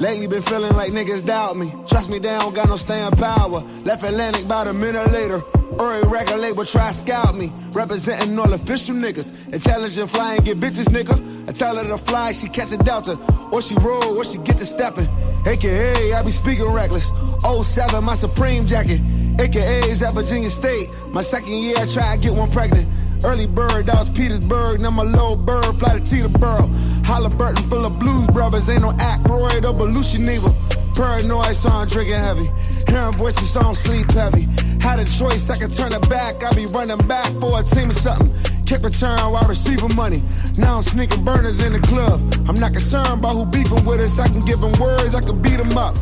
Lately been feeling like niggas doubt me. Trust me, they don't got no staying power. Left Atlantic about a minute later. Early record label try scout me. Representing all official niggas. Intelligent flying get bitches, nigga. I tell her to fly, she catch a delta. Or she roll, or she get to stepping. AKA, I be speaking reckless. 07, my Supreme jacket. AKA is at Virginia State. My second year, I try to get one pregnant. Early bird, that was Petersburg. Now my little bird fly to Teterboro. Halliburton full of blues brothers. Ain't no Aykroyd or Belushi neither. Paranoid, so I'm drinking heavy. Hearing voices, so I don't sleep heavy. Had a choice, I could turn it back. I be running back for a team or something. Kick return while receiving money. Now I'm sneaking burners in the club. I'm not concerned about who beefing with us. I can give them words, I can beat them up.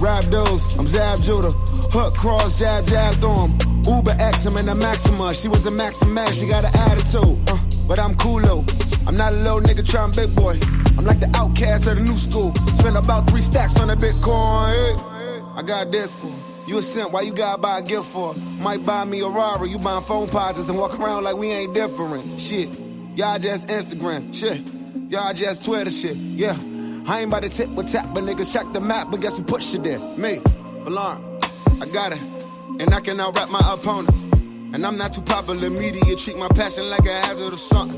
Rap those, I'm Zab Judah. Hook cross, jab, jab through. Uber X, I'm in the Maxima. She was a Maxima, she got an attitude. Uh, but I'm coolo. I'm not a little nigga trying big boy. I'm like the outcast of the new school. Spent about three stacks on a Bitcoin. Hey, I got dick for. You a simp, why you gotta buy a gift for? Might buy me a Rari, you buying phone posits and walk around like we ain't different. Shit, y'all just Instagram. Shit, y'all just Twitter shit. Yeah. I ain't about to tip with tap, but niggas check the map, but guess who pushed it there? Me, Alarm. I got it, and I can out rap my opponents. And I'm not too popular, media treat my passion like a hazard or something.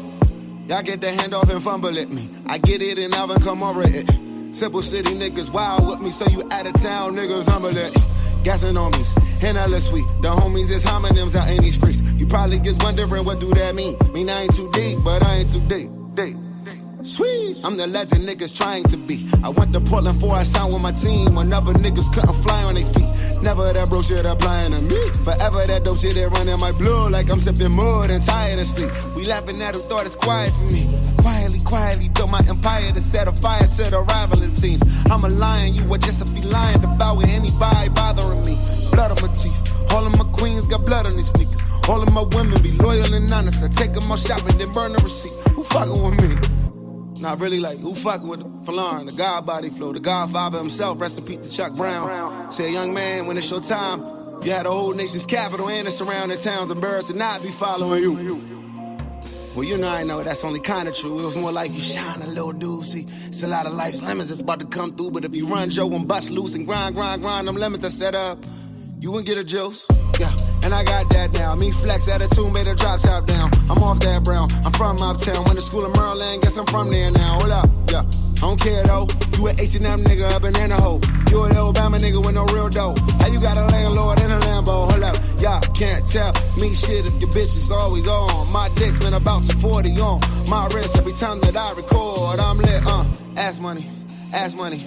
Y'all get the handoff and fumble at me. I get it and Alvin come over it. Simple city niggas wild with me, so you out of town niggas humble it. Gassing on me, and hella sweet. The homies is homonyms out in these streets. You probably just wondering what do that mean. Mean I ain't too deep, but I ain't too deep. Deep. Sweet. I'm the legend niggas trying to be. I went to Portland for I signed with my team when other niggas couldn't fly on their feet. Never that bro shit applying to me. Forever that dope shit that run in my blood like I'm sipping mud and tired of sleep. We laughing at who thought it's quiet for me. Quietly, quietly built my empire to set a fire to the rivaling teams. I'm a lion, you would just be lying about with anybody bothering me. Blood on my teeth. All of my queens got blood on these sneakers. All of my women be loyal and honest. I take them out shopping, then burn the receipt. Who fucking with me? Not really like who fucking with the Folarin, the God body flow, the Godfather himself, rest in peace to Chuck Brown. Say, young man, when it's your time, you had the whole nation's capital and the surrounding towns embarrassed to not be following you. Well, you know I know that's only kinda true. It was more like you shine a little dude. See, it's a lot of life's lemons that's about to come through. But if you run Joe and bust loose and grind, grind, grind, them lemons are set up. You wouldn't get a juice. Yeah, and I got that now. Me flex attitude made a drop top down. I'm off that brown. I'm from uptown. Went to school in Maryland. Guess I'm from there now. Hold up. Yeah, I don't care though. You an H&M nigga, a banana hoe. You an Alabama nigga with no real dough. How you got a landlord in a Lambo? Hold up. Y'all can't tell me shit if your bitch is always on. My dick's been about to 40 on my wrist every time that I record. I'm lit, uh. Ass money, ass money,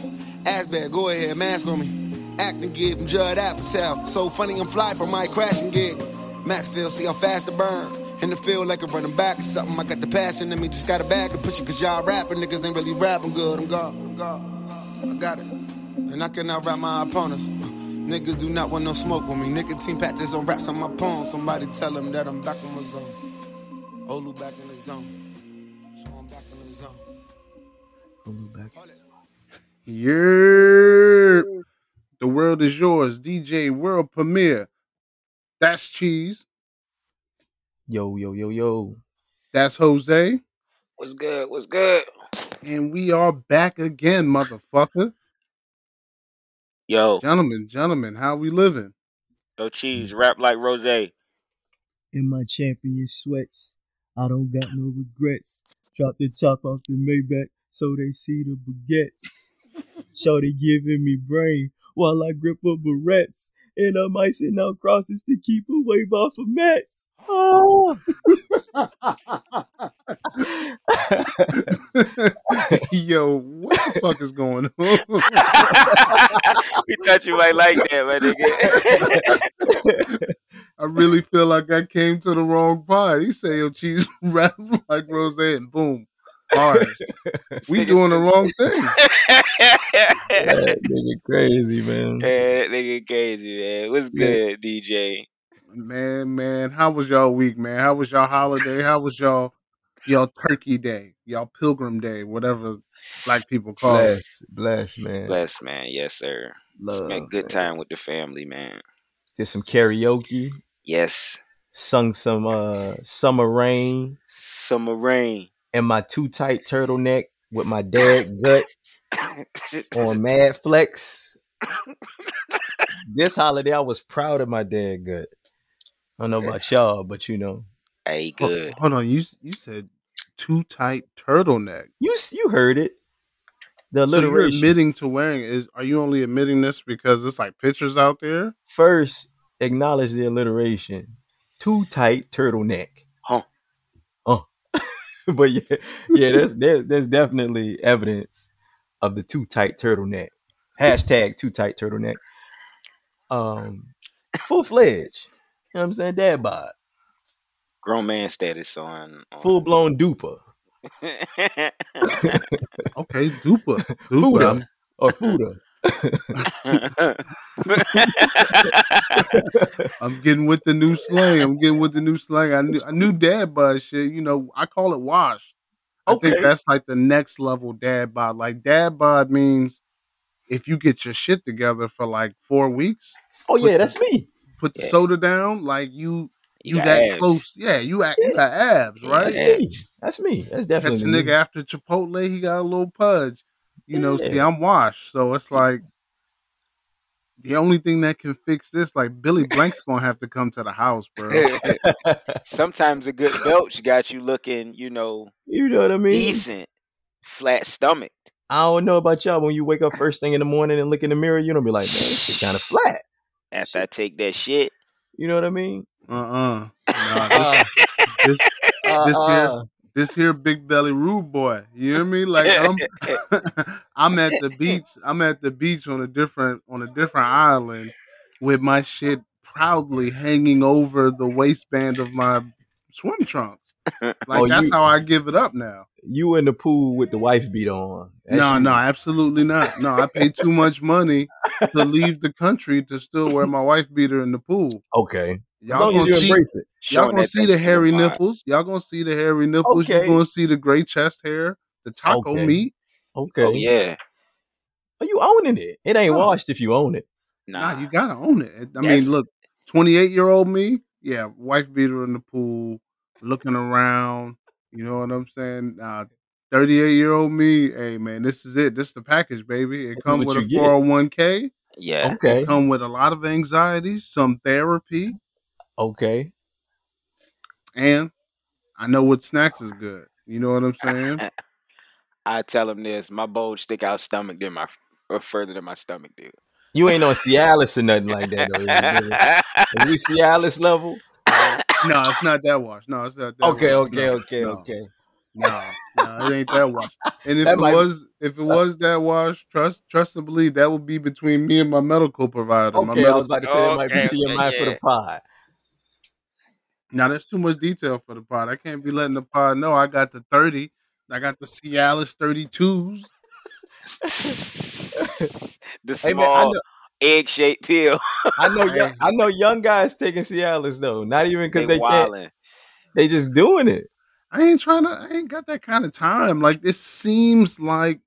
ass bad. Go ahead, mask on me acting gig from Judd Apatow. So funny I'm fly from my crashing gig. Maxfield, see I'm fast to burn. In the field like I'm running back or something. I got the passion in me, just got a bag to push it. Cause y'all rapping niggas ain't really rapping good. I'm God, I'm God, I got it. And I can out rap my opponents. Uh, niggas do not want no smoke with me. Nicotine patches on raps on my palm. Somebody tell them that I'm back in my zone. Olu back in the zone. So I'm back in the zone. Olu back in the zone. Yeah. The world is yours. DJ World Premiere. That's Cheeze. Yo, yo, yo, yo. That's Jose. What's good? What's good? And we are back again, motherfucker. Yo. Gentlemen, gentlemen, how we living? No cheese. Rap like Rose. In my champion sweats, I don't got no regrets. Drop the top off the Maybach so they see the baguettes. Shorty giving me brain while I grip up barrettes. And I'm icing out crosses to keep away Baphomet. Mets. Oh. Yo, what the fuck is going on? we thought you might like that, my nigga. I really feel like I came to the wrong pod. He say, yo, Cheeze rap like Rose and boom. Bars. we doing the wrong thing. that nigga crazy, man. Yeah, nigga crazy, man. What's good, yeah. DJ? Man, man, how was y'all week, man? How was y'all holiday? How was y'all y'all turkey day, y'all pilgrim day, whatever black people call bless, it. Bless, man. Bless, man. Yes, sir. Love, Spent good man. time with the family, man. Did some karaoke. Yes. Sung some uh summer rain. Summer rain and my too tight turtleneck with my dad gut on Mad Flex. this holiday, I was proud of my dad gut. I don't know about y'all, but you know, Hey, Hold- good. Hold on, you you said too tight turtleneck. you you heard it. The So you're admitting to wearing it. is are you only admitting this because it's like pictures out there? First, acknowledge the alliteration. Too tight turtleneck. Huh. But yeah, yeah, there's there, there's definitely evidence of the too tight turtleneck. Hashtag too tight turtleneck. Um full fledged. You know what I'm saying? Dad bod. Grown man status on. on Full blown duper. Okay, dupa. dupa. Fuda. Or Fuda. I'm getting with the new slang. I'm getting with the new slang. I knew, I knew dad bod shit. You know, I call it wash. I think that's like the next level dad bod. Like dad bod means if you get your shit together for like four weeks, Oh yeah, that's me. put the Yeah. soda down, like you you, got that abs. close. Yeah, you, you got abs, right? That's me. That's me. That's definitely a me. nigga after Chipotle, he got a little pudge. You know, see, I'm washed, so it's like the only thing that can fix this, like Billy Blanks gonna have to come to the house, bro. Sometimes a good belch got you looking, you know, you know what I mean? decent, flat stomach. I don't know about y'all. When you wake up first thing in the morning and look in the mirror, you don't be like, man, this kind of flat. After I take that shit, You know what I mean? Uh-uh. Nah, Uh, this, this, uh, this here, uh, this here big belly rude boy. You hear me? Like I'm, I'm at the beach. I'm at the beach on a different on a different island with my shit proudly hanging over the waistband of my swim trunks. Like Oh, that's you- how I give it up now. you in the pool with the wife beat on. That's no, you. no, absolutely not. No, I paid too much money to leave the country to still wear my wife beater in the pool. Okay. As Y'all gonna see, embrace it. y'all gonna see the hairy vibe. nipples. Y'all gonna see the hairy nipples. Okay. You're gonna see the gray chest hair, the taco Okay. meat. Okay. Oh yeah, Are you owning it? It ain't No. washed if you own it. nah, Nah, you gotta own it. I That's- mean, look, 28 year old me, yeah, wife beater in the pool, looking around. You know what I'm saying? Uh, 38 year old me, hey man, this is it. This is the package, baby. It This comes with a 401k. yeah. Okay. Come with a lot of anxiety, some therapy, Okay. and I know what snacks is good. You know what I'm saying? I tell him this: my bulge stick out stomach than my or further than my stomach do. You ain't on Cialis or nothing like that though. Is we Cialis level? no, it's not that wash. No, it's not that. Okay, wash. okay, No, okay, no, okay. No, no, it ain't that wash. And if That it might- was, if it uh was that wash, trust, trust and believe that would be between me and my medical provider. my Okay, I medical, was about to say that might be Okay, to your okay, mind for the pod. Now that's too much detail for the pod. I can't be letting the pod know I got the thirty. I got the Cialis thirty twos. the Hey man, small know, egg shaped pill. I know, young, Hey. I know, young guys taking Cialis though. Not even because They they, can't. They just doing it. I ain't trying to. I ain't got that kind of time. Like it seems like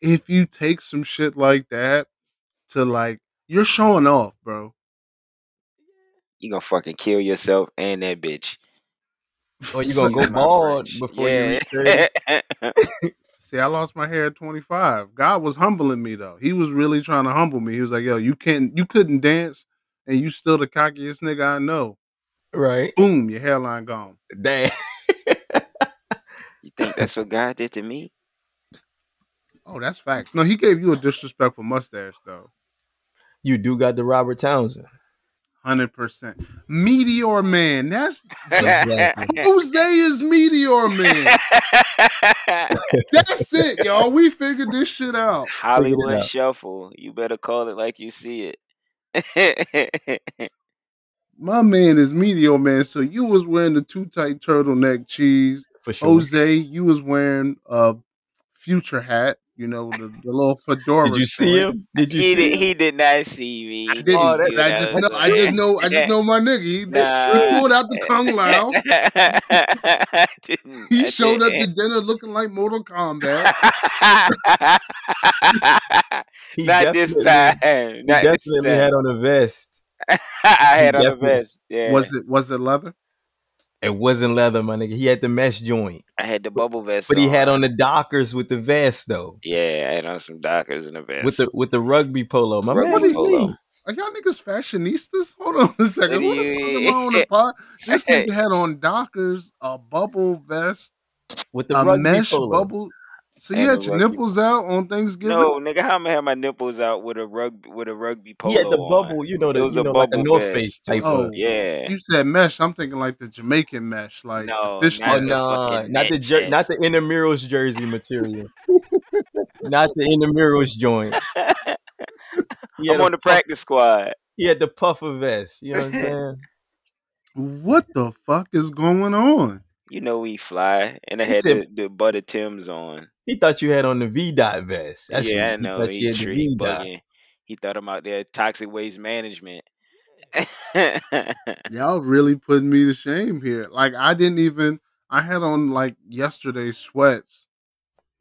if you take some shit like that to like, you're showing off, bro. You gonna fucking kill yourself and that bitch. Or you gonna go bald before yeah. you. See, I lost my hair at 25. God was humbling me though. He was really trying to humble me. He was like, "Yo, you can't, you couldn't dance, and you still the cockiest nigga I know." Right. Boom, your hairline gone. Damn. You think that's what God did to me? Oh, that's facts. No, he gave you a disrespectful mustache though. You do got the Robert Townsend. Hundred percent. Meteor Man. That's Exactly. Jose is Meteor Man. That's it, y'all. We figured this shit out. Hollywood out. Shuffle. You better call it like you see it. My man is Meteor Man. So you was wearing the too tight turtleneck Cheeze. For sure. Jose, you was wearing a future hat. You know the, the little fedora. Did you see joint. him? Did you he see did. him? He did not see me. I didn't. Oh, that- I just know. I just know. I just know my nigga. He, Nah. he pulled out the Kung Lao. He showed up to dinner looking like Mortal Kombat. He Not this definitely- time. He Not this definitely time. had on a vest. I had on a vest. Yeah. Was it? Was it leather? It wasn't leather, my nigga. He had the mesh joint, I had the bubble vest, but he had on the Dockers with the vest though, Yeah, I had on some Dockers and a vest. with the with the rugby polo. My Rugby man was polo. me. Are y'all niggas fashionistas? Hold on a second. What the fuck am I on the pod? This nigga had on Dockers, a bubble vest, With the a rugby mesh polo. bubble. So you had your rugby- nipples out on Thanksgiving? no, nigga, how am I going to have my nipples out with a rugby with a rugby polo? He had the on? bubble, you know, It the was you a know, like a bubble North vest. Face type Oh, of. Yeah. You said mesh. I'm thinking like the Jamaican mesh, like No, fish not Oh the mesh. no, not the jer- not the chest. intramurals jersey material, not the intramurals joint. He had I'm on the puff- practice squad. He had the puffer vest. You know what I'm saying? What the fuck is going on? You know we fly, and I He had said- the, the butter Tims on. He thought you had on the V dot vest. That's yeah, I know. He thought He, you had the straight V dot. bugging. He thought I'm out there toxic waste management. Y'all really putting me to shame here. Like I didn't even. I had on like yesterday's sweats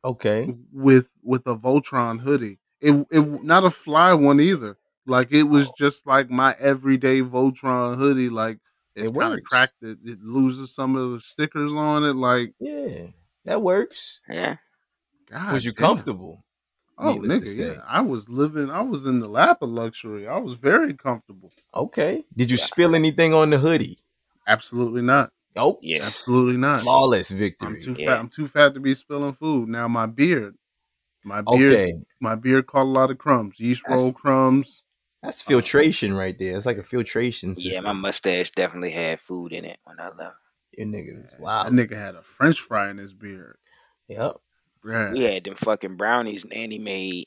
Okay. with with a Voltron hoodie. It it not a fly one either. Like it was oh. just like my everyday Voltron hoodie. Like it's It kind of cracked. It, it loses some of the stickers on it. Like Yeah, that works. yeah. God, Was you damn. comfortable? Oh, needless to nigga, say. yeah. I was living. I was in the lap of luxury. I was very comfortable. Okay. Did you spill anything on the hoodie? Absolutely not. Oh, Yeah. Absolutely not. Flawless I'm victory. too Yeah. fat. I'm too fat to be spilling food. Now my beard, my beard, Okay. my beard caught a lot of crumbs. Yeast roll crumbs. That's uh, filtration right there. It's like a filtration system. Yeah, my mustache definitely had food in it when I left. Your niggas. Wow. That nigga had a French fry in his beard. Yep. Yeah. We had them fucking brownies Nanny made.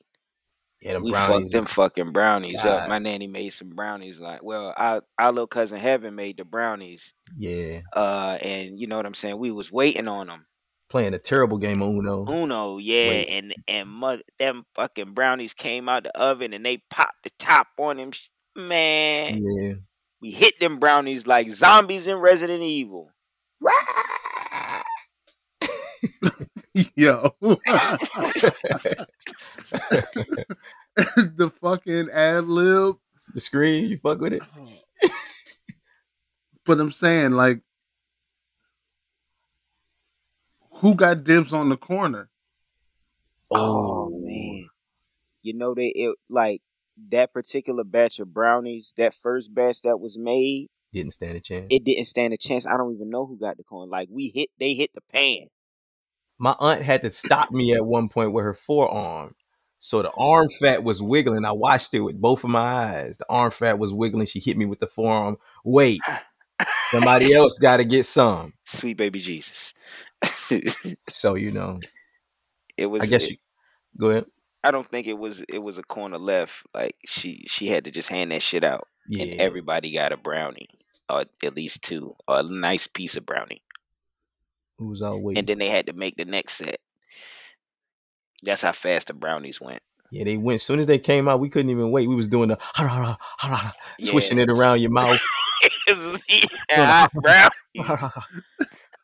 Yeah, the we brownies. fucked them fucking brownies God. up. My nanny made some brownies. Like, well, our our little cousin Heaven made the brownies. Yeah. Uh, and you know what I'm saying. We was waiting on them. Playing a terrible game of Uno. Uno, yeah, Wait. and and mother, them fucking brownies came out the oven and they popped the top on them. Man, Yeah. we hit them brownies like zombies in Resident Evil. Yo. the fucking ad lib. the screen, you fuck with it? But I'm saying, like, who got dibs on the corner? Oh, oh man, you know they it like that particular batch of brownies. That first batch that was made, Didn't stand a chance. it didn't stand a chance. I don't even know who got the corn. Like we hit, they hit the pan. My aunt had to stop me at one point with her forearm. So the arm fat was wiggling. I watched it with both of my eyes. The arm fat was wiggling. She hit me with the forearm. Wait, somebody else got to get some. Sweet baby Jesus. So you know, it was. I guess it- you go ahead. I don't think it was. It was a corner left. Like she, she had to just hand that shit out, Yeah, and everybody got a brownie, or at least two, or a nice piece of brownie, who was all waiting? and then they had to make the next set. That's how fast the brownies went. yeah, they went. As soon as they came out, we couldn't even wait. We was doing the swishing Yeah. it around your mouth. Hot brown.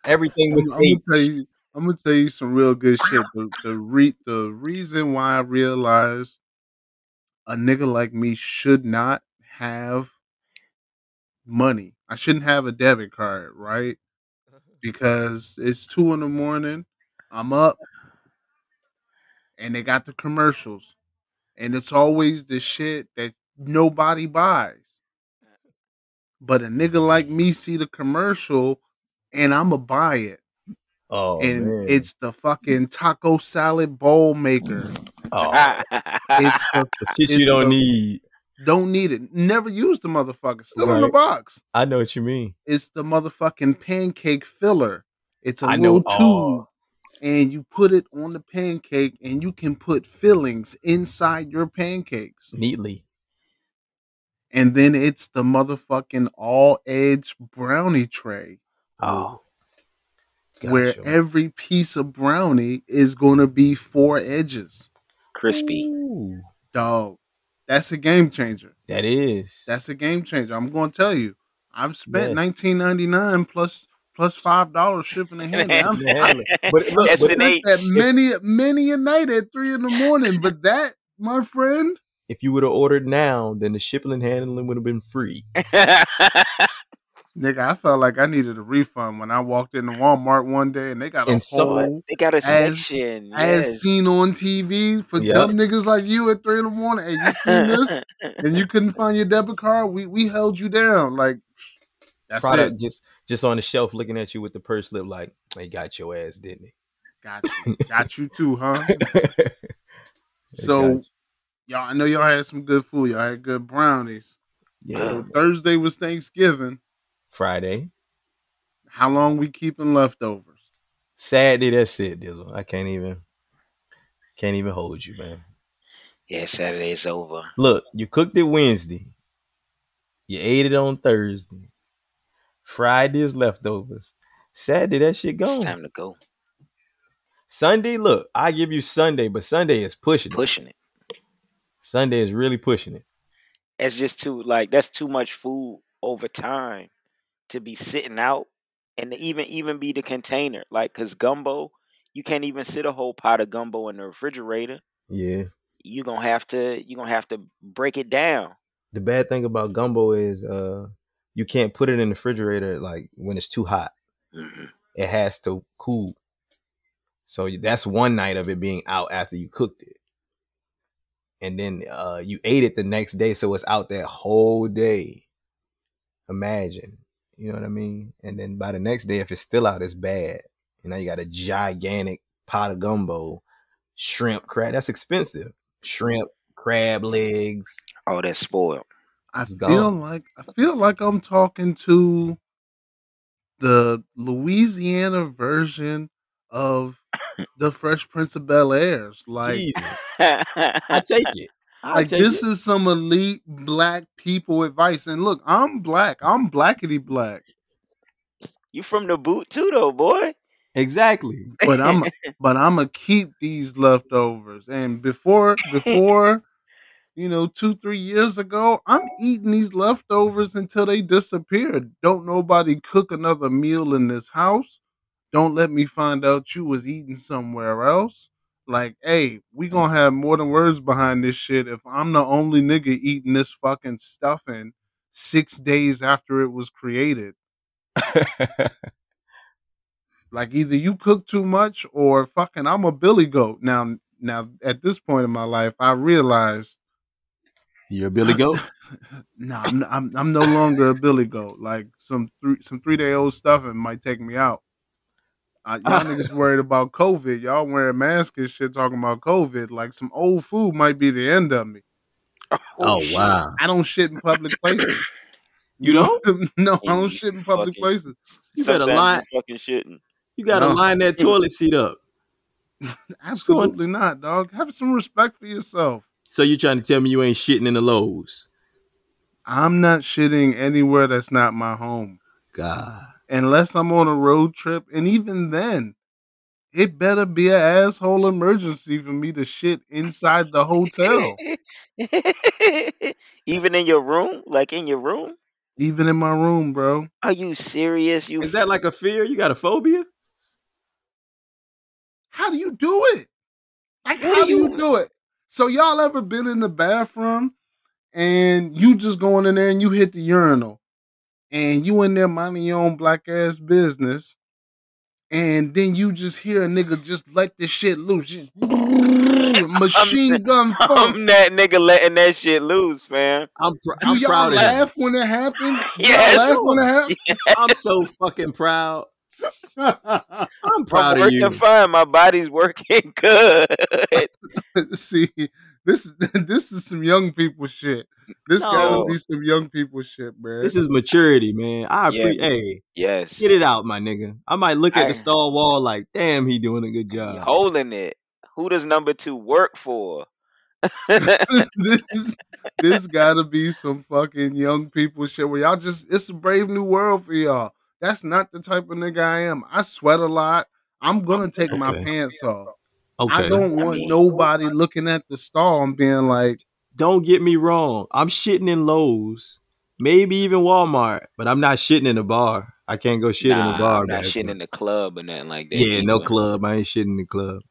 Everything I'm, was I'm gonna tell you. I'm gonna tell you some real good shit. The the, re- the reason why I realized a nigga like me should not have money. I shouldn't have a debit card, right? Because it's two in the morning. I'm up, and they got the commercials, and it's always the shit that nobody buys. But a nigga like me see the commercial, and I'ma buy it Oh and man, it's the fucking taco salad bowl maker. oh, It's the shit you don't the- need. Don't need it. Never used the motherfucker. Still in the box. I know what you mean. It's the motherfucking pancake filler. It's a I know. little tube, Oh, and you put it on the pancake, and you can put fillings inside your pancakes. neatly. And then it's the motherfucking all edge brownie tray, Oh, where every piece of brownie is gonna be four edges. Crispy. Ooh, Dog, that's a game changer. that is. That's a game changer. I'm going to tell you. I've spent Yes. nineteen ninety nine plus plus five dollars shipping and handling. I'm, Yeah, I, handle. But look, Yes, but it that many many a night at three in the morning. But that, my friend, if you would have ordered now, then the shipping and handling would have been free. Nigga, I felt like I needed a refund when I walked into Walmart one day and they got a And saw it. whole They got a As- section. as yes. seen on TV for Yep. dumb niggas like you at three in the morning. Hey, you seen this? and you couldn't find your debit card? We we held you down. Like that's Product it. just just on the shelf looking at you with the purse slip like, they got your ass, didn't Got you. Got you too, huh? they? They So- you. Y'all, I know y'all had some good food. Y'all had good brownies. yeah. So Thursday was Thanksgiving. Friday. How long we keeping leftovers? Saturday, that's it, Dizzle. I can't even can't even hold you, man. yeah, Saturday's over. Look, you cooked it Wednesday. You ate it on Thursday. Friday is leftovers. Saturday, that shit It's gone. time to go. Sunday, look, I give you Sunday, but Sunday is pushing it. Pushing it. Sunday is really pushing it. It's just too like that's too much food over time to be sitting out and to even even be the container. Like cause gumbo, you can't even sit a whole pot of gumbo in the refrigerator. Yeah. You're gonna have to you're gonna have to break it down. The bad thing about gumbo is uh you can't put it in the refrigerator like when it's too hot. Mhm. It has to cool. So that's one night of it being out after you cooked it. And then uh you ate it the next day, so it's out that whole day. Imagine. You know what I mean? And then by the next day, if it's still out, it's bad. And now you got a gigantic pot of gumbo, shrimp, crab. That's expensive. Shrimp, crab legs. Oh, that's spoiled. I It's feel gone. like I feel like I'm talking to the Louisiana version of the Fresh Prince of Bel Air's. Like, Jesus. I take it. Like this it. is some elite black people advice. And look, I'm black. I'm blackety black. you from the boot too though, boy. Exactly. But I'm but I'm gonna keep these leftovers. And before before you know, two three years ago, I'm eating these leftovers until they disappear. Don't nobody cook another meal in this house. Don't let me find out you was eating somewhere else. Like, hey, we gonna have more than words behind this shit. If I'm the only nigga eating this fucking stuffing six days after it was created, like either you cook too much or fucking I'm a billy goat. Now, now at this point in my life, I realized You're a Billy Goat? no, I'm, I'm I'm no longer a billy goat. Like some three some three day old stuffing might take me out. Uh, y'all niggas worried about COVID. Y'all wearing masks and shit, talking about COVID. Like some old food might be the end of me. Oh, shit. wow. I don't shit in public places. You don't? no, I don't shit in public fucking- places. You better Sometimes line fucking shitting. you gotta No. line that toilet seat up. Absolutely not, dog. Have some respect for yourself. So you trying to tell me you ain't shitting in the Lowe's. I'm not shitting anywhere that's not my home. God. Unless I'm on a road trip, and even then, it better be an asshole emergency for me to shit inside the hotel, Even in your room, like in your room. even in my room, bro. Are you serious? You Is that like a fear? You got a phobia? How do you do it? Like, What how do do you you- do it? So y'all ever been in the bathroom and you just going in there and you hit the urinal and you in there minding your own black ass business and then you just hear a nigga just let this shit loose, just machine saying- gun funk. I'm that nigga letting that shit loose, man. I'm pr- Do I'm y'all proud of you. laugh when it happens? Do Yeah, y'all laugh when it happens? I'm so fucking proud. I'm I'm proud of working you. fine. My body's working good. See, this this is some young people shit. This gotta be some young people shit, man. This is maturity, man. I Yeah, appreciate. Hey, yes. get it out, my nigga. I might look at I- the stall wall like, damn, he doing a good job. holding it. Who does number two work for? this this gotta be some fucking young people shit where y'all just it's a brave new world for y'all. That's not the type of nigga I am. I sweat a lot. I'm gonna take my Okay. pants off. Okay, I don't, don't I want mean- nobody looking at the stall and being like, "Don't get me wrong. I'm shitting in Lowe's, maybe even Walmart, but I'm not shitting in a bar. I can't go shit nah, in a bar. I'm not back shitting in the club or nothing like that. Yeah, no club. I ain't shitting in the club.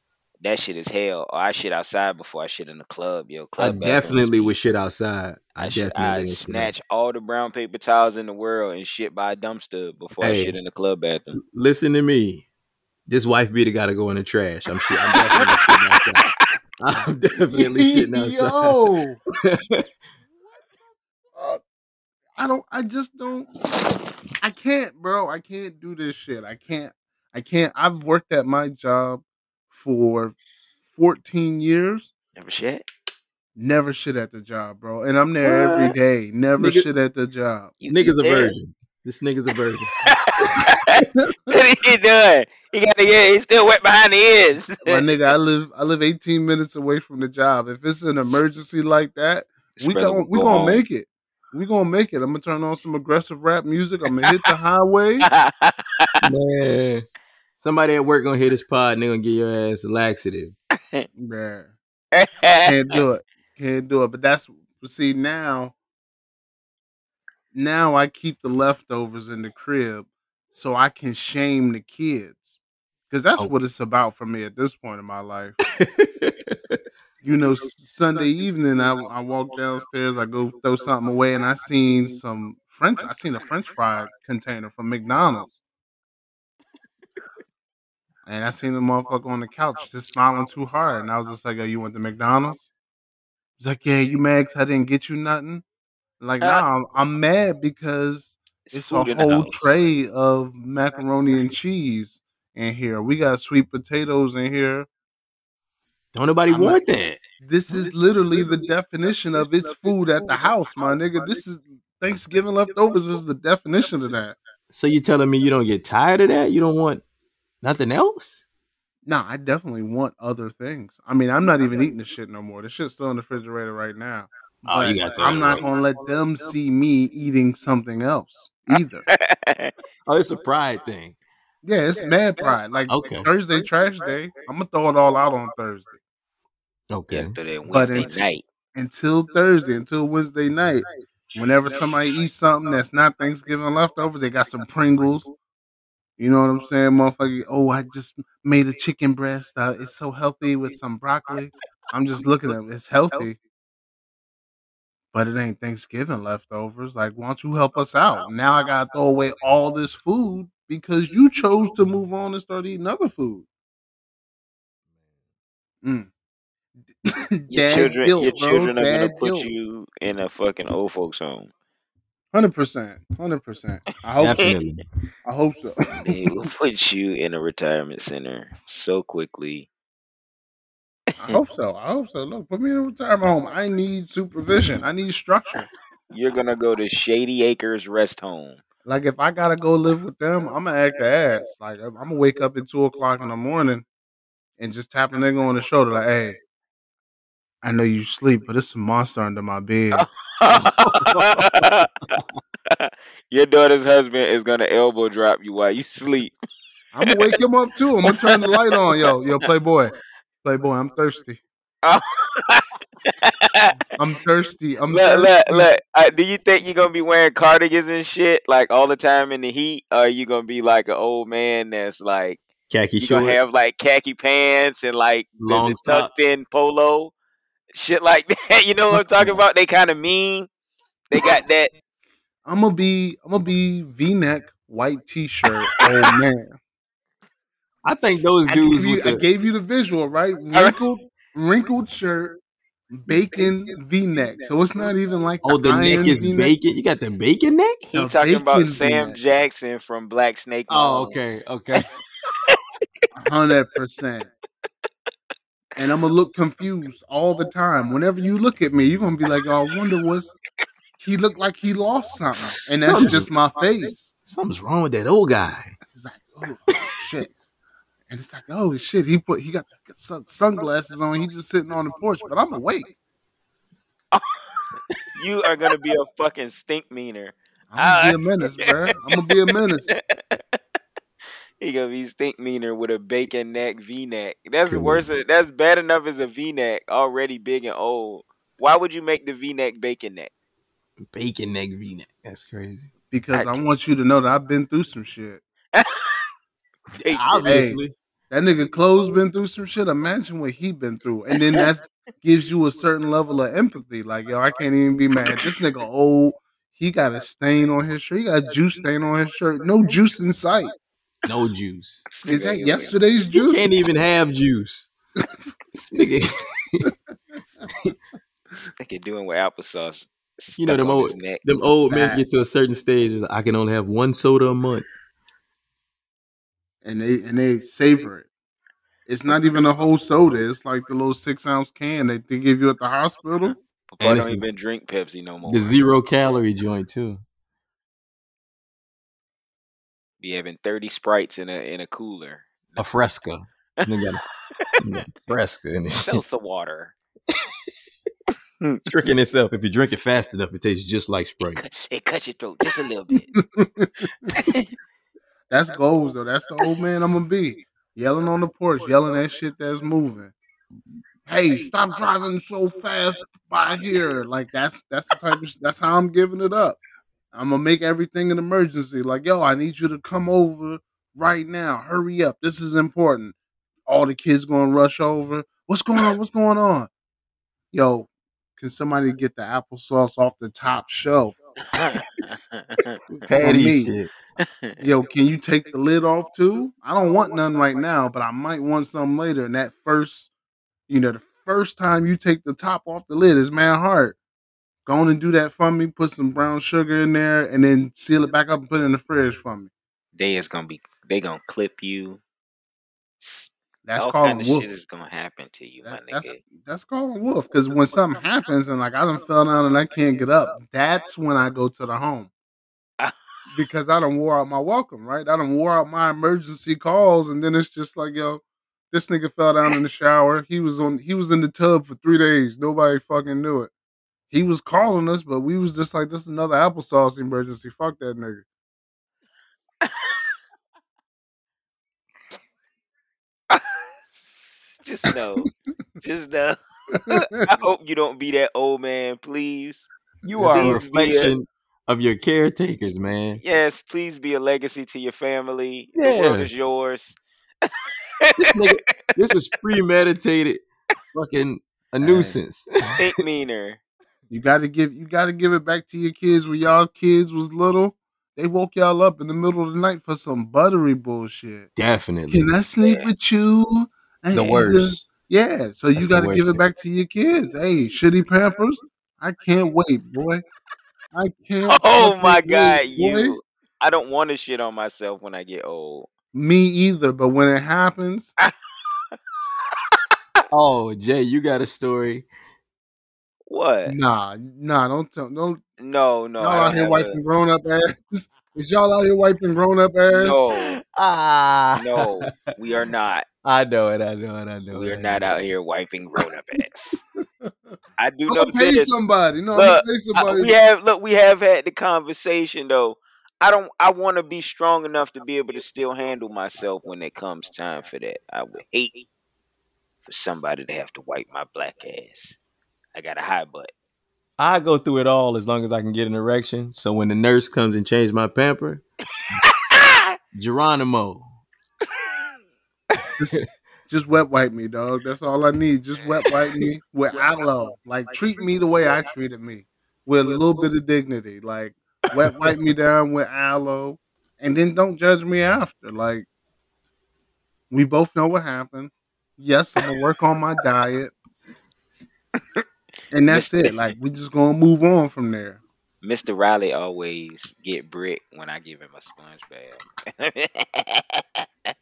that shit is hell. Or I shit outside before I shit in the club, yo. I Club bathrooms definitely be- would shit outside. I, I, shit, definitely I would shit snatch all the brown paper towels in the world and shit by a dumpster before I shit in the club bathroom. Listen to me. This wife beater got to go in the trash. I'm shit. I'm definitely shitting outside. I'm definitely shitting outside. Yo, Uh, I don't. I just don't. I can't, bro. I can't do this shit. I can't. I can't. I've worked at my job for 14 years. Never shit. Never shit at the job, bro. And I'm there every What? day. Never Nigga- shit at the job. You Nigga's a there. virgin. This nigga's a virgin. what he doing? He got to get. He's still wet behind the ears. My nigga, I live. I live 18 minutes away from the job. If it's an emergency like that, we Brother gon' will we go gonna home. make it. We gonna make it. I'm gonna turn on some aggressive rap music. I'm gonna hit the highway. Man. Somebody at work gonna hit this pod and they gonna get your ass a laxative. Man, Can't do it. Can't do it. But that's see now. Now I keep the leftovers in the crib so I can shame the kids. Cause that's Oh. what it's about for me at this point in my life. you know, Sunday evening, I, I walk downstairs, I go throw something away, and I seen some French. I seen a French fry container from McDonald's, and I seen the motherfucker on the couch just smiling too hard, and I was just like, "Oh, you went to McDonald's?" He's like, "Yeah, you mad 'cause I didn't get you nothing?" Like, nah, I'm, I'm mad because it's a food in whole tray of macaroni and cheese in here. We got sweet potatoes in here. Don't nobody I'm want that. This is literally the definition of it's food at the house, my nigga. This is Thanksgiving leftovers is the definition of that. So you telling me you don't get tired of that? You don't want nothing else? Nah, I definitely want other things. I mean, I'm not even eating the shit no more. The shit's still in the refrigerator right now. Oh, you got that I'm not right. gonna let them see me eating something else either. Oh, it's a pride thing. Yeah, it's mad pride. Like Okay. Thursday trash day. I'm gonna throw it all out on Thursday. Okay. But Wednesday it's- night. Until Thursday, until Wednesday night. Whenever somebody eats something that's not Thanksgiving leftovers, they got some Pringles. You know what I'm saying, motherfucker? Oh, I just made a chicken breast. Uh, it's so healthy with some broccoli. I'm just looking at it. It's healthy, but it ain't Thanksgiving leftovers. Like, why don't you help us out? Now I gotta throw away all this food because you chose to move on and start eating other food. Mm. Your children, guilt, your bro. are gonna put guilt. you in a fucking old folks home. Hundred percent, hundred percent. I hope, so. Definitely. I hope so. They will put you in a retirement center so quickly. I hope so. I hope so. Look, put me in a retirement home. I need supervision. I need structure. You're gonna go to Shady Acres Rest Home. Like if I gotta go live with them, I'm gonna act the ass. Like I'm gonna wake up at two o'clock in the morning and just tap a nigga on the shoulder, like, "Hey, I know you sleep, but it's a monster under my bed." Your daughter's husband is gonna elbow drop you while you sleep. I'm gonna wake him up too. I'm gonna turn the light on, yo, yo, Playboy, Playboy. I'm thirsty. I'm thirsty. I'm look, thirsty. look, look. Uh, do you think you're gonna be wearing cardigans and shit like all the time in the heat, or are you gonna be like an old man that's like Khaki you gonna have like khaki pants and like Long tucked in polo, shit like that? You know what I'm talking about? They kind of mean. They got that. I'm gonna be. I'm gonna be V-neck, white T-shirt, old man. I think those I dudes gave, you, with I the gave you the visual, right? Wrinkled, wrinkled shirt, bacon V-neck. So it's not even like oh the neck is V-neck. bacon. You got the bacon neck? He No, talking about Sam V-neck. Jackson from Black Snake. Oh, Moan. okay, okay. hundred percent. And I'm gonna look confused all the time. Whenever you look at me, you're gonna be like, "Oh, I wonder what's." He looked like he lost something, and that's Something's- just my face. Something's wrong with that old guy. It's like, oh shit, and it's like, oh shit. He put he got sunglasses on. He's just sitting on the porch, but I'm awake. You are gonna be a fucking stink meaner. I'm gonna be a uh. menace, bro. I'm gonna be a menace. He gonna be stink meaner with a bacon neck V neck. That's Cool. worse. than- That's bad enough as a V neck, already big and old. Why would you make the V neck bacon neck? Bacon neck V neck. That's crazy. Because I want you to know that I've been through some shit. Bacon. Obviously. That nigga clothes been through some shit. Imagine what he been through, and then that gives you a certain level of empathy. Like yo, I can't even be mad. This nigga old. He got a stain on his shirt. He got a juice stain on his shirt. No juice in sight. No juice. Is that yesterday's juice? You can't even have juice. This nigga, Nigga doing with applesauce. you know them old them old men get to a certain stage. is, I can only have one soda a month. And they and they savor it. It's not even a whole soda. It's like the little six ounce can that they give you at the hospital. Papa And don't the- even drink Pepsi no more. The zero calorie joint too. Be having thirty sprites in a in a cooler. A fresca. Nigga got a- nigga got a fresca in this shit. Seltzer water. Tricking itself. If you drink it fast enough, it tastes just like It, Sprite. it cuts your throat just a little bit. That's goals though. That's the old man I'm gonna be. Yelling on the porch, yelling that shit that's moving. Hey, stop driving so fast by here. Like that's that's the type of sh- that's how I'm giving it up. I'm gonna make everything an emergency. Like, yo, I need you to come over right now. Hurry up. This is important. All the kids gonna rush over. What's going on? What's going on? Yo, can somebody get the applesauce off the top shelf? Patty shit. Yo, can you take the lid off too? I don't want none right now, but I might want some later. And that first, you know, the first time you take the top off the lid is man hard. Go on and do that for me. Put some brown sugar in there, and then seal it back up and put it in the fridge for me. they is gonna be they gonna clip you. That's All called kind of wolf. shit is gonna happen to you, my That- that's nigga. that's called a wolf. Because when something happens and like I done fell down and I can't get up, that's when I go to the home. Because I don't wore out my welcome, right? I don't wore out my emergency calls, and then it's just like, yo, this nigga fell down in the shower. He was on he was in the tub for three days. Nobody fucking knew it. He was calling us, but we was just like, this is another applesauce emergency. Fuck that nigga. Just know, just know. I hope you don't be that old man, please. You are a Please a- reflection of your caretakers, man. Yes, please be a legacy to your family. The Yeah. world is yours. This nigga, this is premeditated, fucking a Hey. nuisance. Think meaner. You gotta give you gotta give it back to your kids when y'all kids was little. They woke y'all up in the middle of the night for some buttery bullshit. Definitely Can I sleep Yeah. with you? the Hey, worst. Yeah, so you That's the got to give it back to your kids. Hey, shitty Pampers. I can't wait, boy. I can't. Oh my wait, god, boy. you. I don't want to shit on myself when I get old. Me either. But when it happens, Oh, Jay, you got a story. What? nah, nah. Don't tell. Don't No, no. y'all I out here have a- wiping grown up ass. Is y'all out here wiping grown up ass? No, Ah, no, we are not. I know it. I know it. I know it. We I are not out here wiping grown up ass. I do I'm know pay this. somebody. No, Look, pay I- somebody. we have look. We have had the conversation though. I don't. I want to be strong enough to be able to still handle myself when it comes time for that. I would hate for somebody to have to wipe my black ass. I got a high butt. I go through it all as long as I can get an erection. So when the nurse comes and changes my pamper, Geronimo. Just, just wet wipe me, dog. That's all I need. Just wet wipe me with aloe. Like treat me the way I treated me, with a little bit of dignity. Like wet wipe me down with aloe, and then don't judge me after. Like we both know what happened. Yes, I'm gonna work on my diet, and that's it. Like we just gonna move on from there. Mr. Riley always get brick when I give him a sponge bath.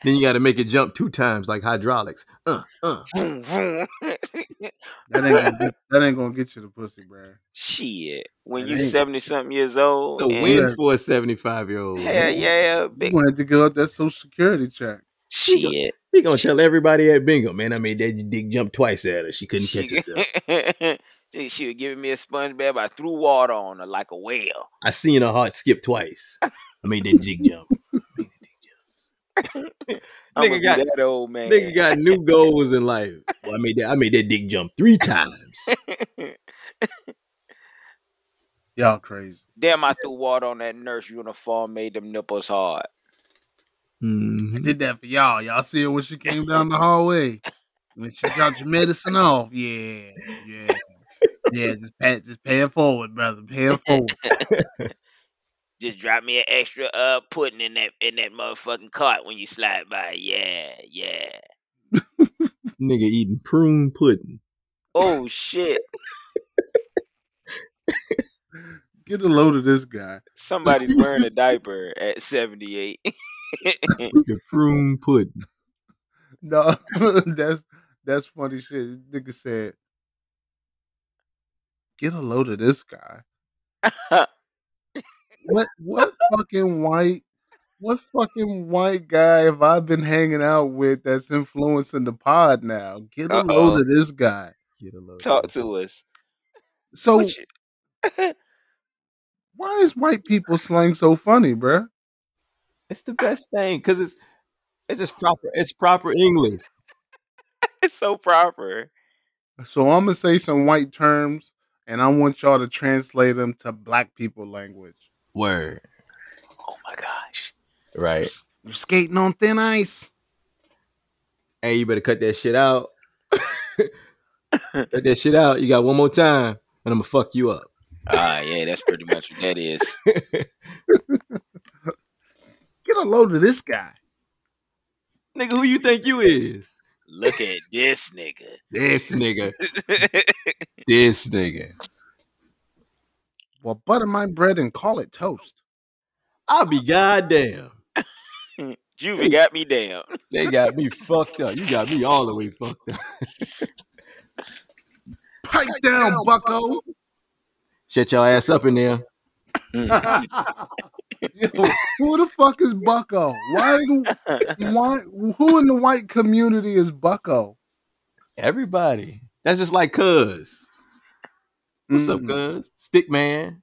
Then you got to make it jump two times like hydraulics. Uh, uh. That ain't gonna get, that ain't gonna get you the pussy, bro. Shit, when It you seventy something years old, So and- win for a 75 year old. yeah, yeah, You big gonna have to give up that social security check. shit. He gonna tell everybody at bingo, man. I made that dick jump twice at her. She couldn't catch herself. she was giving me a sponge bath. I threw water on her like a whale. I seen her heart skip twice. I made that dick jump. I'm Nigga gonna got- that old man. Nigga got new goals in life. Well, I made that. I made that dick jump three times. Y'all crazy. Damn, I threw water on that nurse uniform, made them nipples hard. I Mhm. did that for y'all. Y'all see her when she came down the hallway. When she dropped your medicine off. Yeah, yeah. Yeah, just pay just pay it forward, brother. Pay it forward. Just drop me an extra uh pudding in that in that motherfucking cart when you slide by. Yeah, yeah. Nigga eating prune pudding. Oh shit. Get a load of this guy. Somebody's wearing a diaper at 78. The prune pudding. No, that's that's funny shit. Nigga said, "Get a load of this guy." What what fucking white what fucking white guy have I been hanging out with that's influencing the pod now? Get a Uh-oh. load of this guy. Get a load. Talk to us. So you- why is white people slang so funny, bruh? It's the best thing because it's it's just proper. It's proper English. it's so proper. So I'm gonna say some white terms, and I want y'all to translate them to black people language. Word. Oh my gosh. Right. You're skating on thin ice. Hey, you better cut that shit out. cut that shit out. You got one more time, and I'm gonna fuck you up. Ah, yeah, that's pretty much what that is. Get a load of this guy. Nigga, who you think you is? Look at this nigga. This nigga. This nigga. Well, butter my bread and call it toast. I'll be goddamn. Juvie got me down. They got me fucked up. You got me all the way fucked up. Pipe down, Bucko. Shut your ass up in there. Hmm. Yo, who the fuck is Bucko? Why do why who in the white community is Bucko? Everybody. That's just like cuz. What's up, Mm. cuz? Stick man.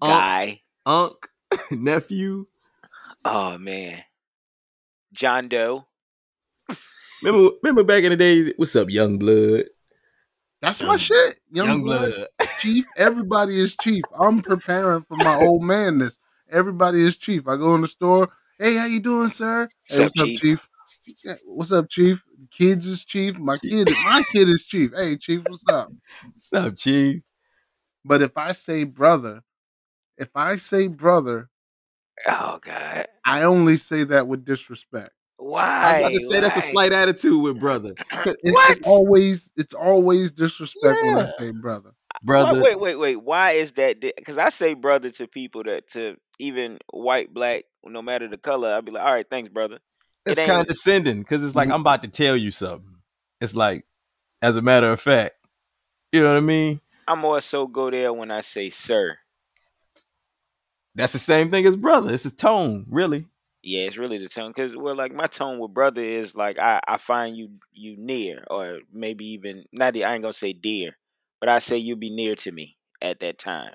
Unc, Guy. unc, nephew. Oh man. John Doe. Remember, remember back in the days, what's up, young blood? That's my shit. Young, Young blood, blood. chief. Everybody is chief. I'm preparing for my old manness. Everybody is chief. I go in the store. Hey, how you doing, sir? Hey, What's what's up, up, chief? Yeah, What's up, chief? Kids is chief. My kid, my kid is chief. Hey, chief, what's up? What's up, chief? But if I say brother, if I say brother, Oh god. I only say that with disrespect. Why? I was about to say that's a slight attitude with brother. It's, What? it's always it's always disrespect when I say brother. Brother. Wait, wait, wait, wait. Why is that? Because I say brother to people that to even white, black, no matter the color. I'd be like, all right, thanks, brother. It's It condescending because it's like Mhm. I'm about to tell you something. It's like, as a matter of fact, you know what I mean? I more so go there when I say sir. That's the same thing as brother. It's a tone, really. Yeah, it's really the tone. Cause well, like my tone with brother is like I I find you you near, or maybe even not. I ain't gonna say dear, but I say you be near to me at that time.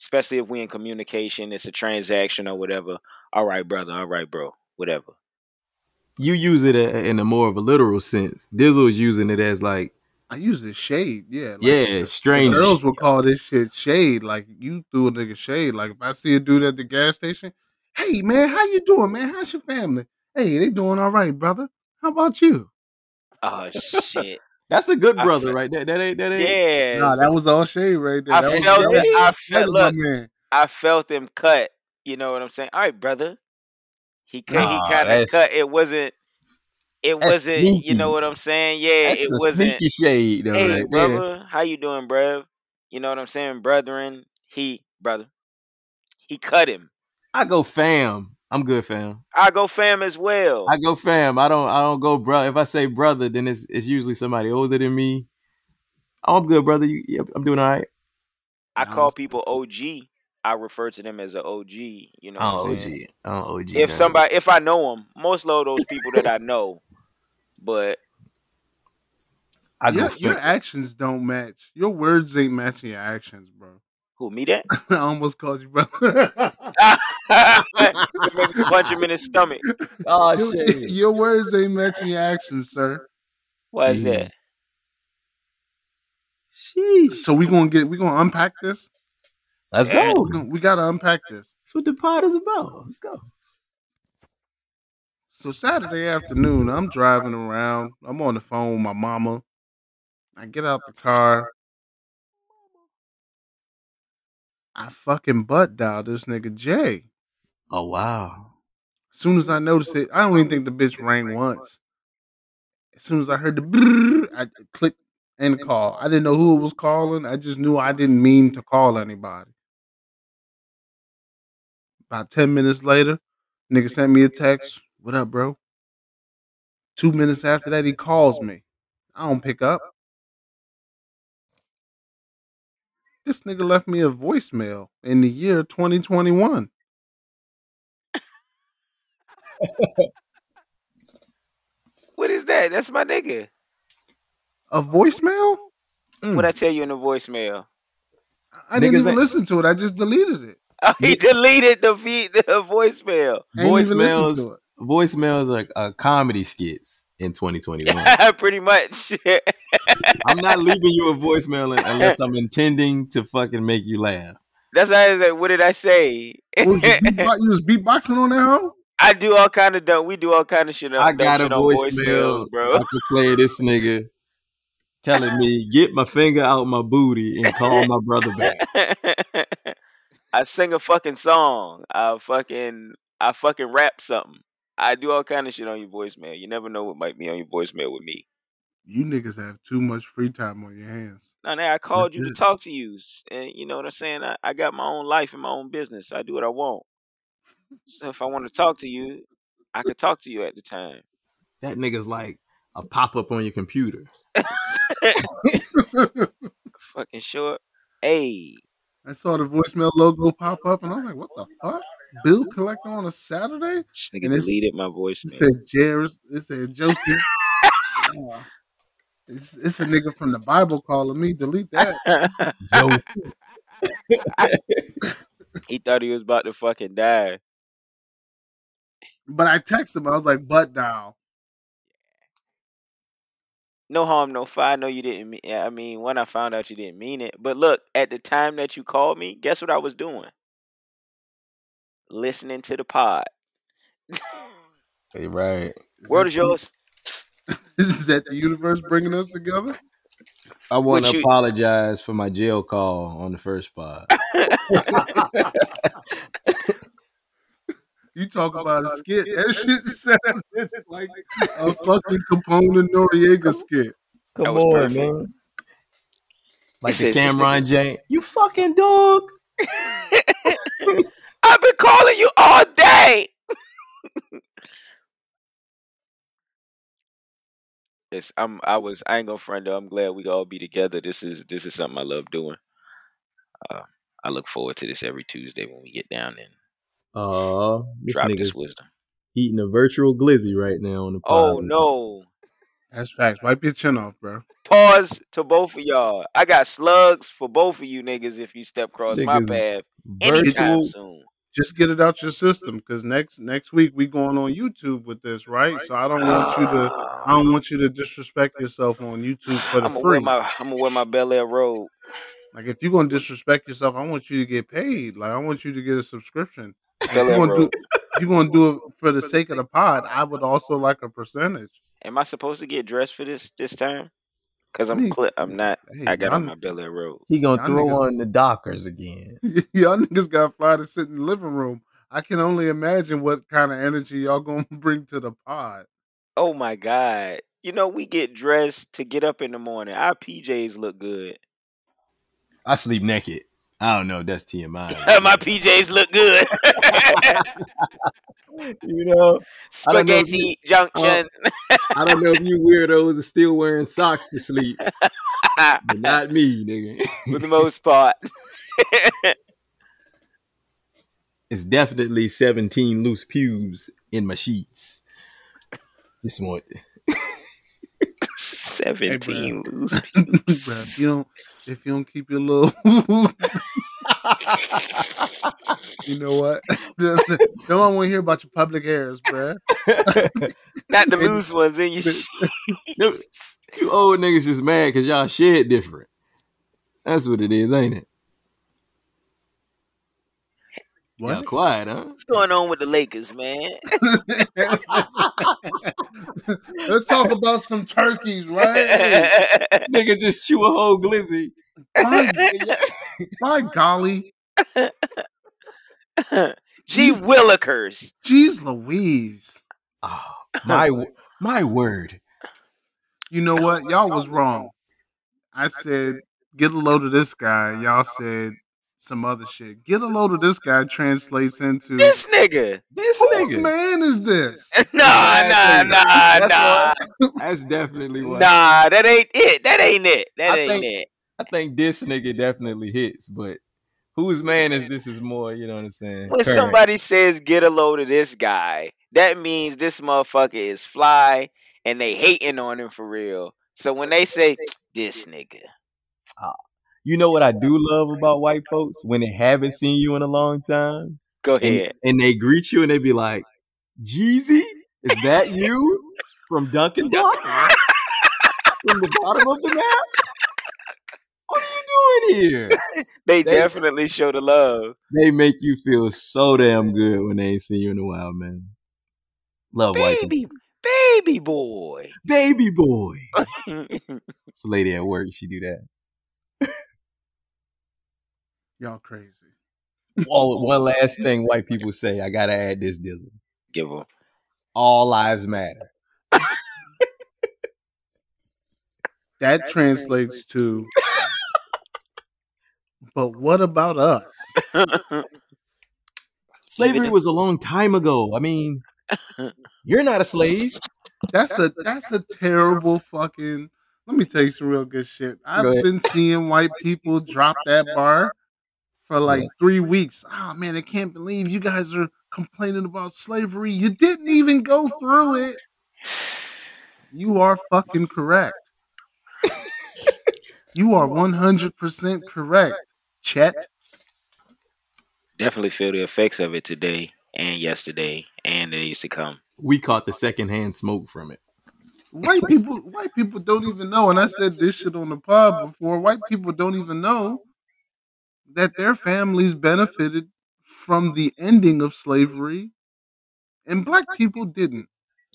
Especially if we in communication, it's a transaction or whatever. All right, brother. All right, bro. Whatever. You use it a- in a more of a literal sense. Dizzle is using it as like, I use this shade, yeah. Like, yeah, the strange. girls will call this shit shade. Like you threw a nigga shade. Like if I see a dude at the gas station, hey man, how you doing, man? How's your family? Hey, they doing all right, brother. How about you? Oh shit. That's a good brother fe- right there. That ain't that ain't. yeah. Nah, that was all shade right there. I that was, felt that that. I felt. was Look, man. I felt him cut. You know what I'm saying? All right, brother. He cut. Nah, he kind of cut. It wasn't. It wasn't. You know what I'm saying? Yeah, That's it a wasn't. sneaky shade, though. Hey, right there. brother, how you doing, bruv? You know what I'm saying, brethren? He, brother, he cut him. I go fam. I'm good, fam. I go fam as well. I go fam. I don't. I don't go bro. If I say brother, then it's it's usually somebody older than me. Oh, I'm good, brother. You, yeah, I'm doing all right. I Nah, call people OG. I refer to them as an OG. You know, Oh, what I'm OG. Oh, OG. If somebody, if I know them, most of those people that I know, but I go Your, your actions don't match. Your words ain't matching your actions, bro. Who me that? I almost called you brother. Make me punch him in his stomach. Oh your, shit. your words ain't matching your actions, sir. Why is that? Sheesh. So we gonna get we gonna unpack this. Let's Yeah. go. We, gonna, we gotta unpack this. That's what the pod is about. Let's go. So Saturday afternoon, I'm driving around. I'm on the phone with my mama. I get out the car. I fucking butt dialed this nigga Jay. Oh wow. As soon as I noticed it, I don't even think the bitch rang once. As soon as I heard the brrr, I clicked end call. I didn't know who it was calling. I just knew I didn't mean to call anybody. About 10 minutes later, nigga sent me a text. What up, bro? Two minutes after that, he calls me. I don't pick up. This nigga left me a voicemail in the year 2021. What is that? That's my nigga. A voicemail? What I mm. tell you in the voicemail? I didn't even ain't- listen to it. I just deleted it. Oh, he deleted the feed, the voicemail. I ain't even listened Voicemails, voicemails are, are comedy skits in 2021. Pretty much. I'm not leaving you a voicemail un- unless I'm intending to fucking make you laugh. That's why I said, what did I say? What you, beatbox- you was beatboxing on that hoe? I do all kind of dumb. We do all kind of shit. I got a shit voicemail, bro. I could play this nigga telling me get my finger out my booty and call my brother back. I sing a fucking song. I fucking I fucking rap something. I do all kind of shit on your voicemail. You never know what might be on your voicemail with me. You niggas have too much free time on your hands. No, now I called That's you to talk to you, and you know what I'm saying. I, I got my own life and my own business. I do what I want. So if I want to talk to you, I could talk to you at the time. That nigga's like a pop up on your computer. Fucking short. Hey, I saw the voicemail logo pop up and I was like, what the fuck? Bill collector on a Saturday? this nigga And it's- deleted my It voicemail. said Jairus. It said Joseph. It's, it's a nigga from the Bible calling me. Delete that. Joe, he thought he was about to fucking die. But I texted him. I was like, butt dial. no harm, no foul. I know you didn't mean. I mean, when I found out you didn't mean it, but look, at the time that you called me, guess what I was doing? Listening to the pod. hey, right. Word is yours. Is that the universe bringing us together? I want to apologize for my jail call on the first pod. You talk about a skit. That shit sounded like a fucking Capone and Noreaga skit. Come on, perfect. man. Like says the this Cameron Jane. You fucking dog. I've been calling you all day. Yes, I'm. I was. I ain't gonna front though. I'm glad we all be together. This is. This is something I love doing. Uh, I look forward to this every Tuesday when we get down and Uh, this drop this wisdom. eating a virtual glizzy right now on the pod. Oh no! That's facts. Wipe your chin off, bro. Pause to both of y'all. I got slugs for both of you niggas if you step across my Niggas path anytime soon. Just get it out your system, because next next week we going on YouTube with this, right? So I don't want you to ah. I don't want you to disrespect yourself on YouTube for the I'm gonna free. wear my. I'm gonna wear my Bel Air robe. Like if you're gonna disrespect yourself, I want you to get paid. Like I want you to get a subscription. If Bel you're Air do, robe. if you're gonna do it for the sake of the pod, I would also like a percentage. Am I supposed to get dressed for this this time? Cause I'm Me. cli- I'm not. Hey, I got on my Bel Air robe. He gonna throw niggas- on the Dockers again. y'all niggas got fly to sit in the living room. I can only imagine what kind of energy y'all gonna bring to the pod. Oh my god! You know we get dressed to get up in the morning. Our PJs look good. I sleep naked. I don't know. That's TMI. my PJs look good. you know, I don't know if Spaghetti Junction. Uh, I don't know if you weirdos are still wearing socks to sleep, but not me, nigga. for the most part. It's definitely 17 loose pubes in my sheets. Just want Seventeen loose. Bruh, if you don't if you don't keep your little you know what? no one want to hear about your public hairs, bruh. Not the It- loose ones in your. you you old niggas is mad because y'all shit different. That's what it is, ain't it? Y'all quiet, huh? What's going on with the Lakers, man? Let's talk about some turkeys, right? Nigga just chew a whole glizzy. By, by golly, G Jeez. Willikers. jeez Louise. Ah, oh, my my word. You know what? Y'all was wrong. I said, get a load of this guy. Y'all said some other shit. Get a load of this guy translates into This nigga. This whose nigga. man is this? Nah, nah, Exactly. nah, That's nah. what- That's definitely what. Nah, that ain't it. That ain't it. That I ain't think- it. I think this nigga definitely hits, but whose man is this is more, you know what I'm saying? When current. somebody says get a load of this guy, that means this motherfucker is fly and they hating on him for real. So when they say this nigga, ah. You know what I do love about white folks when they haven't seen you in a long time, go ahead. and they greet you and they be like, "Jeezy, is that you from Dunkin' Donuts from the bottom of the map? What are you doing here?" They, they- definitely show the love. They make you feel so damn good when they ain't seen you in a while, man. Love white people. Baby, baby boy. baby boy. It's a lady at work. She do that. Y'all crazy. Oh, one last thing white people say. I gotta add this dizzle. Give him. All lives matter. That translates to But what about us? Slavery was a long time ago. I mean, you're not a slave. That's a that's a terrible fucking. Let me tell you some real good shit. I've been seeing white people drop that bar for like Yeah. three weeks. Oh man, I can't believe you guys are complaining about slavery. You didn't even go through it. You are fucking correct. You are one hundred percent correct, Chet. Definitely feel the effects of it today and yesterday and the days to come. We caught the secondhand smoke from it. White people, white people don't even know, and I said this shit on the pod before. White people don't even know that their families benefited from the ending of slavery, and black people didn't.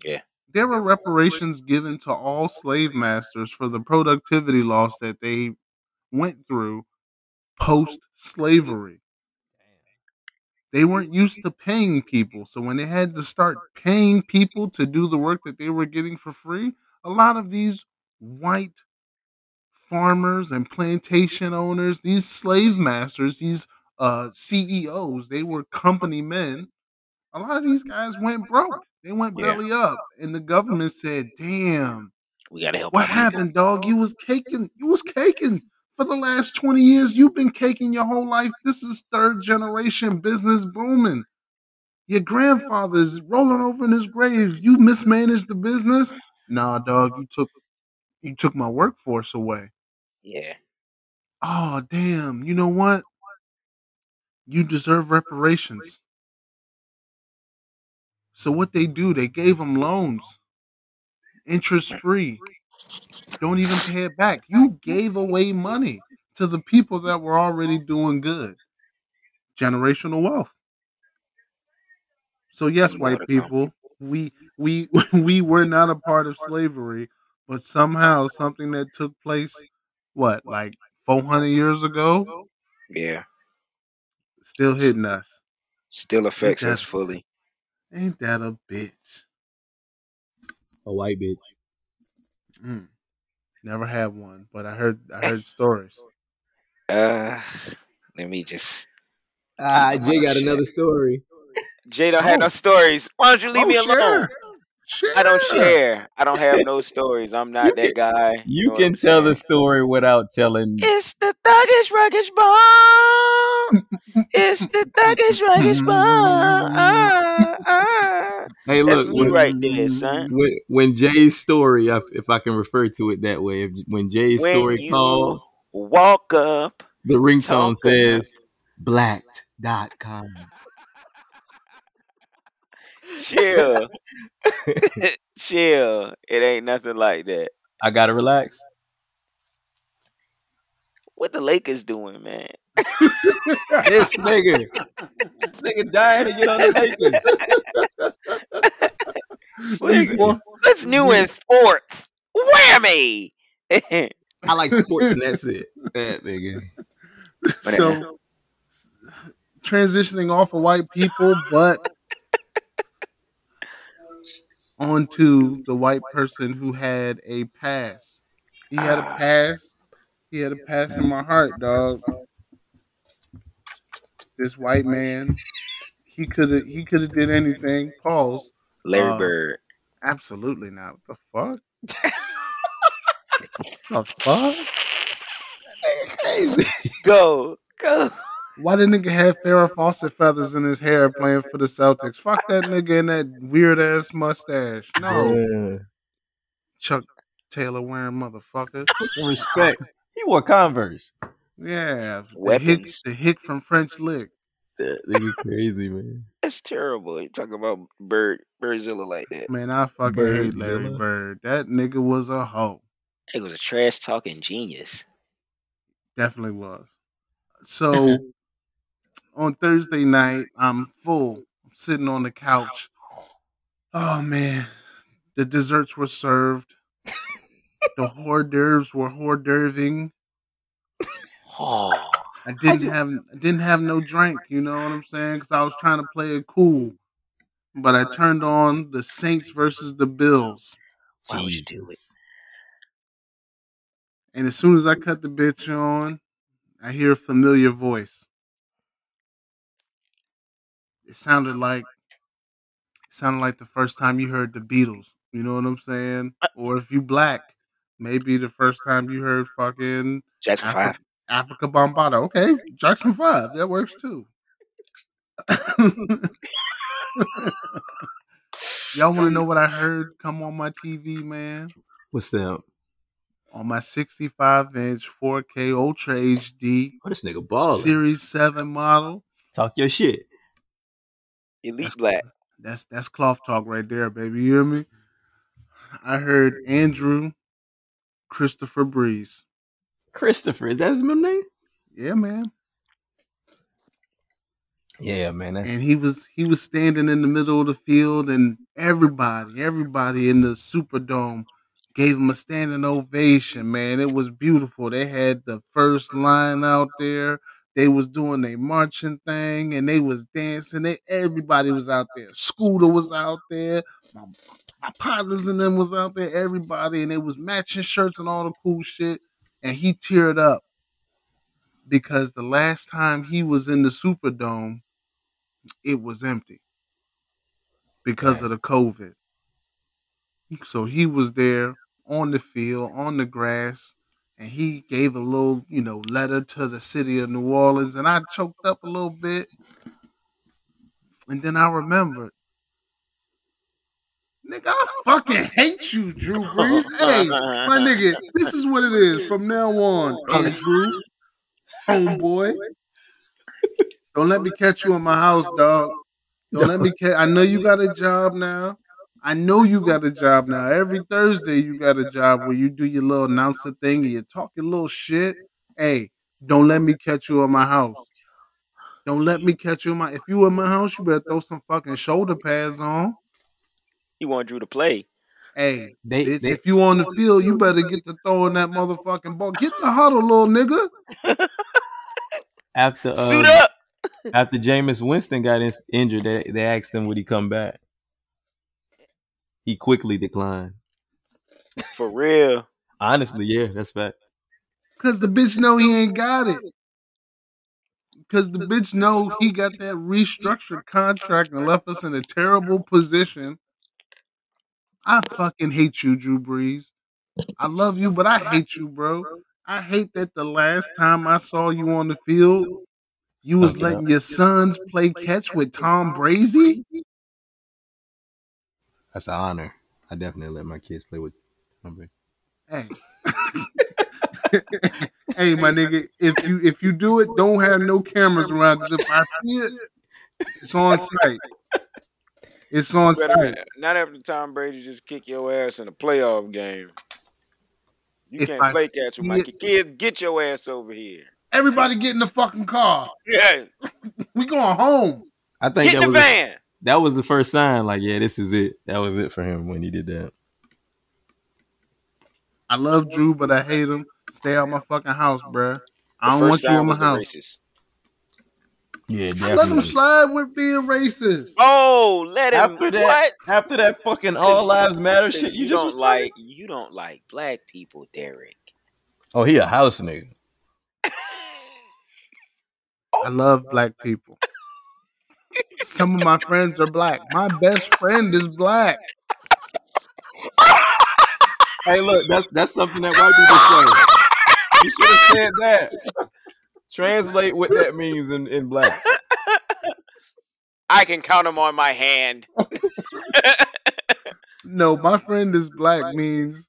Yeah. There were reparations given to all slave masters for the productivity loss that they went through post slavery. They weren't used to paying people. So when they had to start paying people to do the work that they were getting for free, a lot of these white farmers and plantation owners, these slave masters, these uh, CEOs, they were company men. A lot of these guys went broke. They went Yeah. belly up. And the government said, damn, We gotta help. what happened, dog? You was caking. You was caking for the last 20 years. You've been caking your whole life. This is third generation business booming. Your grandfather's rolling over in his grave. You mismanaged the business. Nah, dog, you took you took my workforce away. Yeah. Oh, damn. You know what? You deserve reparations. So what they do, they gave them loans, interest free. Don't even pay it back. You gave away money to the people that were already doing good. Generational wealth. So yes, white people, we we we were not a part of slavery, but somehow something that took place, what like 400 years ago, Yeah. still hitting us. Still affects that- us fully. Ain't that a bitch? A white bitch. Mm. Never had one, but I heard I heard stories. Uh, let me just. Ah, Jay got another story. Jay don't have Oh. no stories. Why don't you leave Oh, me alone? Share. I don't share. I don't have no stories. I'm not You that guy. You know can tell saying? the story without telling. It's the thuggish ruggish bomb. It's the thuggish ruggish bomb. Ah, ah. Hey, That's look, me when, right there, son. when, when Jay's story, if, if I can refer to it that way, if, when Jay's When story you calls, Walk up. the ringtone talk says blacked.com. Chill. Chill. It ain't nothing like that. I gotta relax. What the Lakers doing, man? This nigga. nigga dying to get on the Lakers. Sleep, boy. What's new in sports? Whammy! I like sports and that's it. That nigga. So transitioning off of white people, but onto the white person who had a pass. He had a pass. He had a pass in my heart, dog. This white man, he could have he could have did anything. Pause. Larry Uh, Bird. Absolutely not. What the fuck? the fuck? Go, go. Why the nigga have Farrah Fawcett feathers in his hair playing for the Celtics? Fuck that nigga and that weird ass mustache. No, Yeah. Chuck Taylor wearing motherfucker. Respect. He wore Converse. Yeah, the hick, the hick from French Lick. That nigga crazy, man. That's terrible. You talk about Bird, Birdzilla like that. Man, I fucking hate Larry Bird. That nigga was a hoe. He was a trash talking genius. Definitely was. So on Thursday night, I'm full. I'm sitting on the couch. Oh man, the desserts were served. the hors d'oeuvres were hors d'oeuvring. Oh, I didn't have I didn't have no drink. You know what I'm saying? Because I was trying to play it cool. But I turned on the Saints versus the Bills, Why would you do it? And as soon as I cut the bitch on, I hear a familiar voice. It sounded like it sounded like the first time you heard the Beatles. You know what I'm saying? Uh or if you black, maybe the first time you heard fucking Jackson Africa, Five. Afrika Bambaataa. Okay, Jackson Five. That works too. Y'all want to know what I heard come on my TV, man? What's that? On my 65 inch 4K Ultra HD Oh, this nigga balling. Series 7 model. Talk your shit. Elite Black. That's that's cloth talk right there, baby. You hear me? I heard Andrew Christopher Brees. Christopher, that's that his middle name? Yeah, man. Yeah, man. That's and he was he was standing in the middle of the field and everybody everybody in the superdome gave him a standing ovation man it was beautiful they had the first line out there they was doing their marching thing and they was dancing they everybody was out there scooter was out there my, my partners and them was out there everybody and they was matching shirts and all the cool shit and he teared up because the last time he was in the superdome it was empty because of the COVID. So he was there on the field, on the grass, and he gave a little, you know, letter to the city of New Orleans, and I choked up a little bit. And then I remembered, nigga, I fucking hate you, Drew Brees. Hey, my nigga, this is what it is from now on, oh, Andrew, homeboy. Don't let me catch you in my house, dog. Don't let me catch. I know you got a job now. I know you got a job now. Every Thursday you got a job where you do your little announcer thing and you talk your little shit. Hey, don't let me catch you in my house. Don't let me catch you in my. If you in my house, you better throw some fucking shoulder pads on. He wanted you to play. Hey, they, bitch, they if you on the field, you better get to throwing that motherfucking ball. Get the huddle, little nigga. after Suit uh, up. after Jameis Winston got in, injured, they, they asked him would he come back. He quickly declined. For real. Honestly, yeah, that's fact. Cause the bitch know he ain't got it. Cause the bitch know he got that restructured contract and left us in a terrible position. I fucking hate you, Drew Brees. I love you, but I hate you, bro. I hate that the last time I saw you on the field, you was Stunk up. letting your sons play catch with Tom Brady. That's an honor. I definitely let my kids play with. Tom Hey. hey, my nigga, if you if you do it, don't have no cameras around. Cause if I see it, it's on site. It's on site. not- Not after Tom Brady just kick your ass in a playoff game. You If can't I play see catch with my it- kid. Kids, get your ass over here. Everybody get in the fucking car. Yeah. We going home. I think Get that the was van. That was the first sign. Like, yeah, this is it. That was it for him when he did that. I love Drew, but I hate him. Stay out my fucking house, bruh. I don't want you in my house. racist. Yeah, I let him slide with being racist. Oh, let him. After that, what? after that fucking all lives matter shit, you, you just don't like. You don't like black people, Derek. Oh, he a house nigga. I love black people. Some of my friends are black. My best friend is black. Hey, look, that's that's something that white people say. You should have said that. Translate what that means in, in black. I can count them on my hand. No, my friend is black means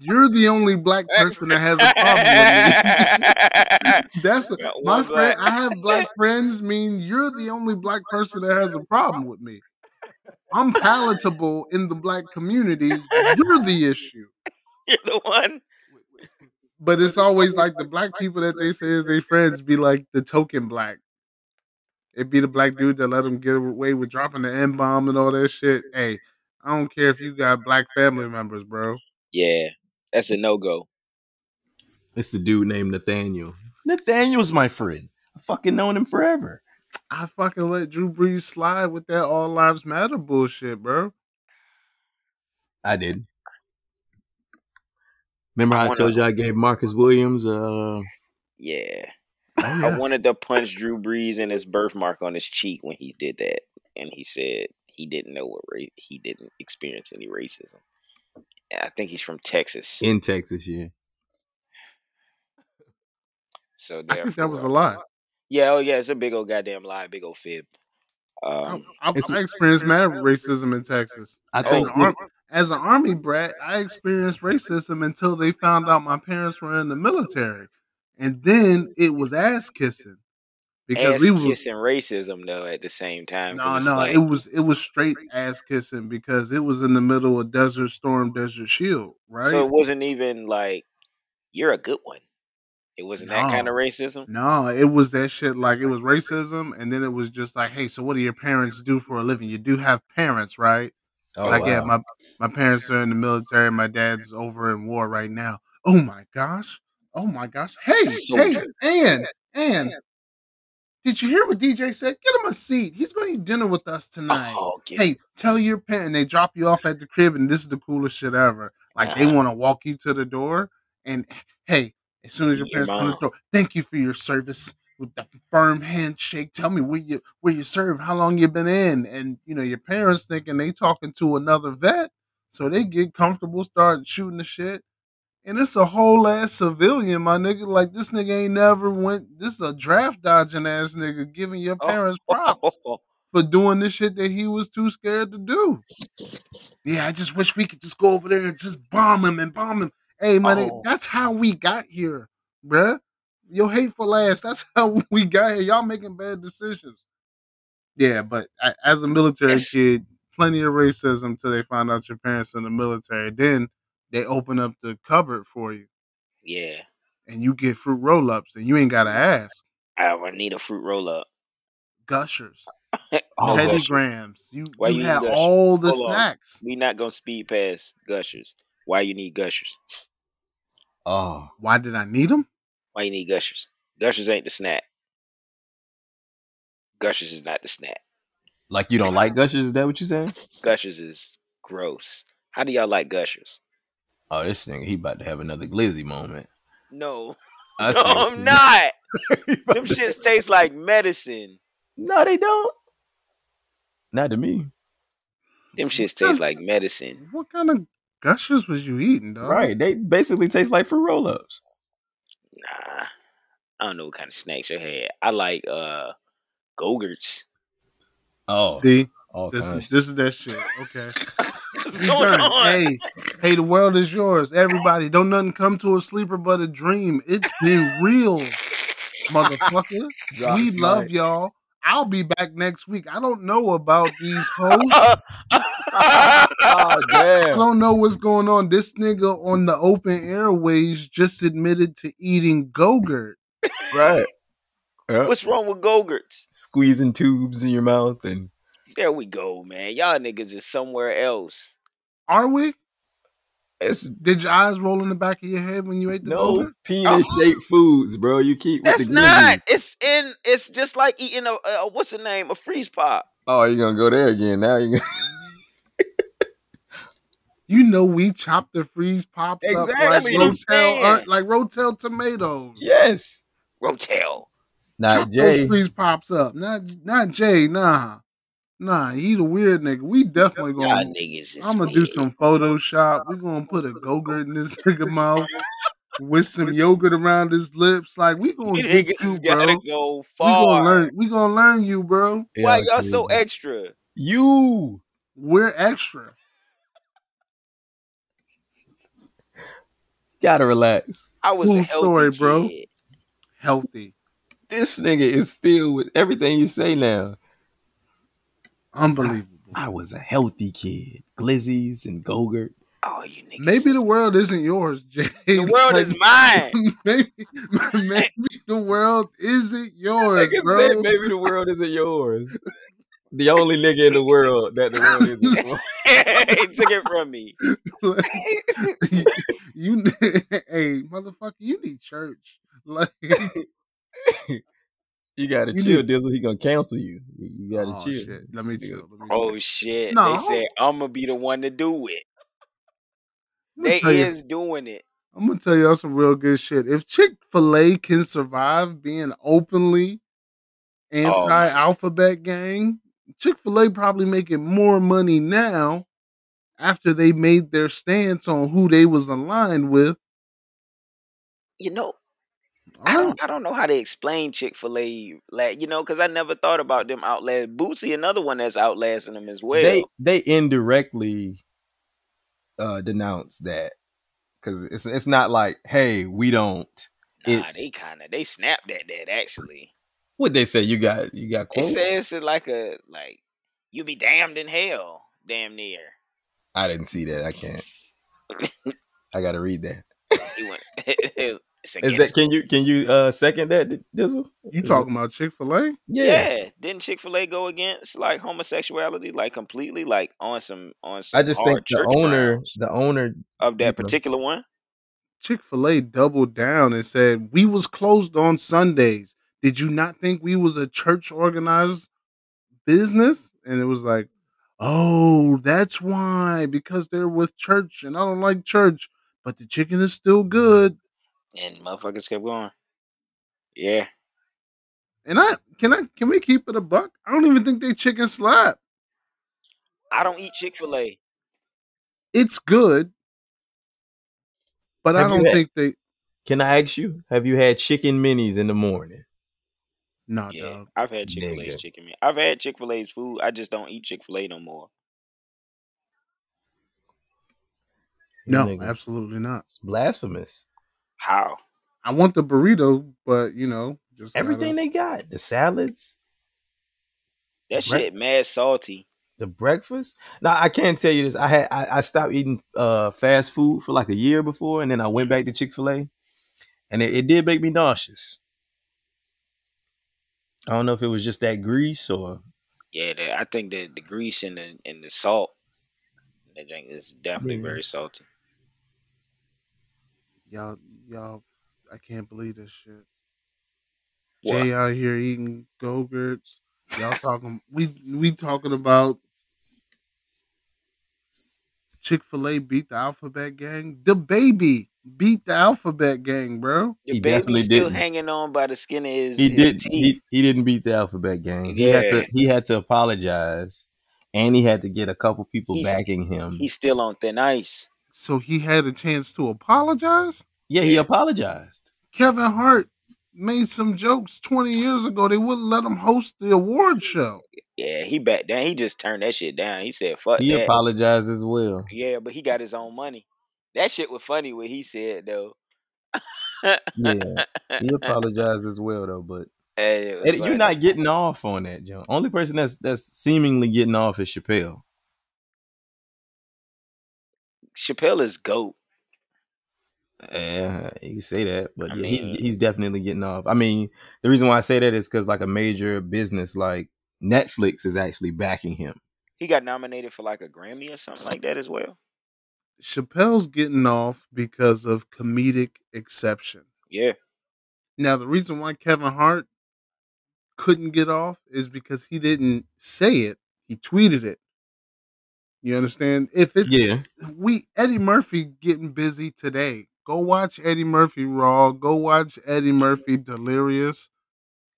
you're the only black person that has a problem with me. That's Got my friend. I have black friends. Mean you're the only black person that has a problem with me. I'm palatable in the black community. You're the issue. You're the one. But it's always like the black people that they say is their friends be like the token black. It be the black dude that let them get away with dropping the N bomb and all that shit. Hey, I don't care if you got black family members, bro. Yeah, that's a no go. It's the dude named Nathaniel. Nathaniel's my friend. I fucking known him forever. I fucking let Drew Brees slide with that all lives matter bullshit, bro. I did. Remember I how I, wanna- told you I gave Marcus Williams uh Yeah, oh, I wanted to punch Drew Brees in his birthmark on his cheek when he did that, and he said he didn't know what ra- he didn't experience any racism. And I think he's from Texas, in Texas, yeah. so I think that was a therefore- lie. Yeah, oh yeah, it's a big old goddamn lie, big old fib. I, Um, I, It's- I experienced mad racism in Texas. I As, think an ar- as an army brat, I experienced racism until they found out my parents were in the military, and then it was ass kissing because ass we was kissing racism though at the same time. no no like- it was it was straight ass kissing because it was in the middle of Desert Storm, Desert Shield, right? So it wasn't even like you're a good one. It wasn't that kind of racism. No, it was that shit. Like it was racism, and then it was just like, hey, so what do your parents do for a living? You do have parents, right? oh, like, yeah, my my parents are in the military. My dad's over in war right now. Oh my gosh. Oh my gosh. Hey, hey, Soldier. Ann, Ann. Did you hear what DJ said? Get him a seat. He's going to eat dinner with us tonight. Oh, get Hey, tell your parent. They drop you off at the crib, and this is the coolest shit ever. Like they Uh-huh. want to walk you to the door, and hey, as soon as your Your parents come to the door, thank you for your service with the firm handshake. Tell me where you where you served, how long you been in, and you know your parents thinking they talking to another vet, so they get comfortable, start shooting the shit. And it's a whole ass civilian, my nigga. Like this nigga ain't never went. This is a draft dodging ass nigga giving your Oh. parents oh, props oh. for doing the shit that he was too scared to do. Yeah, I just wish we could just go over there and just bomb him and bomb him. Hey, man, Oh. that's how we got here, bruh. Your hateful ass. That's how we got here. Y'all making bad decisions. Yeah, but I, as a military Yes. kid, plenty of racism till they find out your parents in the military. Then they open up the cupboard for you, Yeah, and you get fruit roll ups, and you ain't gotta ask. I would need a fruit roll up. Gushers, Oh, Teddy Gushers. Grahams. You, Why you you had eat Gushers? all the Hold on. snacks. We not gonna speed past gushers. Why you need gushers? oh, Why did I need them? Why you need gushers? Gushers ain't the snack. Gushers is not the snack. like you don't like gushers? Is that what you saying? Gushers is gross. How do y'all like gushers? Oh, this thing, he about to have another glizzy moment. No, I no, see. I'm not. Them shits taste like medicine. No, they don't. Not to me. Them shits taste like medicine. What kind of gushers was you eating, dog? Right. They basically taste like fruit roll ups. Nah, I don't know what kind of snacks you had. I like uh Go-Gurts. Oh, See, all this kinds. is this is that shit. Okay. What's going done. on? Hey, hey, the world is yours. Everybody, don't nothing come to a sleeper but a dream. It's been real, motherfucker. Drop we the love mic. y'all. I'll be back next week. I don't know about these hosts. oh I don't know what's going on. This nigga on the open airways just admitted to eating Go-Gurt. Right. Yeah. What's wrong with Gogurts? Squeezing tubes in your mouth and There we go, man. Y'all niggas is somewhere else. Are we? it's Did your eyes roll in the back of your head when you ate the no Gogurt? penis shaped foods, bro. You keep with That's the not. glizzy. It's in. It's just like eating a, a what's the name? A freeze pop. Oh, you're gonna go there again now. You gonna You know we chopped the freeze pops up Exactly, like Rotel, saying. uh, like Rotel tomatoes. yes. Rotel. Not Chop Jay. those freeze pops up. Not not Jay. Nah, nah. He the weird nigga. We definitely Y'all gonna. niggas is I'm gonna do weird. some Photoshop. We gonna put a Gogurt in this nigga mouth with some yogurt around his lips. Like we gonna You get niggas you, gotta bro. go We gonna learn. We gonna learn you, bro. Why y'all so extra? You We're extra. gotta relax. I was a Cool healthy story, bro. Healthy. This nigga is still with everything you say now. Unbelievable. I was a healthy kid. Glizzies and Gogurt. Oh, you niggas. Maybe the world isn't yours, Jay. the world Like, is mine. maybe, maybe the world isn't yours, Nigga bro. said maybe the world isn't yours. The only nigga in the world that the world isn't for. he took it from me. you, hey, motherfucker, you need church. Like, You gotta You chill, need- Dizzle. He gonna cancel you. You, you gotta oh, chill. shit. Let me Nigga, chill. Let me Oh chill. shit! No. They said I'm gonna be the one to do it. They tell you- is doing it. I'm gonna tell y'all some real good shit. If Chick Fil A can survive being openly Oh, anti-alphabet gang, Chick Fil A probably making more money now after they made their stance on who they was aligned with. You know, I don't. I don't know how to explain Chick Fil A. Like you know, because I never thought about them outlast. Bootsy, another one that's outlasting them as well. They they indirectly uh denounce that because it's it's not like hey we don't. nah, it's- they kind of they snapped at that actually. What they say? You got you got They quotes? say it's like a like you be damned in hell, damn near. I didn't see that. I can't. I gotta read that. He went. it's Is that can you can you uh second that D- Dizzle? You talking about Chick Fil A? Yeah. Yeah. Didn't Chick Fil A go against like homosexuality, like completely, like on some on some I just think the owner the owner of you that know. particular one? Chick Fil A doubled down and said we was closed on Sundays. Did you not think we was a church organized business? And it was like, oh, that's why because they're with church, and I don't like church, but the chicken is still good. And motherfuckers kept going. Yeah. And I can I can we keep it a buck? I don't even think they chicken slap. I don't eat Chick Fil A. It's good, but I Have you don't had- think they. Can I ask you? Have you had chicken minis in the morning? Nah, Yeah, dog. I've had Chick Fil A's chicken meat. I've had Chick Fil A's food. I just don't eat Chick Fil A no more. No, Nigga, absolutely not. It's blasphemous. How? I want the burrito, but you know, just gotta- Everything they got, the salads, That Right. shit mad salty. the breakfast. Now I can't tell you this. I had I, I stopped eating uh fast food for like a year before, and then I went back to Chick Fil A, and it, it did make me nauseous. I don't know if it was just that grease or Yeah, the, I think the the grease and the and the salt, that drink is definitely Yeah. very salty. Y'all, y'all. I can't believe this shit. What? Jay out here eating go-gurts. Y'all talking? we we talking about Chick Fil A beat the Alphabet Gang. The baby beat the Alphabet Gang, bro. The He baby's definitely still didn't. hanging on by the skin of his, he his did teeth. he, he didn't beat the alphabet gang. He had to he had to apologize, and he had to get a couple people He's- backing him. He's still on thin ice. So he had a chance to apologize. Yeah, he apologized. Kevin Hart made some jokes 20 years ago. They wouldn't let him host the award show. Yeah, he back down. He just turned that shit down. He said, "Fuck that. He that." apologized as well. Yeah, but he got his own money. That shit was funny what he said though. Yeah, he apologized as well though. But Hey, Eddie, you're not getting off on that, Joe. Only person that's that's seemingly getting off is Chappelle. Chappelle is goat. Yeah, you can say that, but I yeah, he's he's definitely getting off. I mean, the reason why I say that is because like a major business like Netflix is actually backing him. He got nominated for like a Grammy or something like that as well. Chappelle's getting off because of comedic exception. Yeah. Now, the reason why Kevin Hart couldn't get off is because he didn't say it; he tweeted it. You understand? If it's Yeah, we Eddie Murphy getting busy today, go watch Eddie Murphy Raw. Go watch Eddie Murphy Delirious.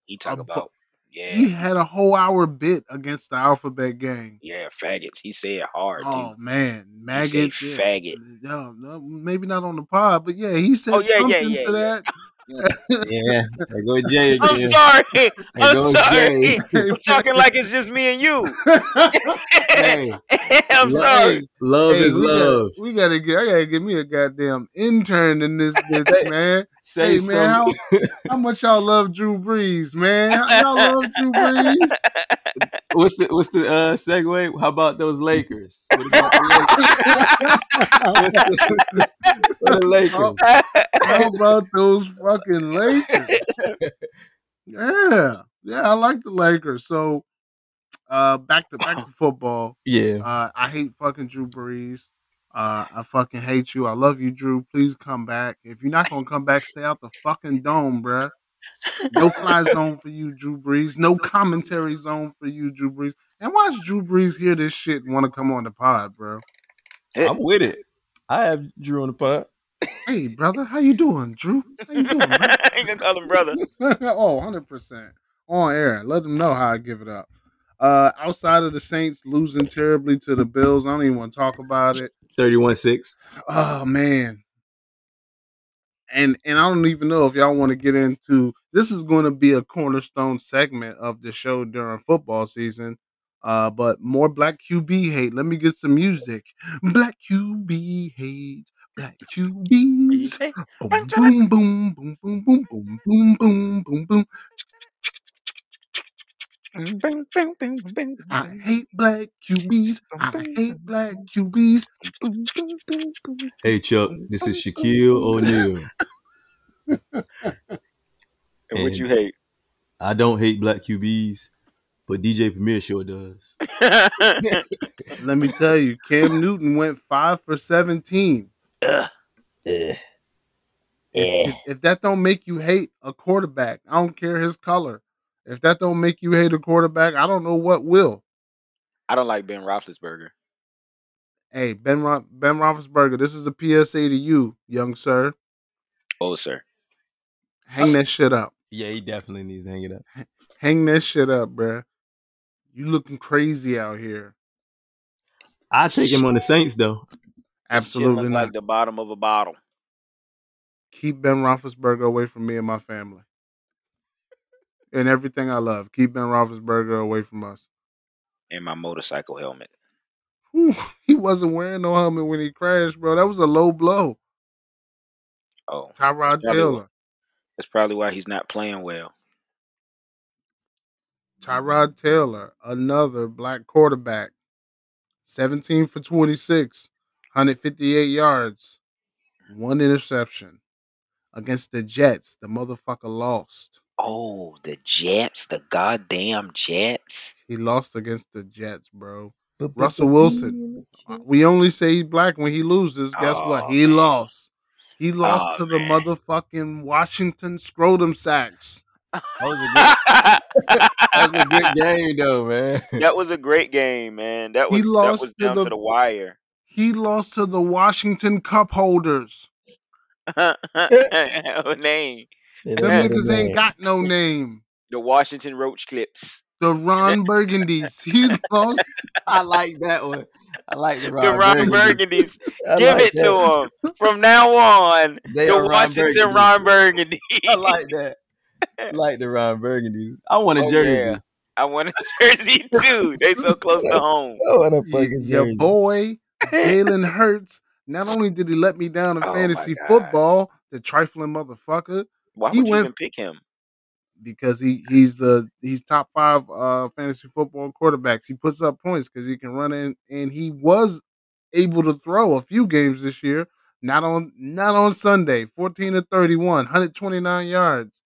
He talk about yeah. He had a whole hour bit against the Alphabet Gang. Yeah, faggots. He said hard Oh too. man, maggots. yeah. faggot. No, no, maybe not on the pod, but yeah, he oh, said Oh, yeah, yeah, something yeah, to that. Yeah. There go Jay I'm sorry. There I'm sorry. Jay. I'm talking like it's just me and you. Hey, I'm lo- sorry. Love Hey, is we love. Gotta, we gotta get. I gotta get me a goddamn intern in this bitch, man. Say Hey man, how, how much y'all love Drew Brees, man? Y'all love Drew Brees? What's the what's the uh, segue? How about those Lakers? What about the Lakers? What's the, what's the, the Lakers? How about those fucking Lakers? Yeah, yeah, I like the Lakers. So, uh, back to back to football. Yeah, Uh, I hate fucking Drew Brees. Uh, I fucking hate you. I love you, Drew. Please come back. If you're not gonna come back, stay out the fucking dome, bruh. No fly zone for you, Drew Brees. No commentary zone for you, Drew Brees. And watch Drew Brees hear this shit and want to come on the pod, bro. I'm with it. I have Drew on the pod. Hey, brother, how you doing, Drew? How you doing, man? I ain't gonna call him brother. oh, 100%. On air. Let them know how I give it up. Uh, outside of the Saints losing terribly to the Bills, I don't even want to talk about it. 31-6. Oh man. And and I don't even know if y'all want to get into this is going to be a cornerstone segment of the show during football season. Uh, but more black QB hate. Let me get some music. Black QB hate. Black QBs. Boom, boom, boom, boom, boom, boom, boom, boom, boom, boom, boom. I hate black QBs. I hate black QBs. Hey Chuck, this is Shaquille O'Neal. And what you hate? I don't hate black QBs, but DJ Premier sure does. Let me tell you, Cam Newton went five for 17. Ugh. Eh. If, if that don't make you hate a quarterback, I don't care his color. If that don't make you hate a quarterback, I don't know what will. I don't like Ben Roethlisberger. Hey, Ben Ro- Ben Roethlisberger, this is a PSA to you, young sir. Oh, sir. Hang that shit up. Yeah, he definitely needs to hang it up. Hang that shit up, bruh. You looking crazy out here. I take him on the Saints though. Absolutely not. like the bottom of a bottle. Keep Ben Roethlisberger away from me and my family. And everything I love. Keep Ben Roethlisberger away from us. And my motorcycle helmet. Whew, he wasn't wearing no helmet when he crashed, bro. That was a low blow. Oh, Tyrod. Taylor. that's probably why he's not playing well. Tyrod Taylor, another black quarterback. 17 for 26, 158 yards, one interception against the Jets. The motherfucker lost. Oh, the Jets, the goddamn Jets. He lost against the Jets, bro. Russell Wilson. Uh, We only say he's black when he loses. Guess what? Oh, He man. lost. He lost Oh, to the man. motherfucking Washington scrotum sacks. That was a good, that was a good game though, man. that was a great game, man. That He was lost that was to down the- to the wire. He lost to the Washington Cup holders. What name? Them niggas ain't got no name. The Washington Roach Clips. The Ron Burgundies. He lost. I like that one. I like the the Ron, Ron Burgundy. Burgundies. Give like it that. to them From now on, They the are Ron Washington Burgundy. Ron Burgundy. I like that. I like the Ron Burgundies. I want a Oh, jersey. yeah. I want a jersey too. They so close to home. I want a Y- fucking Your jersey. boy, Jalen Hurts. Not only did he let me down in Oh, fantasy football, the trifling motherfucker, Why He would you went- even pick him? because he he's the he's top five uh fantasy football quarterbacks. He puts up points because he can run in, and he was able to throw a few games this year. Not on not on Sunday. 14 to 31, 129 yards,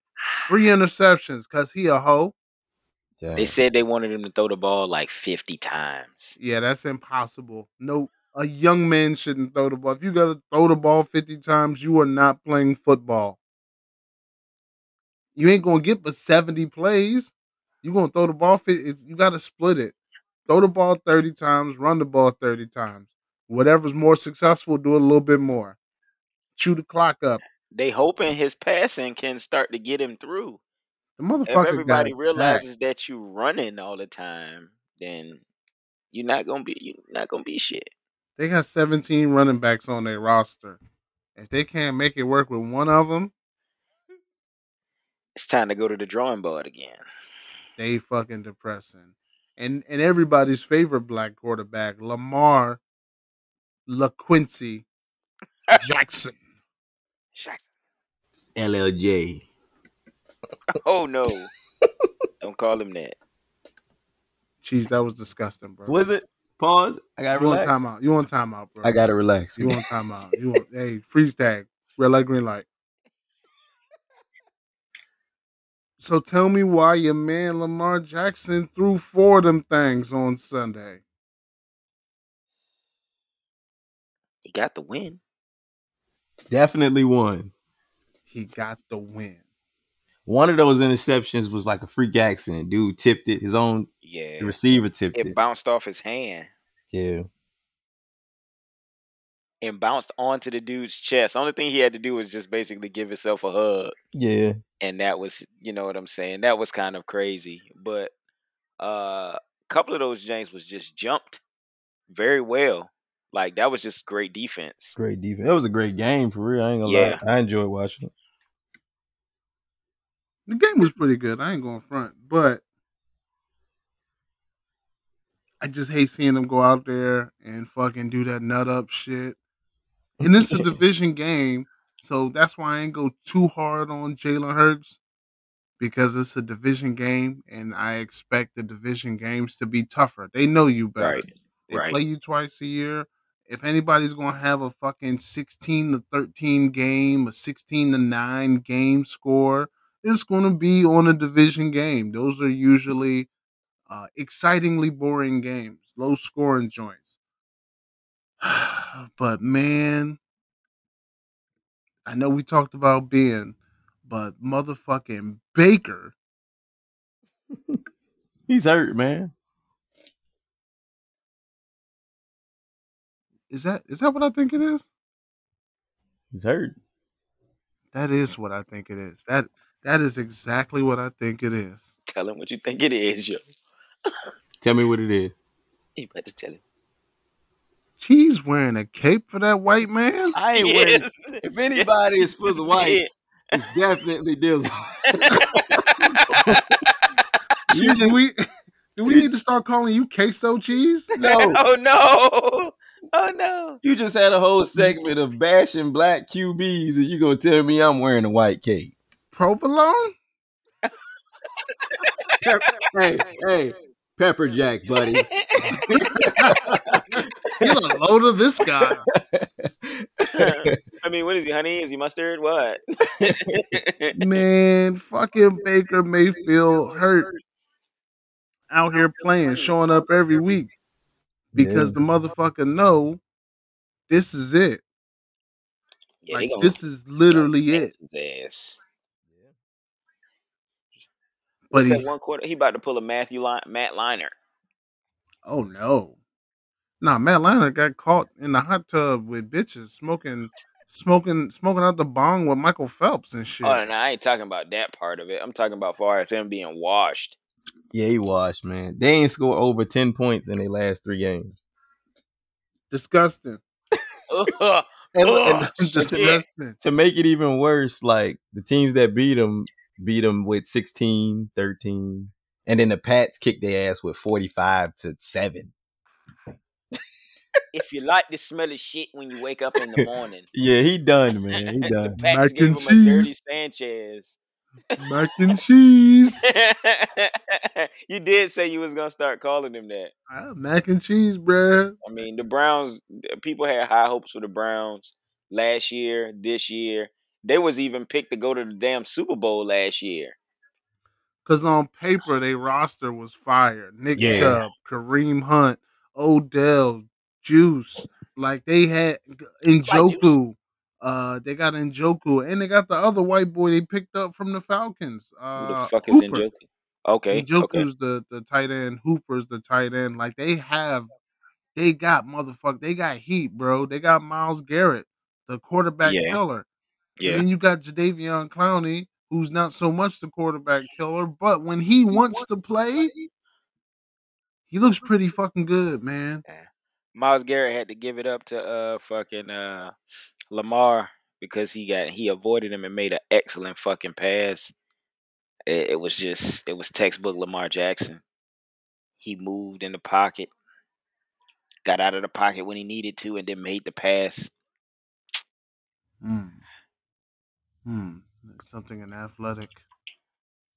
three interceptions, cause he a hoe. Damn. They said they wanted him to throw the ball like 50 times. Yeah, that's impossible. No, a young man shouldn't throw the ball. If you gotta throw the ball 50 times, you are not playing football. You ain't gonna get but 70 plays. You gonna throw the ball it's, you gotta split it. Throw the ball 30 times, run the ball 30 times. Whatever's more successful, do a little bit more. Chew the clock up. They hoping his passing can start to get him through. The If motherfucker everybody got realizes that you running all the time, then you're not gonna be you're not gonna be shit. They got 17 running backs on their roster. If they can't make it work with one of them, It's time to go to the drawing board again. they fucking depressing. And and everybody's favorite black quarterback, Lamar LaQuincy Jackson. Jackson. LLJ. Oh no. Don't call him that. Jeez, that was disgusting, bro. Was it? Pause. I got to You want relax. timeout? You want timeout, bro? I got to relax. You want timeout? You want? hey, freeze tag, red light, green light. So tell me why your man Lamar Jackson threw four of them things on Sunday. He got the win. Definitely won. He got the win. One of those interceptions was like a freak accident. Dude tipped it. His own Yeah. receiver tipped It it. bounced off his hand Yeah. and bounced onto the dude's chest. Only thing he had to do was just basically give himself a hug. Yeah. And that was you know what I'm saying. That was kind of crazy, but uh, a couple of those James was just jumped very well. Like that was just great defense. Great defense. That was a great game for real. I ain't gonna Yeah. lie. I enjoyed watching it. The game was pretty good. I ain't going front, but I just hate seeing them go out there and fucking do that nut up shit. And this is a division game, so that's why I ain't go too hard on Jalen Hurts because it's a division game, and I expect the division games to be tougher. They know you better. Right, They right. play you twice a year. If anybody's gonna have a fucking sixteen to thirteen game, a sixteen to nine game score, it's gonna be on a division game. Those are usually uh, excitingly boring games, low scoring joints. but man, I know we talked about Ben, but motherfucking Baker, He's hurt, man. is that is that what I think it is? He's hurt. That is what I think it is. That that is exactly what I think it is. Tell him what you think it is, yo. Tell me what it is. You better tell him. She's wearing a cape for that white man. I ain't wearing. Yes. If anybody is for the Yeah. whites, it's definitely Dizzle. You just we do we need to start calling you queso cheese? no. oh no! Oh no! You just had a whole segment of bashing black QBs, and you gonna tell me I'm wearing a white cape? Provolone? Hey, hey, pepper jack, buddy. Get a load of this guy. I mean, what is he? Honey? Is he mustard? What? Man, fucking Baker Mayfield hurt out here playing, showing up every week because the motherfucker know this is it. yeah, Like this is literally it. his ass. But What's he, one quarter? He about to pull a Matthew Line, Matt Leinart. oh no, nah, Matt Leinart got caught in the hot tub with bitches smoking, smoking, smoking out the bong with Michael Phelps and oh, shit. Oh no, I ain't talking about that part of it. I'm talking about far as him being washed. Yeah, he washed, man. They ain't scored over ten points in their last three games. Disgusting. Ugh. And, and Just disgusting. to make it even worse, like the teams that beat them beat them with 16, 13. and then the Pats kicked their ass with forty five to seven. If you like the smell of shit when you wake up in the morning, Yeah, he done, man. He done. Pats Mac gave and him a dirty cheese. Sanchez. Mac and cheese. you did say you was gonna start calling him that. Ah, mac and cheese, bruh. I mean, the Browns. People had high hopes for the Browns. last year, this year. They was even picked to go to the damn Super Bowl last year. Cause on paper they roster was fire. Nick Yeah. Chubb, Kareem Hunt, Odell, Juice. Like they had Njoku. Uh, they got Njoku, and they got the other white boy they picked up from the Falcons. Who Uh, the fuck is Hooper. Njoku? Okay, Njoku's okay. the the tight end. Hooper's the tight end. Like they have, they got motherfucker. They got heat, bro. They got Myles Garrett, the quarterback Yeah. killer. And Yeah, then you got Jadeveon Clowney, who's not so much the quarterback killer, but when he wants to play, he looks pretty fucking good, man. Myles Garrett had to give it up to uh fucking uh Lamar because he got he avoided him and made an excellent fucking pass. It, it was just it was textbook Lamar Jackson. He moved in the pocket, got out of the pocket when he needed to, and then made the pass. Hmm. Hmm. Something an athletic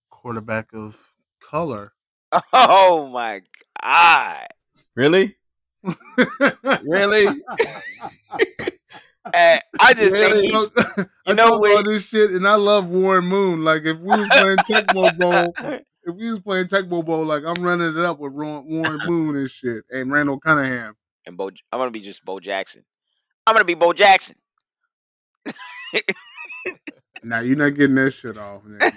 quarterback of color. Oh my god! Really? Really? I just Really? think he's, You know about this shit, and I love Warren Moon. Like if we was playing Tecmo Bowl, if we was playing Tecmo Bowl, like I'm running it up with Warren Moon and shit, and Randall Cunningham. and Bo. I'm gonna be just Bo Jackson. I'm gonna be Bo Jackson. Now you're not getting that shit off. Man.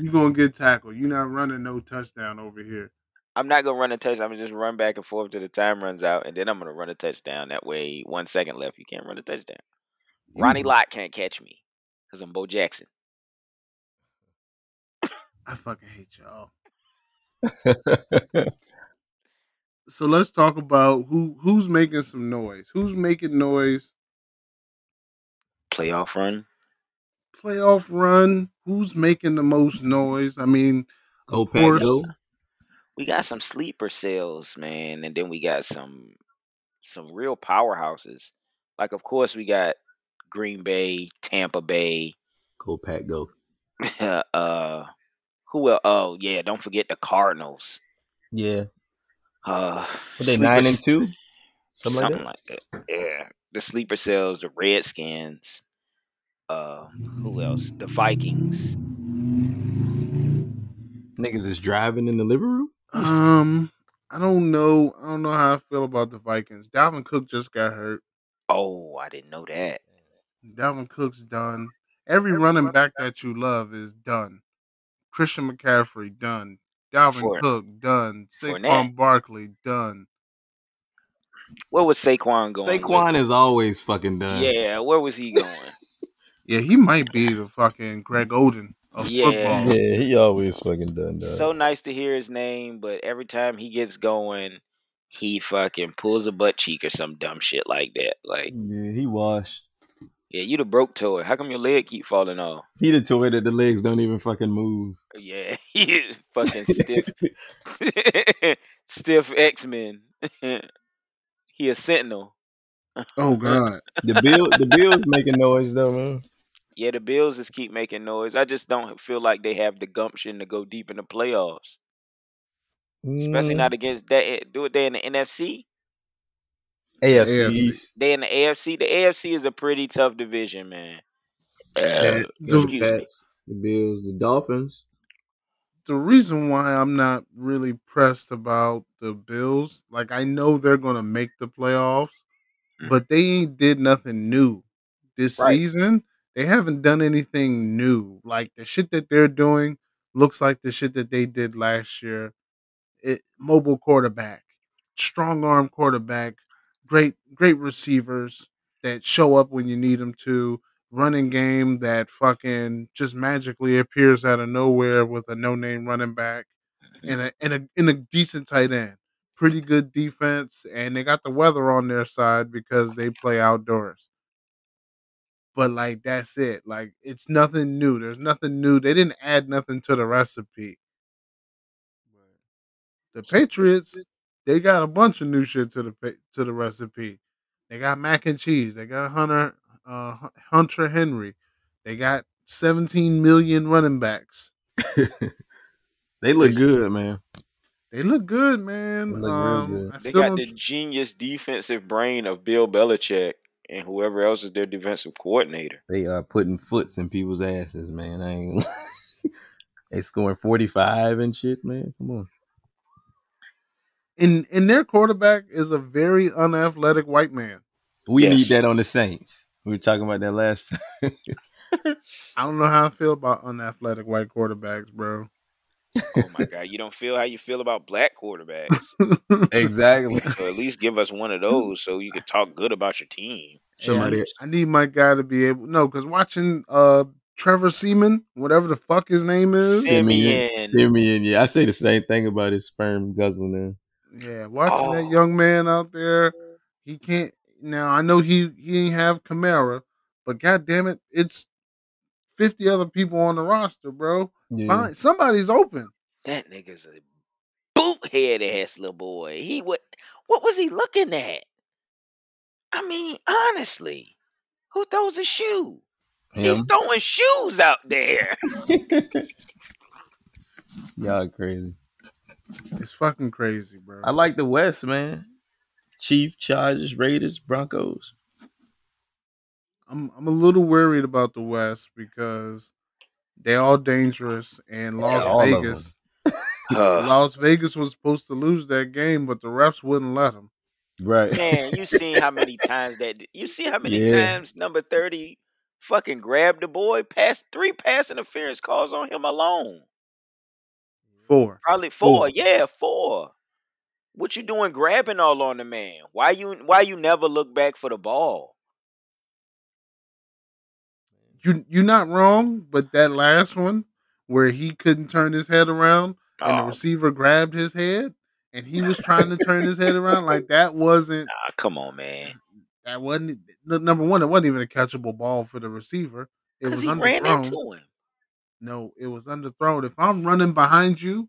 You gonna get tackled. You're not running no touchdown over here. I'm not gonna run a touchdown. I'm gonna just run back and forth till the time runs out, and then I'm gonna run a touchdown. That way, one second left, you can't run a touchdown. Ronnie You- Lott can't catch me because I'm Bo Jackson. I fucking hate y'all. So let's talk about who who's making some noise. Who's making noise? Playoff run. Playoff run. Who's making the most noise? I mean, Go Of Pack course. We got some sleeper sales, man, and then we got some some real powerhouses. Like, of course, we got Green Bay, Tampa Bay. Go Pat, Go. uh, who else? Oh yeah, don't forget the Cardinals. Yeah. Uh, Were they sleeper nine and two? Something, something like like that. Yeah, the sleeper cells, the Redskins. Uh, who else? The Vikings. That. Niggas is driving in the living room. um, I don't know. I don't know how I feel about the Vikings. Dalvin Cook just got hurt. Oh, I didn't know that. Dalvin Cook's done. Every running back that you love is done. Christian McCaffrey done. Dalvin For- Cook done. Fournette. Saquon Barkley done. Where was Saquon going? Saquon is always fucking done. Yeah, where was he going? Yeah, he might be the fucking Greg Oden of Yeah. football. Yeah, he always fucking done. that. so nice to hear his name, but every time he gets going, he fucking pulls a butt cheek or some dumb shit like that. Like, yeah, he washed. yeah, you the broke toy. How come your leg keep falling off? He the toy that the legs don't even fucking move. Yeah, he is fucking stiff. stiff X Men. he a sentinel. Oh God. The bill, the Bills making noise though, man. Yeah, the Bills just keep making noise. I just don't feel like they have the gumption to go deep in the playoffs, especially Mm, not against that. Do it there in the NFC. AFC AFC. They in the AFC. The AFC is a pretty tough division, man. Pats, the Excuse me. Pats, the Bills, the Dolphins. the reason why I'm not really pressed about the Bills, like I know they're gonna make the playoffs, Mhm. but they ain't did nothing new this Right. season. They haven't done anything new. Like the shit that they're doing looks like the shit that they did last year. It mobile quarterback, strong arm quarterback, great great receivers that show up when you need them to. Running game that fucking just magically appears out of nowhere with a no name running back and a and a and a decent tight end. Pretty good defense, and they got the weather on their side because they play outdoors. But like that's it. Like it's nothing new. There's nothing new. They didn't add nothing to the recipe. The Patriots, they got a bunch of new shit to the to the recipe. They got mac and cheese. They got Hunter uh, Hunter Henry. They got 17 million running backs. They look They- good, man. They look good, man. They look um, good. I They got the genius defensive brain of Bill Belichick. And whoever else is their defensive coordinator. They are putting foots in people's asses, man. I ain't. they scoring forty five and shit, man. Come on. And and their quarterback is a very unathletic white man. We Yes. need that on the Saints. We were talking about that last time. I don't know how I feel about unathletic white quarterbacks, bro. Oh my god, you don't feel how you feel about black quarterbacks. exactly. So at least give us one of those so you can talk good about your team. Somebody- And I need my guy to be able no, because watching uh Trevor Seaman, whatever the fuck his name is, Siemian. Siemian, yeah, I say the same thing about his sperm guzzling. There. yeah, watching that Oh. young man out there, he can't. Now I know he he didn't have Kamara, but god damn it, it's fifty other people on the roster, bro. Yeah. Find, somebody's open. That nigga's a boothead ass little boy. He what what was he looking at? I mean, honestly, who throws a shoe? He's throwing shoes out there. Y'all crazy. It's fucking crazy, bro. I like the West, man. Chief, Chargers, Raiders, Broncos. I'm I'm a little worried about the West because they're all dangerous and Las all of Vegas. Uh, Las Vegas was supposed to lose that game, but the refs wouldn't let them. Right. man, you seen how many times that you see how many Yeah. times number 30 fucking grabbed the boy, passed three pass interference calls on him alone. Four. Probably four. Four. Yeah, four. What you doing grabbing all on the man? Why you why you never look back for the ball? You you're not wrong, but that last one where he couldn't turn his head around and the Oh, receiver grabbed his head and he was trying to turn his head around like that wasn't nah, come on, man. that wasn't number one. It wasn't even a catchable ball for the receiver. It was he ran underthrown. into him. No, it was underthrown. If I'm running behind you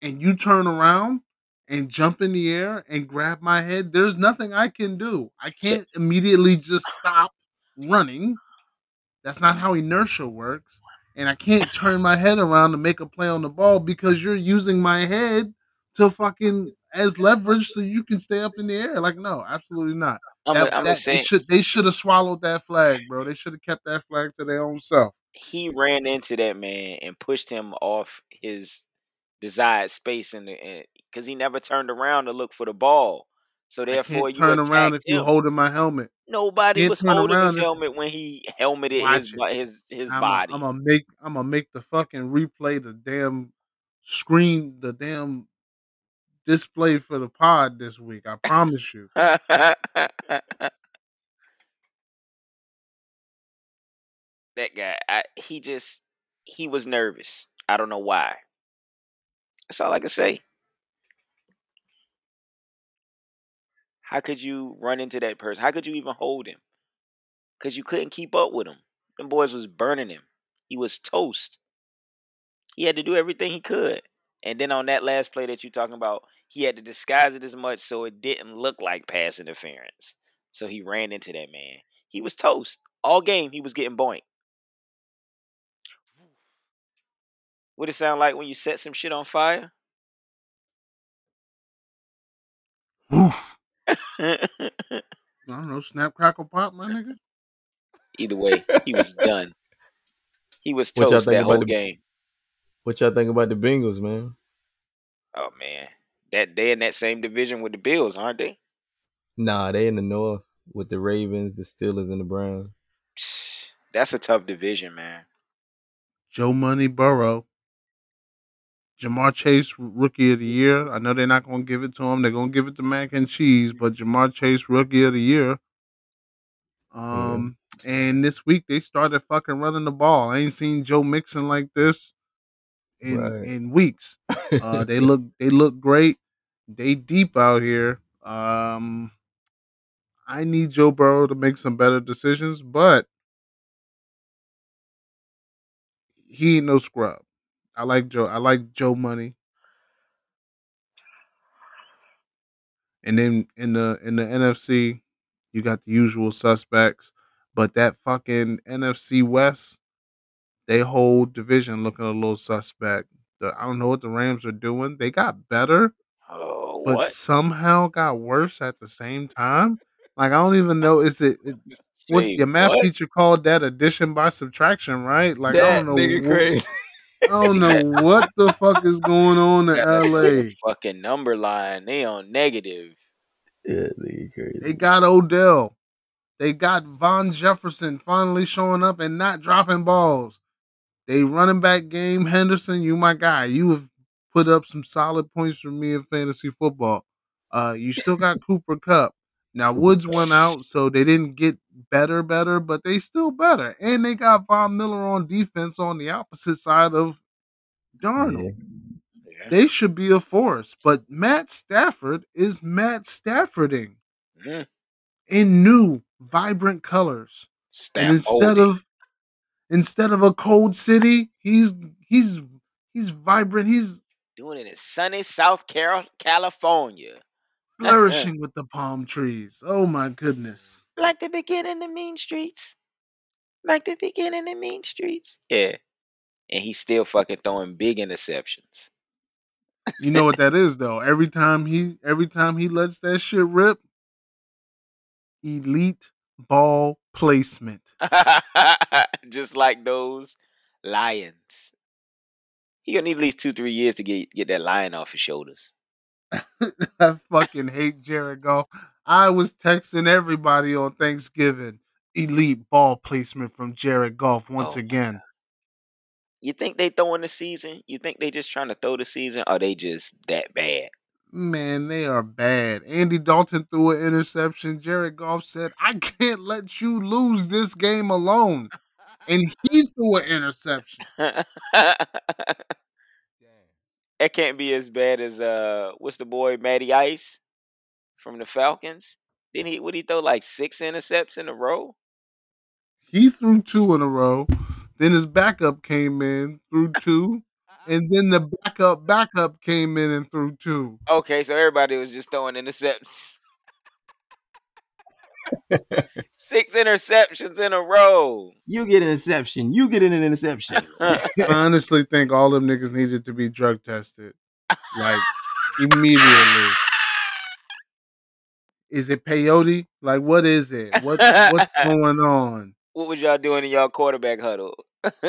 and you turn around and jump in the air and grab my head, there's nothing I can do. I can't immediately just stop running. That's not how inertia works. And I can't turn my head around to make a play on the ball because you're using my head to fucking as leverage so you can stay up in the air. Like, no, absolutely not. I'm, That- I'm that- just saying they should they should have swallowed that flag, bro. They should have kept that flag to their own self. he ran into that man and pushed him off his desired space in the because he never turned around to look for the ball. So I therefore, you turn around if attacked you're holding my helmet. Nobody was holding his helmet when he helmeted his it. his his I'm body. gonna make I'm gonna make the fucking replay the damn screen the damn display for the pod this week. I promise you. that guy, I, he just he was nervous. I don't know why. That's all I can say. How could you run into that person? How could you even hold him? Because you couldn't keep up with him. Them boys was burning him. He was toast. He had to do everything he could. And then on that last play that you're talking about, he had to disguise it as much so it didn't look like pass interference. So he ran into that man. He was toast. All game he was getting boink. What it sound like when you set some shit on fire? I don't know, snap crackle pop, my nigga. Either way, he was done. He was What toast think that whole the- game. What y'all think about the Bengals, man? Oh man, that they in that same division with the Bills, aren't they? Nah, they in the north with the Ravens, the Steelers, and the Browns. That's a tough division, man. Joe Money Burrow. Ja'Marr Chase, rookie of the year. I know they're not going to give it to him. They're going to give it to Mac and Cheese, but Ja'Marr Chase, rookie of the year. Um, and this week they started fucking running the ball. I ain't seen Joe Mixon like this in Right. in weeks. Uh, they look they look great. They deep out here. Um, I need Joe Burrow to make some better decisions, but he ain't no scrub. I like Joe. I like Joe Money. And then in the in the NFC, you got the usual suspects, but that fucking NFC West, they whole division looking a little suspect. The, I don't know what the Rams are doing. They got better, Oh, but somehow got worse at the same time. Like I don't even know. Is it, it what your math what? teacher called that addition by subtraction, right? Like I don't know. nigga what- crazy. I don't know what the fuck is going on in Got LA. fucking number line. They on negative. yeah, nigga crazy. They got Odell. They got Van Jefferson finally showing up and not dropping balls. They running back game Henderson. You my guy. You have put up some solid points for me in fantasy football. Uh, you still got Cooper Kupp. Now Woods went out, so they didn't get better, better, but they still better. And they got Von Miller on defense on the opposite side of Donald. Yeah. They should be a force, but Matt Stafford is Matt Staffording Mm. in new, vibrant colors. Stamp and instead oldie. of instead of a cold city, he's he's he's vibrant. He's doing it in sunny South Carol- California. Flourishing with the palm trees. Oh my goodness. Like the beginning of Mean Streets. Like the beginning of Mean Streets. Yeah. And he's still fucking throwing big interceptions. You know what that is though. Every time he every time he lets that shit rip, elite ball placement. Just like those lions. He gonna need at least two, three years to get get that lion off his shoulders. I fucking hate Jared Goff. I was texting everybody on Thanksgiving. Elite ball placement from Jared Goff once Oh again. You think they throwing the season? You think they just trying to throw the season? Or they just that bad? Man, they are bad. Andy Dalton threw an interception. Jared Goff said, I can't let you lose this game alone. And he threw an interception. It can't be as bad as uh what's the boy Matty Ice from the Falcons? Didn't he would he throw like six intercepts in a row? He threw two in a row. Then his backup came in, threw two. And then the backup backup came in and threw two. Okay, so everybody was just throwing intercepts. Six interceptions in a row. You get an interception. You get an interception. I honestly think all them niggas needed to be drug tested. Like immediately. Is it peyote? Like what is it? What what's going on? what was y'all doing in y'all quarterback huddle?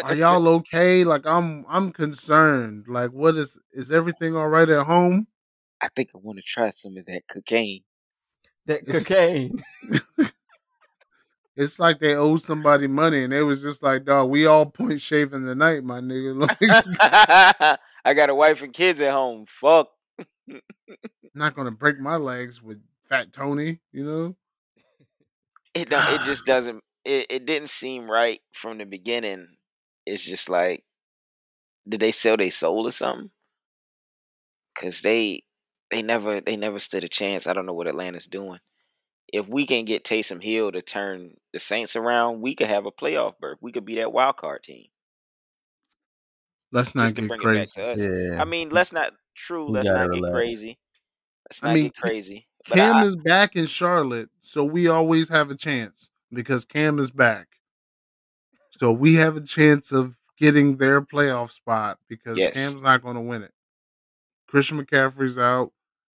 Are y'all okay? Like I'm I'm concerned. Like what is is everything all right at home? I think I want to try some of that cocaine. That It's- cocaine. It's like they owe somebody money and they was just like, dog, we all point shaving tonight, my nigga. Like I got a wife and kids at home. Fuck. not gonna break my legs with fat Tony, you know? It don't, it just doesn't it, it didn't seem right from the beginning. It's just like did they sell their soul or something? Cause they they never they never stood a chance. I don't know what Atlanta's doing. If we can get Taysom Hill to turn the Saints around, we could have a playoff berth. We could be that wild card team. Let's not Just get crazy. it back to us. Yeah. I mean, let's not true. We Let's gotta not get crazy. Let's I not mean, get Ca- crazy. But Cam I, is back in Charlotte, so we always have a chance because Cam is back. So we have a chance of getting their playoff spot because Yes. Cam's not going to win it. Christian McCaffrey's out.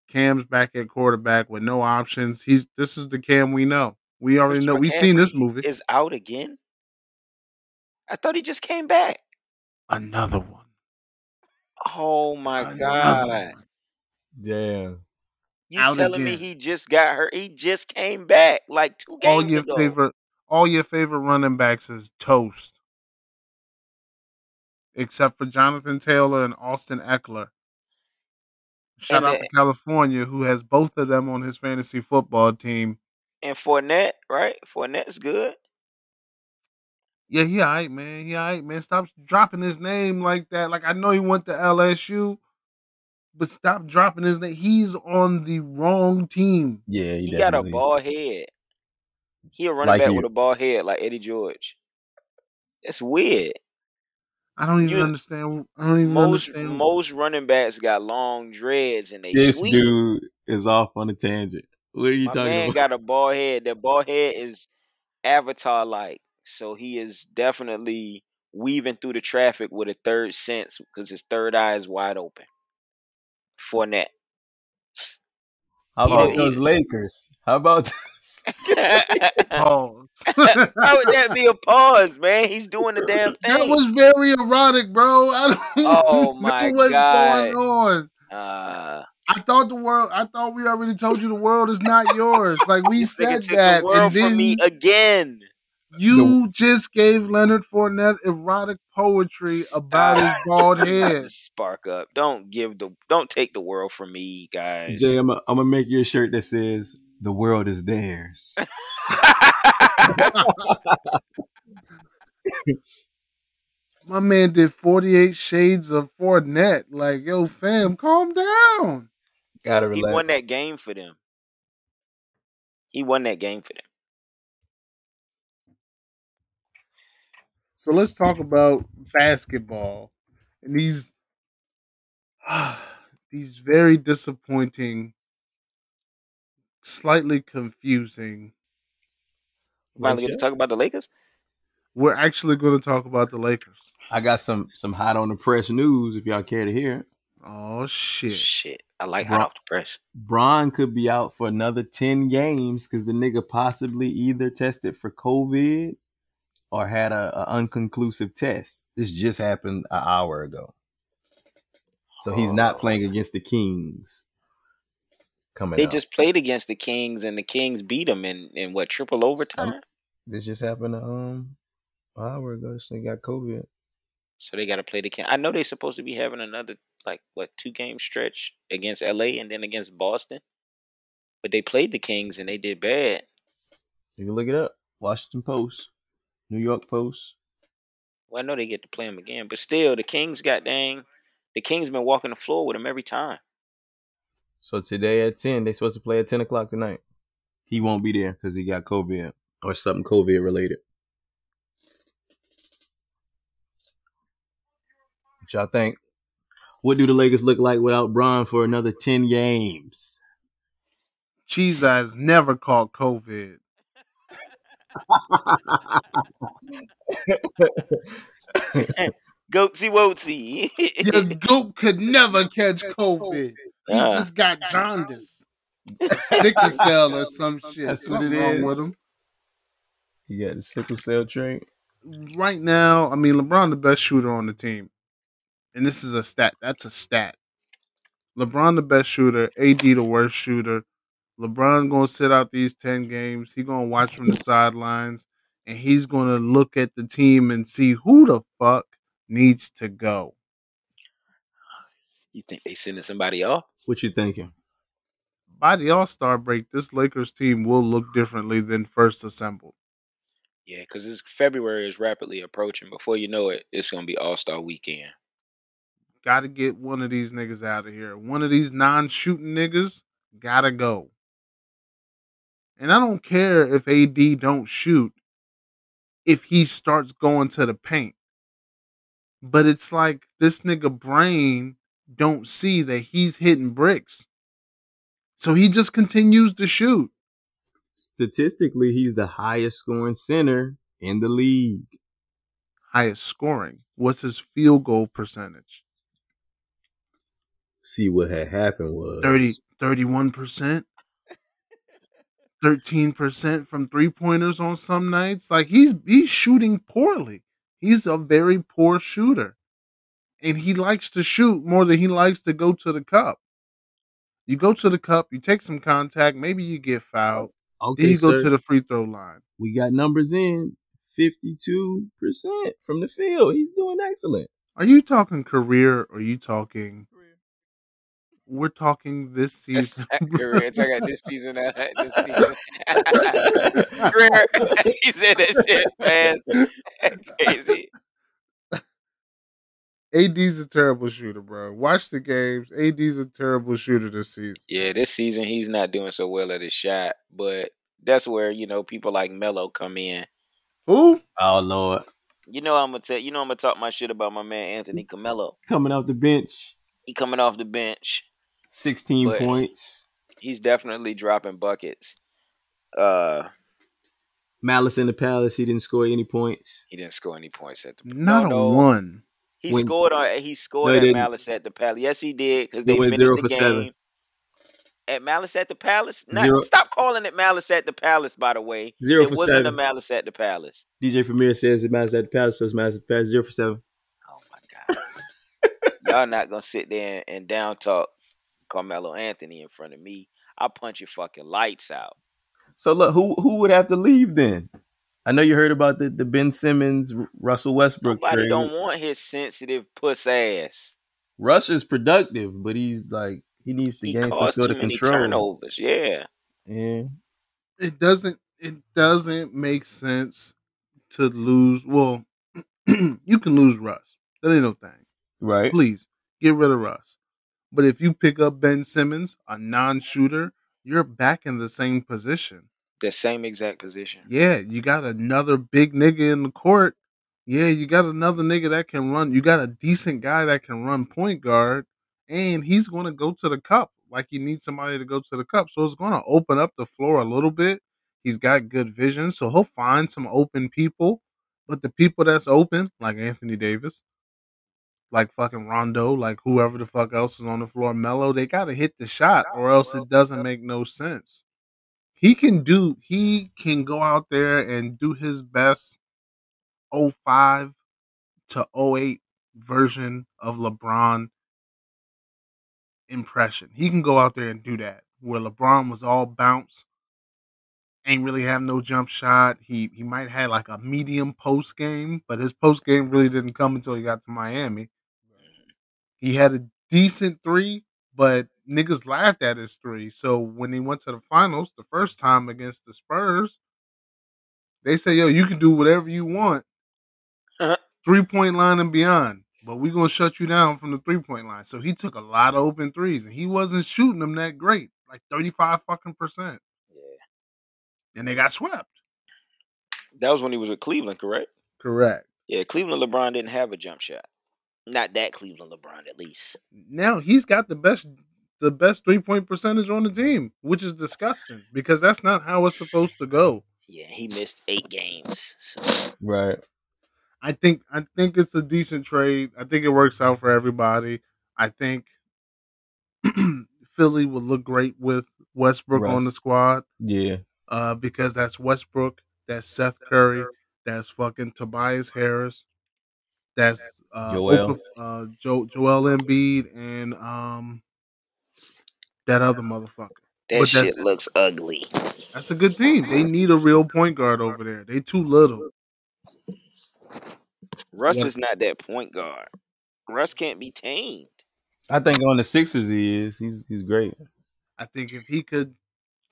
Cam's back at quarterback with no options. He's this is the Cam we know. We already know. We've seen this movie. is out again. I thought he just came back. Another one. Oh my Another god! one. Damn. You Out telling me he just got hurt? He just came back like two games All your ago. favorite, all your favorite running backs is toast, except for Jonathan Taylor and Austin Ekeler. Shout And out the- to California, who has both of them on his fantasy football team. And Fournette, right? Fournette's good. Yeah, he all right, man. He all right, man. Stop dropping his name like that. Like I know he went to LSU, but stop dropping his name. He's on the wrong team. Yeah, he, He got a definitely- ball head. He a running Like back he- with a ball head like Eddie George. That's weird. I don't even You- understand. I don't even Most understand. most running backs got long dreads and they This sweet. dude is off on a tangent. What are you My talking man about? got a bald head. That bald head is avatar like. So he is definitely weaving through the traffic with a third sense because his third eye is wide open. Fournette. How about he- those Lakers? How about Pause. How would that be a pause, man? He's doing the damn thing. That was very erotic, bro. I don't Oh, know my what's God. going on. uh, I thought the world. I thought we already told you the world is not yours. Like we this said that, the world and from then me again. you just gave Leonard Fournette erotic poetry about his bald head. spark up. Don't give the. Don't take the world from me, guys. Jay? I'm gonna make you a shirt that says "The world is theirs." My man did forty eight shades of Fournette. Like, yo, fam, calm down. Gotta relax. he won that game for them. He won that game for them. So let's talk about basketball and these these very disappointing, slightly confusing. Finally get to talk about the Lakers. We're actually going to talk about the Lakers. I got some some hot on the press news if y'all care to hear. it. Oh shit! Shit, I like Bro- hot off the press. Bron could be out for another 10 games because the nigga possibly either tested for COVID or had a, a unconclusive test. This just happened an hour ago. So he's not Oh. playing against the Kings coming They up. just played against the Kings, and the Kings beat them in, in what triple overtime. this just happened to, um an hour ago. This got COVID. So they got to play the King. I know they're supposed to be having another like what two game stretch against LA and then against Boston, but they played the Kings and they did bad. You can look it up. Washington Post, New York Post. Well, I know they get to play them again, but still, the Kings got dang. The Kings been walking the floor with them every time. So today at 10, they supposed to play at 10 o'clock tonight. He won't be there because he got COVID or something COVID related. What y'all think? What do the Lakers look like without Bron for another 10 games? Cheese eyes never caught COVID. Goatsy woatsy. Your goat could never catch COVID. He Ah. just got jaundice, sickle cell, or some shit. That's what Something it wrong is. with him. he got the sickle cell trait. right now, I mean, LeBron the best shooter on the team, and this is a stat. That's a stat. LeBron the best shooter, AD the worst shooter. LeBron gonna sit out these ten games. He gonna watch from the sidelines, and he's gonna look at the team and see who the fuck needs to go. you think they sending somebody off? What you thinking? By the All Star break, this Lakers team will look differently than first assembled. Yeah, because February is rapidly approaching. Before you know it, it's gonna be All Star Weekend. Got to get one of these niggas out of here. One of these non-shooting niggas gotta go. And I don't care if AD don't shoot if he starts going to the paint. But it's like this nigga brain don't see that he's hitting bricks. So he just continues to shoot. Statistically, he's the highest scoring center in the league. Highest scoring. What's his field goal percentage? See what had happened was 30, 31%. 13% from three pointers on some nights. Like he's he's shooting poorly. He's a very poor shooter. And he likes to shoot more than he likes to go to the cup. You go to the cup, you take some contact, maybe you get fouled. Okay, then you go to the free throw line. we got numbers in 52% from the field. He's doing excellent. Are you talking career or are you talking we're talking this season. career. I got this season. uh, This season. career. he said that shit fast. Crazy. AD's a terrible shooter, bro. Watch the games. AD's a terrible shooter this season. Yeah, this season he's not doing so well at his shot, but that's where you know people like Melo come in. Who? Oh Lord. You know I'm gonna tell. You know I'm gonna talk my shit about my man Anthony Carmelo. Coming off the bench, He coming off the bench. 16 But- points. He's definitely dropping buckets. Uh, Malice in the Palace, he didn't score any points. he didn't score any points at the. Not no, a no. one. He scored on. He scored No, he at didn't. Malice at the Palace. Yes, he did because They they, went finished zero the for game. seven. at Malice at the Palace. Not, Zero- Stop calling it Malice at the Palace. By the way, Zero it for wasn't a. Malice at the Palace. DJ Premier says it matters at the palace, so it's matters at the palace. Zero for seven. Oh my god, y'all not gonna sit there and, and down talk Carmelo Anthony in front of me. I'll punch your fucking lights out. So look, who who would have to leave then? I know you heard about the, the Ben Simmons Russell Westbrook Nobody trade. don't want his sensitive puss ass. Russ is productive, but he's like he needs to He gain some sort too of many control. turnovers. Yeah, Yeah. it doesn't it doesn't make sense to lose well you can lose Russ. That ain't no thing. Right. Please get rid of Russ. But if you pick up Ben Simmons, a non shooter, you're back in the same position. The same exact position. Yeah, you got another big nigga in the court. Yeah, you got another nigga that can run. You got a decent guy that can run point guard, and he's going to go to the cup. Like you need somebody to go to the cup, so it's going to open up the floor a little bit. He's got good vision, so he'll find some open people. But the people that's open, like Anthony Davis, like fucking Rondo, like whoever the fuck else is on the floor, Melo, they got to hit the shot, or else it doesn't make no sense he can do he can go out there and do his best 05 to 08 version of LeBron impression. He can go out there and do that where LeBron was all bounce, ain't really have no jump shot. He he might have like a medium post game, but his post game really didn't come until he got to Miami. He had a decent three, but niggas laughed at his three. So when he went to the finals the first time against the Spurs, they say, yo, you can do whatever you want, three point line and beyond. But we're gonna shut you down from the three point line. So he took a lot of open threes and he wasn't shooting them that great, like 35 fucking percent. Yeah, And they got swept. that was when he was with Cleveland, correct? Correct. Yeah, Cleveland LeBron didn't have a jump shot. Not that Cleveland LeBron, at least. Now he's got the best the best three point percentage on the team, which is disgusting because that's not how it's supposed to go. Yeah, he missed eight games. So Right. I think I think it's a decent trade. I think it works out for everybody. I think Philly would look great with Westbrook on the squad Yeah. uh, because that's Westbrook, that's Seth Curry, that's fucking Tobias Harris, that's uh, Joel. Oka- uh, jo- Joel Embiid, and um, that other motherfucker. that But that- shit looks ugly. That's a good team. They need a real point guard over there. They too little. Russ Yeah. is not that point guard. Russ can't be tamed. I think on the Sixers he is. He's he's great. I think if he could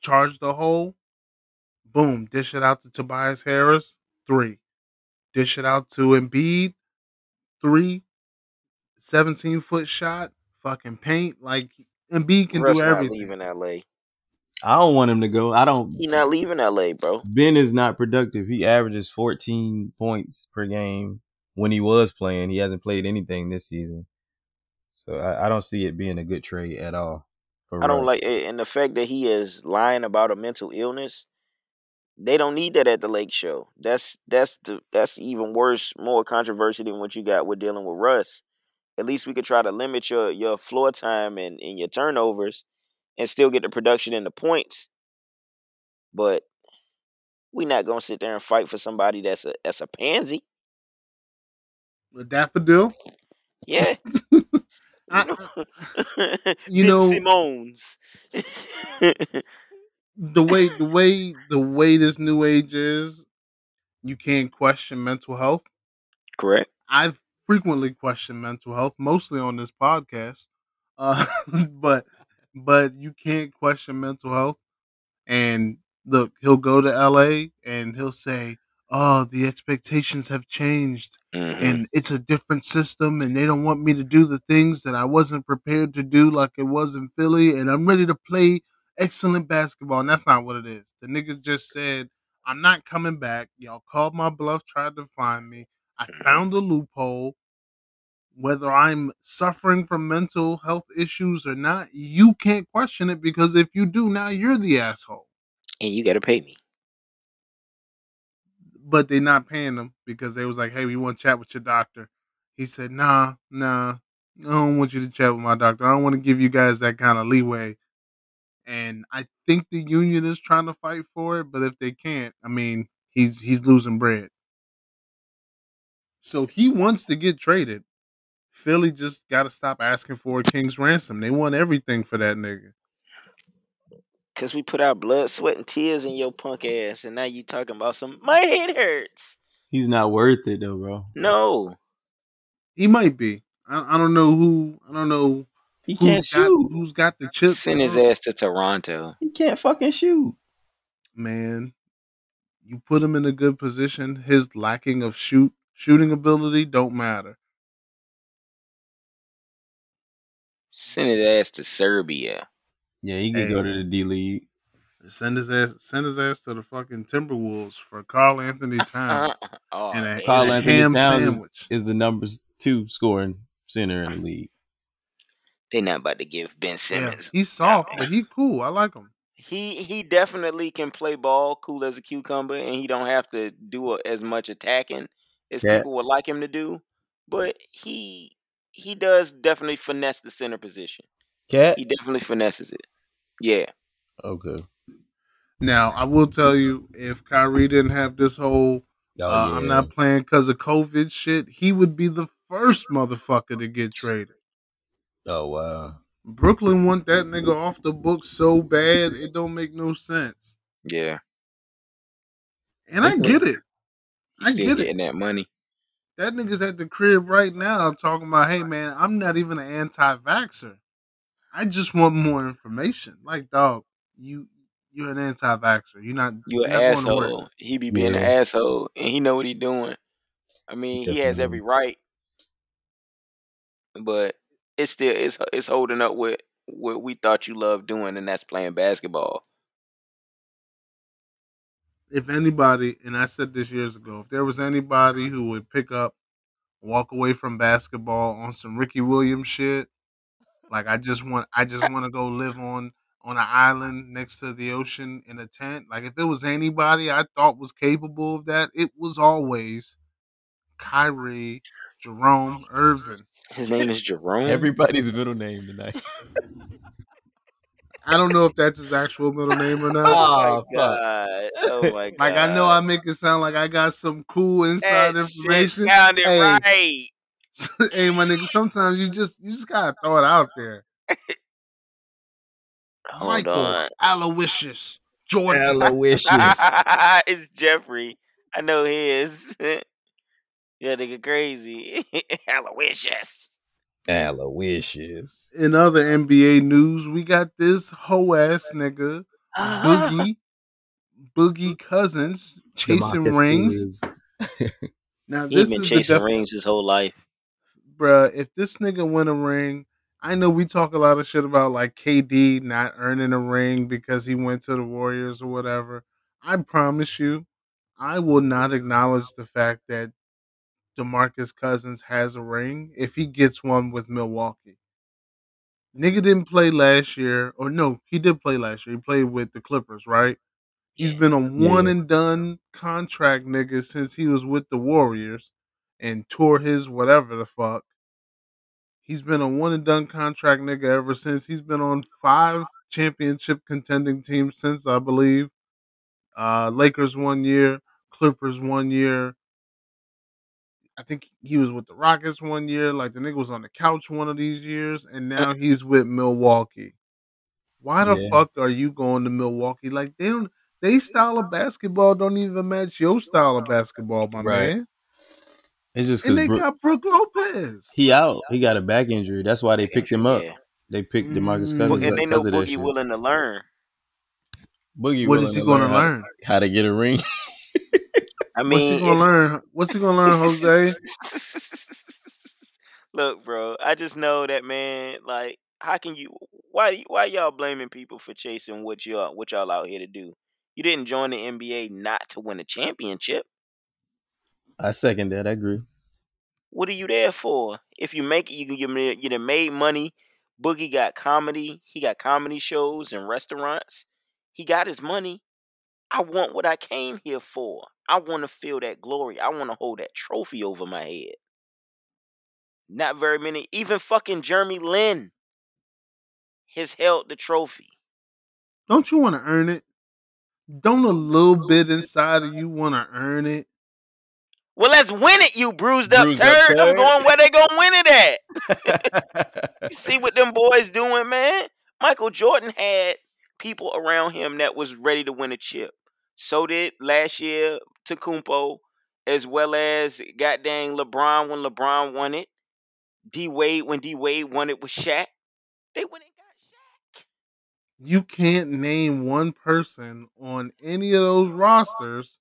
charge the hole, boom, dish it out to Tobias Harris, three. Dish it out to Embiid, three. 17 foot shot, fucking paint. Like Embiid can Russ do not everything. leaving LA. I don't want him to go. I don't He not leaving LA, bro. Ben is not productive. He averages 14 points per game when he was playing. He hasn't played anything this season. So I, I don't see it being a good trade at all. For I don't like eh, and the fact that he is lying about a mental illness. They don't need that at the Lake Show. That's that's the that's even worse, more controversy than what you got with dealing with Russ. At least we could try to limit your your floor time and, and your turnovers, and still get the production and the points. But we're not gonna sit there and fight for somebody that's a that's a pansy. The daffodil. Yeah, I- you know- Simone's. the way the way the way this new age is, you can't question mental health. Correct. I've frequently question mental health, mostly on this podcast. Uh, but but you can't question mental health. And look, he'll go to LA and he'll say, "Oh, the expectations have changed, Mhm. and it's a different system, and they don't want me to do the things that I wasn't prepared to do, like it was in Philly, and I'm ready to play excellent basketball." And that's not what it is. The niggas just said, "I'm not coming back. Y'all called my bluff, tried to find me. I mm-hmm. found a loophole. Whether I'm suffering from mental health issues or not, you can't question it because if you do, now you're the asshole. and you got to pay me. But they're not paying them because they was like, hey, we want to chat with your doctor. He said, nah, nah, I don't want you to chat with my doctor. I don't want to give you guys that kind of leeway. and I think the union is trying to fight for it. But if they can't, I mean, he's he's losing bread. So he wants to get traded. Philly just got to stop asking for a king's ransom. They want everything for that nigga. Cause we put our blood, sweat, and tears in your punk ass, and now you talking about some. My head hurts. He's not worth it though, bro. No, He might be. I, I don't know who. I don't know He can't got, shoot. who's got the chips. send his ass to Toronto. He can't fucking shoot. man, you put him in a good position. His lacking of shoot shooting ability don't matter. Send his ass to Serbia. Yeah, he could go to the D League. Send his ass, send his ass to the fucking Timberwolves for Karl-Anthony Towns oh, and a. Carl and a Anthony ham Towns is- sandwich. Is the numbers two scoring center in the league. They're not about to give Ben Yeah, Simmons. he's soft, but he cool. I like him. He he definitely can play ball, cool as a cucumber, and he don't have to do a, as much attacking as Yeah. people would like him to do. But he he does definitely finesse the center position. Cat. He definitely finesses it. Yeah, Okay. Now, I will tell you, if Kyrie didn't have this whole Oh, uh, I'm not playing because of COVID shit, he would be the first motherfucker to get traded. Oh wow. Brooklyn want that nigga off the books so bad, it don't make no sense. yeah. And I get it. He's I still get it. getting that money. That nigga's at the crib right now talking about, hey man, I'm not even an anti-vaxxer. I just want more information. Like, dog, you you're an anti-vaxxer. You're not You an you're not going to work. asshole. He be being an asshole, and he know what he doing. I mean, he has every right, but it's still it's it's holding up with what we thought you loved doing, and that's playing basketball. If anybody, and I said this years ago, if there was anybody who would pick up, walk away from basketball on some Ricky Williams shit, like I just want I just want to go live on on an island next to the ocean in a tent. Like if it was anybody I thought was capable of that, it was always Kyrie, Jerome, Irving. His name is Jerome. Everybody's middle name tonight. I don't know if that's his actual middle name or not. Oh, oh fuck. God. Oh my god. Like I know I make it sound like I got some cool inside that shit information. sounded Hey. right. hey my nigga, sometimes you just you just gotta throw it out there. Hold Michael on. Aloysius Jordan. Aloysius. it's Jeffrey. I know his. yeah, nigga crazy. Aloysius. Aloysius. In other NBA news, we got this hoe ass nigga Boogie Boogie Cousins chasing Demarcus rings. Now He's this been is the chasing def- rings his whole life. bruh, if this nigga win a ring, I know we talk a lot of shit about like KD not earning a ring because he went to the Warriors or whatever. I promise you, I will not acknowledge the fact that DeMarcus Cousins has a ring if he gets one with Milwaukee. Nigga didn't play last year, or no, he did play last year. He played with the Clippers, right? He's Yeah. been a one Yeah. and done contract nigga since he was with the Warriors and tore his whatever the fuck. He's been a one and done contract nigga ever since. He's been on five championship contending teams since I believe. Uh Lakers one year, Clippers one year. I think he was with the Rockets one year. Like the nigga was on the couch one of these years, and now he's with Milwaukee. Why the Yeah. fuck are you going to Milwaukee? Like they don't they style of basketball don't even match your style of basketball, my Right. man. It's just And because they got Brook Lopez. he out. He got a back injury. That's why they picked him up. Yeah. They picked Demarcus Mm. Cousins But, and they know because that Boogie willing to learn. Boogie What willing is he going to how- learn? How to get a ring? I What's he going to if- learn? What's he going to learn, Jose? Look, bro, I just know that man. Like, how can you? Why? you- Why y'all blaming people for chasing what y'all what y'all out here to do? You didn't join the NBA not to win a championship. I second that. I agree. What are you there for? If you make it, you can you you done made money. Boogie got comedy. He got comedy shows and restaurants. He got his money. I want what I came here for. I want to feel that glory. I want to hold that trophy over my head. Not very many. Even fucking Jeremy Lin has held the trophy. don't you want to earn it? Don't a little bit inside of you want to earn it? Well, let's win it, you bruised up Bruised up turd. I'm going where they gonna win it at. You see what them boys doing, man? Michael Jordan had people around him that was ready to win a chip. So did last year Tacumpo, as well as goddamn LeBron when LeBron won it. D Wade when D Wade won it with Shaq. They went and got Shaq. You can't name one person on any of those rosters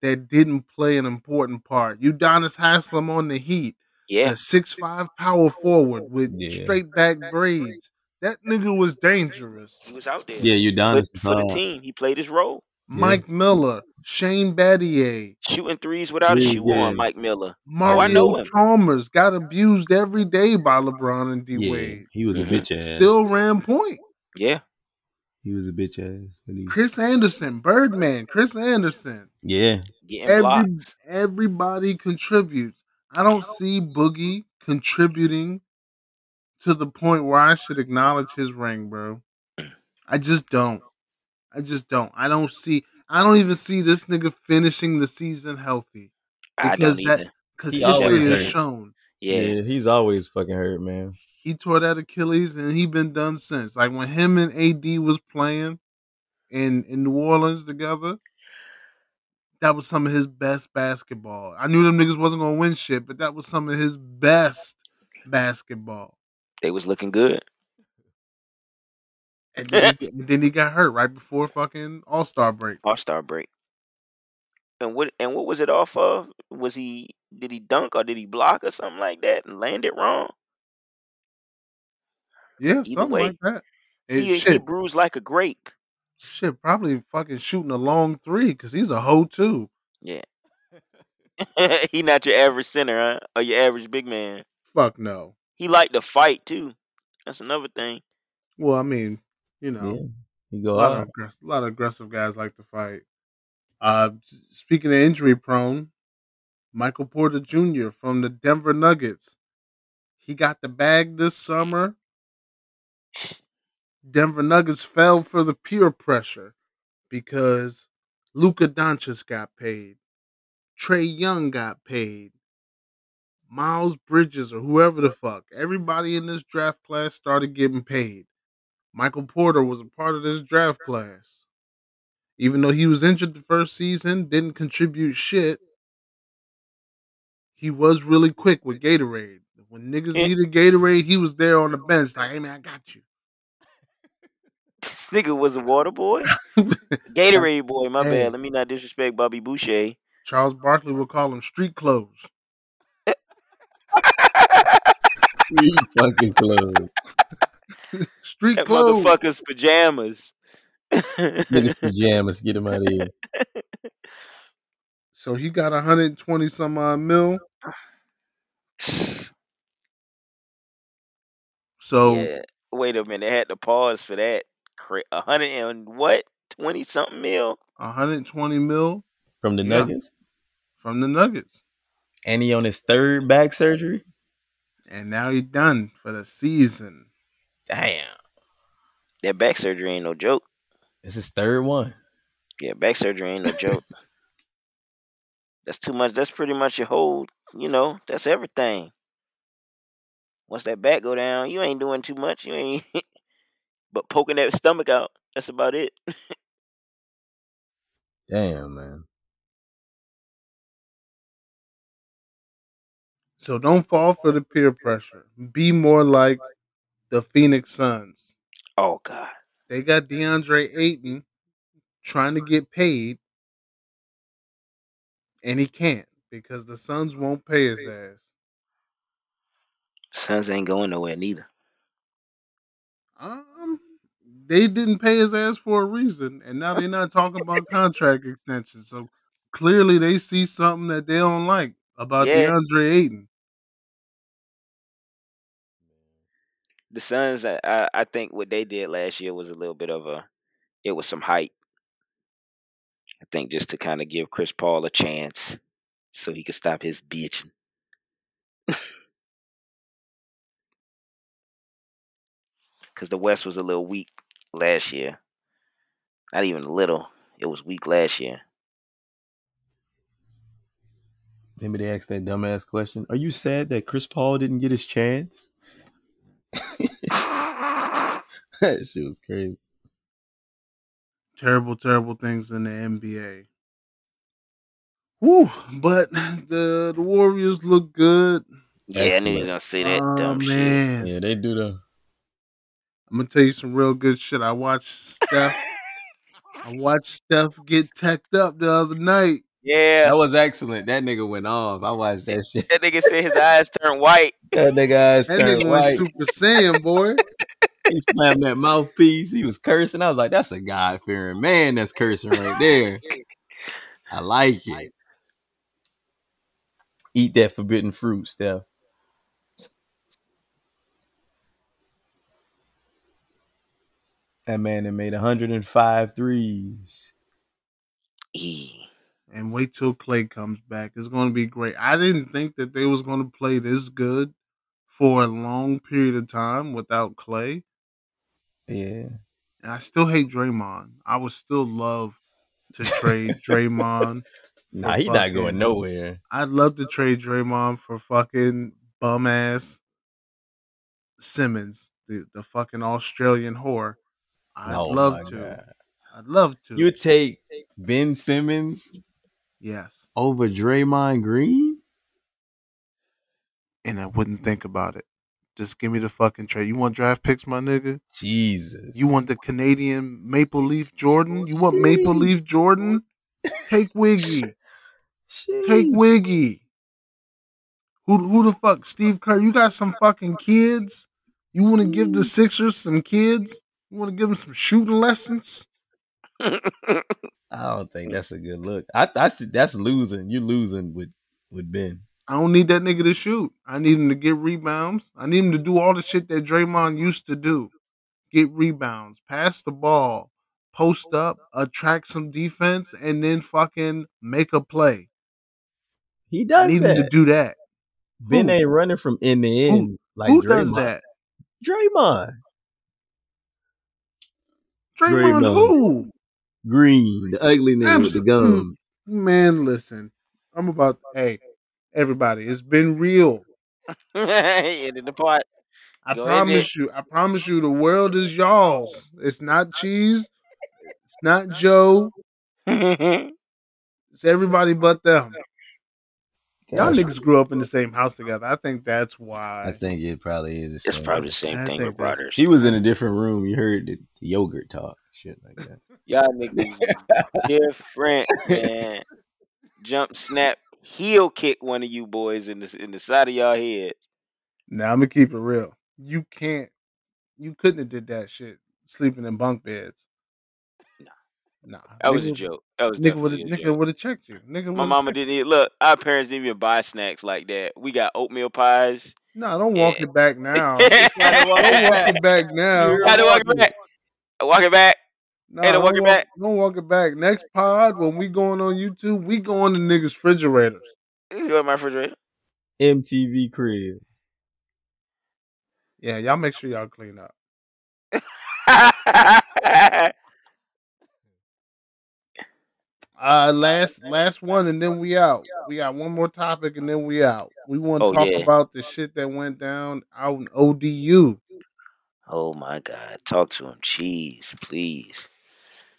that didn't play an important part. Udonis Haslem on the Heat, Yeah, a six-five power forward with Yeah. straight back braids. That nigga was dangerous. he was out there. yeah, for, Udonis. is for the uh, team. He played his role. Mike Miller, Shane Battier, Shooting threes without a Yeah, shoe yeah. on, Mike Miller. Oh, I Mario know. Chalmers got abused every day by LeBron and D Yeah, Wade. he was a Mhm. bitch ass. Still ran point. Yeah. he was a bitch ass. he- Chris Andersen, Birdman, Chris Andersen. Yeah, Every everybody contributes. I don't see Boogie contributing to the point where I should acknowledge his ring, bro. I just don't. I just don't. I don't see. I don't even see this nigga finishing the season healthy I because don't that because He history always has hurt. shown Yeah. yeah, he's always fucking hurt, man. he tore that Achilles and he been done since. Like when him and AD was playing in in New Orleans together, that was some of his best basketball. I knew them niggas wasn't gonna win shit, but that was some of his best basketball. They was looking good. And then, he, and then he got hurt right before fucking All Star break. All Star break. And what and what was it off of? Was he did he dunk or did he block or something like that and land it wrong? Yeah, Either something way, like that. And He, he bruised like a grape. shit, probably fucking shooting a long three because he's a hoe too. Yeah. he not your average center, huh? Or your average big man. Fuck no. He liked to fight too. That's another thing. Well, I mean, you know. Yeah, he A lot, of a lot of aggressive guys like to fight. Uh, speaking of injury prone, Michael Porter Jr. from the Denver Nuggets. He got the bag this summer. Denver Nuggets fell for the peer pressure because Luka Doncic got paid. Trae Young got paid. Miles Bridges or whoever the fuck. Everybody in this draft class started getting paid. Michael Porter was a part of this draft class. Even though he was injured the first season, didn't contribute shit. He was really quick with Gatorade. When niggas Yeah. needed Gatorade, he was there on the bench, like, hey man, I got you. This nigga was a water boy. Gatorade boy, my Hey. bad. Let me not disrespect Bobby Boucher. Charles Barkley would call him street clothes. He fucking close. Street That clothes. motherfucker's pajamas. Get his pajamas. Get him out of here. So he got 120 some odd mil. So yeah. Wait a minute. I had to pause for that. Cra- A hundred and what? Twenty something mil. 120 mil From the Yeah. Nuggets. from the Nuggets. And he on his third back surgery. And now he's done for the season. Damn. That back surgery ain't no joke. It's his third one. Yeah, back surgery ain't no joke. that's too much. That's pretty much your whole. You know, that's everything. Once that back go down, you ain't doing too much. You ain't. but poking that stomach out. That's about it. Damn, man. So don't fall for the peer pressure. Be more like the Phoenix Suns. Oh God. They got DeAndre Ayton trying to get paid, and he can't because the Suns won't pay his ass. Suns ain't going nowhere neither. Um, they didn't pay his ass for a reason, and now they're not talking about contract extension. So clearly, they see something that they don't like about Yeah. DeAndre Ayton. The Suns, I, I think what they did last year was a little bit of a, it was some hype. I think just to kind of give Chris Paul a chance, so he could stop his bitching. Because the West was a little weak last year. Not even a little. It was weak last year. Maybe they asked that dumbass question. Are you sad that Chris Paul didn't get his chance? That shit was crazy. Terrible, terrible things in the NBA. Woo! But the the Warriors look good. Yeah, I knew he Excellent. was gonna say that oh dumb shit. Yeah, they do though. I'm gonna tell you some real good shit. I watched Steph. I watched Steph get teched up the other night. Yeah, That was excellent. That nigga went off. I watched that shit. that nigga said his eyes turned white. That nigga eyes That turned nigga went white. Super Saiyan, boy. He slammed that mouthpiece. He was cursing. I was like, that's a God fearing man that's cursing right there. I like it. Eat that forbidden fruit, Steph. That man that made 105 threes. E. And wait till Clay comes back. It's going to be great. I didn't think that they was going to play this good for a long period of time without Clay. Yeah. And I still hate Draymond. I would still love to trade Draymond. Nah, he's not going nowhere. I'd love to trade Draymond for fucking bum ass Simmons, the, the fucking Australian whore. I'd Oh love to. God. I'd love to. You take Ben Simmons yes. over Draymond Green? And I wouldn't think about it. Just give me the fucking trade. You want draft picks, my nigga? Jesus. You want the Canadian Maple Leaf Jordan? You want Maple Leaf Jordan? Take Wiggy. Take Wiggy. Who who the fuck? Steve Kerr. You got some fucking kids. You want to give the Sixers some kids? You want to give them some shooting lessons? I don't think that's a good look. I that's that's losing. You're losing with with Ben. I don't need that nigga to shoot. I need him to get rebounds. I need him to do all the shit that Draymond used to do. Get rebounds, pass the ball, post up, attract some defense, and then fucking make a play. He I does need him to do that. ben Who? ain't running from end to end like Who Draymond. does that? Draymond Draymond, Draymond. who? Green, the ugly nigga with the Abs- mm, gums. Man, listen. I'm about hey, everybody, it's been real. and in the pot. I Go promise you, I promise you the world is y'all's. It's not Cheeze. It's not Joe. It's everybody but them. Y'all niggas grew up in the same house together. I think that's why. I think it probably is. The it's same. probably the same I thing think with that's- brothers. He was in a different room. You heard the yogurt talk, shit like that. Y'all niggas different, man. Jump, snap, heel kick one of you boys in the in the side of y'all head. Now I'm gonna keep it real. You can't. You couldn't have did that shit sleeping in bunk beds. Nah. Nah. That was a joke. That was Nigga would have. Nigga would have checked you. Nigga. My mama didn't eat. Look, our parents didn't even buy snacks like that. We got oatmeal pies. you. No, don't walk Yeah. it back now. Don't walk walk it back now. walk it back. Walk it back. No, Hey, don't walk it back. Don't walk it back. Next pod, when we going on YouTube, we go on the niggas' refrigerators. You go in my refrigerator. MTV cribs. Yeah, y'all make sure y'all clean up. Uh last last one and then we out. We got one more topic and then we out. We want to Oh, talk yeah. about the shit that went down out in ODU. oh my God! Talk to him, Cheeze, please.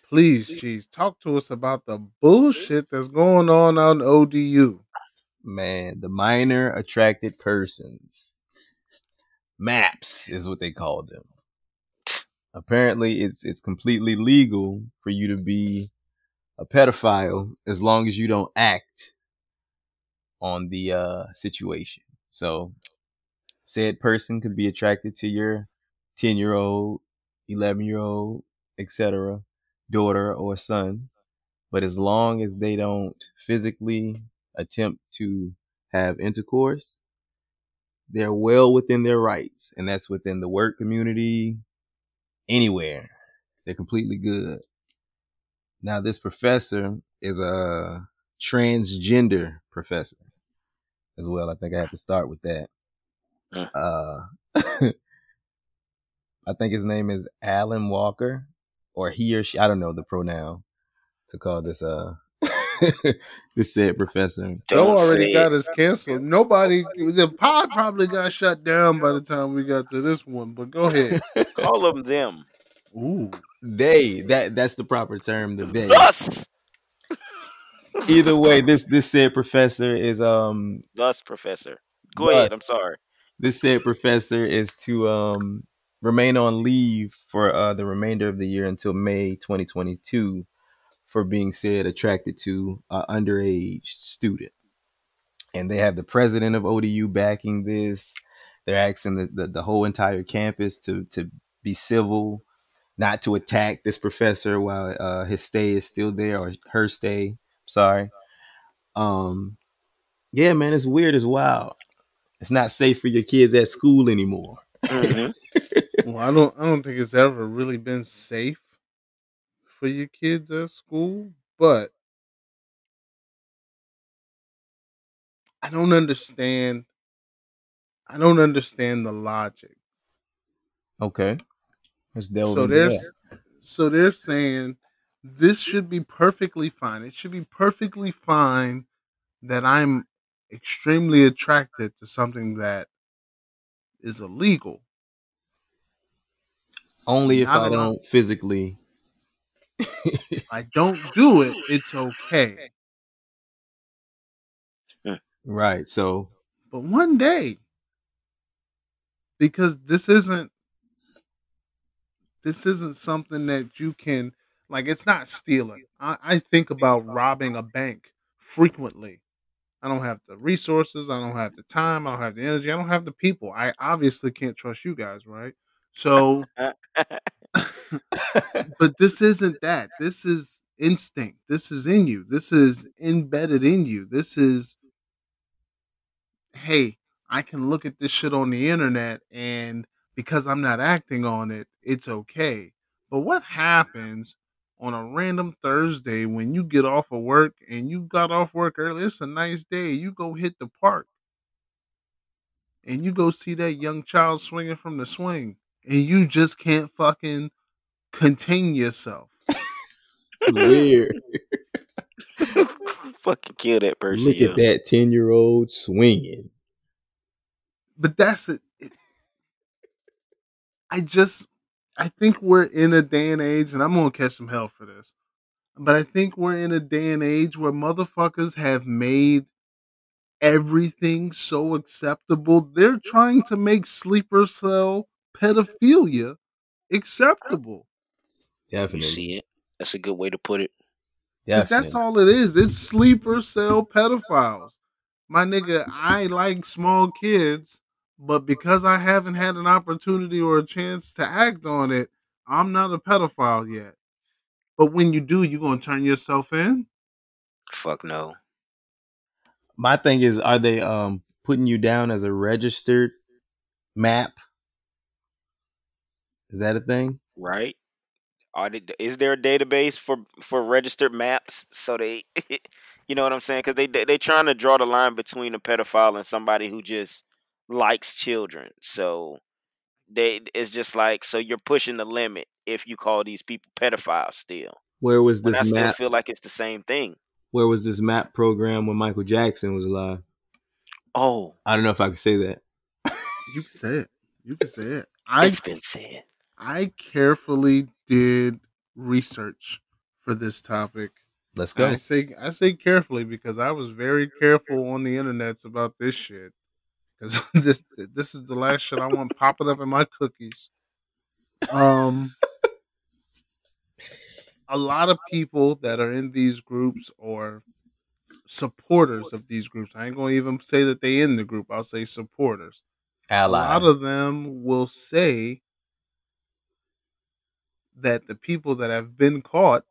Please, Cheeze, talk to us about the bullshit that's going on in ODU. Man, the minor attracted persons. Maps is what they call them. Apparently it's it's completely legal for you to be a pedophile as long as you don't act on the uh situation. So said person could be attracted to your 10 year old, 11 year old, etc. daughter or son. But as long as they don't physically attempt to have intercourse, they're well within their rights. And that's within the work community, anywhere. They're completely good. Now, this professor is a transgender professor as well. I think I have to start with that. Uh, I think his name is Allyn Walker. Or he or she, I don't know the pronoun to call this uh this said professor. Joe already got it. us canceled. Nobody, the pod probably got shut down by the time we got to this one. But go ahead. Call them them. Ooh, They that that's the proper term. The they. Thus, Either way, this this said professor is um thus, Professor. Go ahead. I'm sorry. this said professor is to um remain on leave for uh the remainder of the year until May 2022 for being said attracted to an underage student. And they have the president of ODU backing this. They're asking the, the, the whole entire campus to to be civil, not to attack this professor while uh, his stay is still there or her stay. Sorry. Um yeah, man, it's weird as wild. It's not safe for your kids at school anymore. Hmm well, I don't, I don't think it's ever really been safe for your kids at school, but I don't understand. I don't understand the logic. Okay. Let's delve so into that. so they're saying this should be perfectly fine. It should be perfectly fine that I'm extremely attracted to something that is illegal. Only if I, don't physically. I don't do it, it's okay. Right. So But one day, because this isn't this isn't something that you can like. It's not stealing. I, I think about robbing a bank frequently. I don't have the resources. I don't have the time. I don't have the energy. I don't have the people. I obviously can't trust you guys, right? So, but this isn't that. This is instinct. This is in you. This is embedded in you. This is, hey, I can look at this shit on the internet and because I'm not acting on it, it's okay. But what happens on a random Thursday when you get off of work and you got off work early? It's a nice day. You go hit the park and you go see that young child swinging from the swing and you just can't fucking contain yourself. it's weird. Fucking kill that person. Look yo. at that 10 year old swinging. but that's it. it- I just, I think we're in a day and age, and I'm gonna catch some hell for this, but I think we're in a day and age where motherfuckers have made everything so acceptable. They're trying to make sleeper cell pedophilia acceptable. Definitely. see it? That's a good way to put it. Definitely. that's all it is. It's sleeper cell pedophiles. My nigga, I like small kids, but because I haven't had an opportunity or a chance to act on it, I'm not a pedophile yet. But when you do, you're gonna turn yourself in? Fuck no. My thing is, are they um putting you down as a registered map? Is that a thing? Right? Are they, is there a database for for registered maps? So they, you know what I'm saying? Because they they they trying to draw the line between a pedophile and somebody who just likes children. So they it's just like so you're pushing the limit if you call these people pedophiles still. Where was When I this still map? feel like it's the same thing. Where was this map program when Michael Jackson was alive? Oh, I don't know if I could say that. You can say it. You can say it. I it's been said. I carefully did research for this topic. Let's go. I say I say carefully because I was very careful on the internets about this shit. Because this this is the last shit I want popping up in my cookies. Um, a lot of people that are in these groups or supporters of these groups. I ain't gonna even say that they in the group. I'll say supporters. Ally. A lot of them will say that the people that have been caught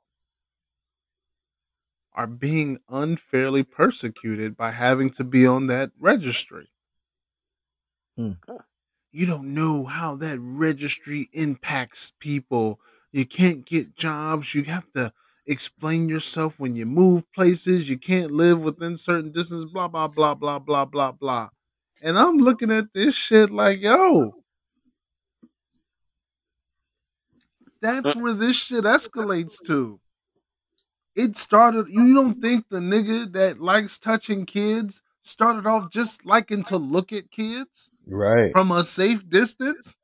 are being unfairly persecuted by having to be on that registry. Hmm. You don't know how that registry impacts people. You can't get jobs. You have to explain yourself when you move places. You can't live within certain distance, blah, blah, blah, blah, blah, blah, blah. And I'm looking at this shit like, yo, that's where this shit escalates to. It started. You don't think the nigga that likes touching kids started off just liking to look at kids Right. from a safe distance?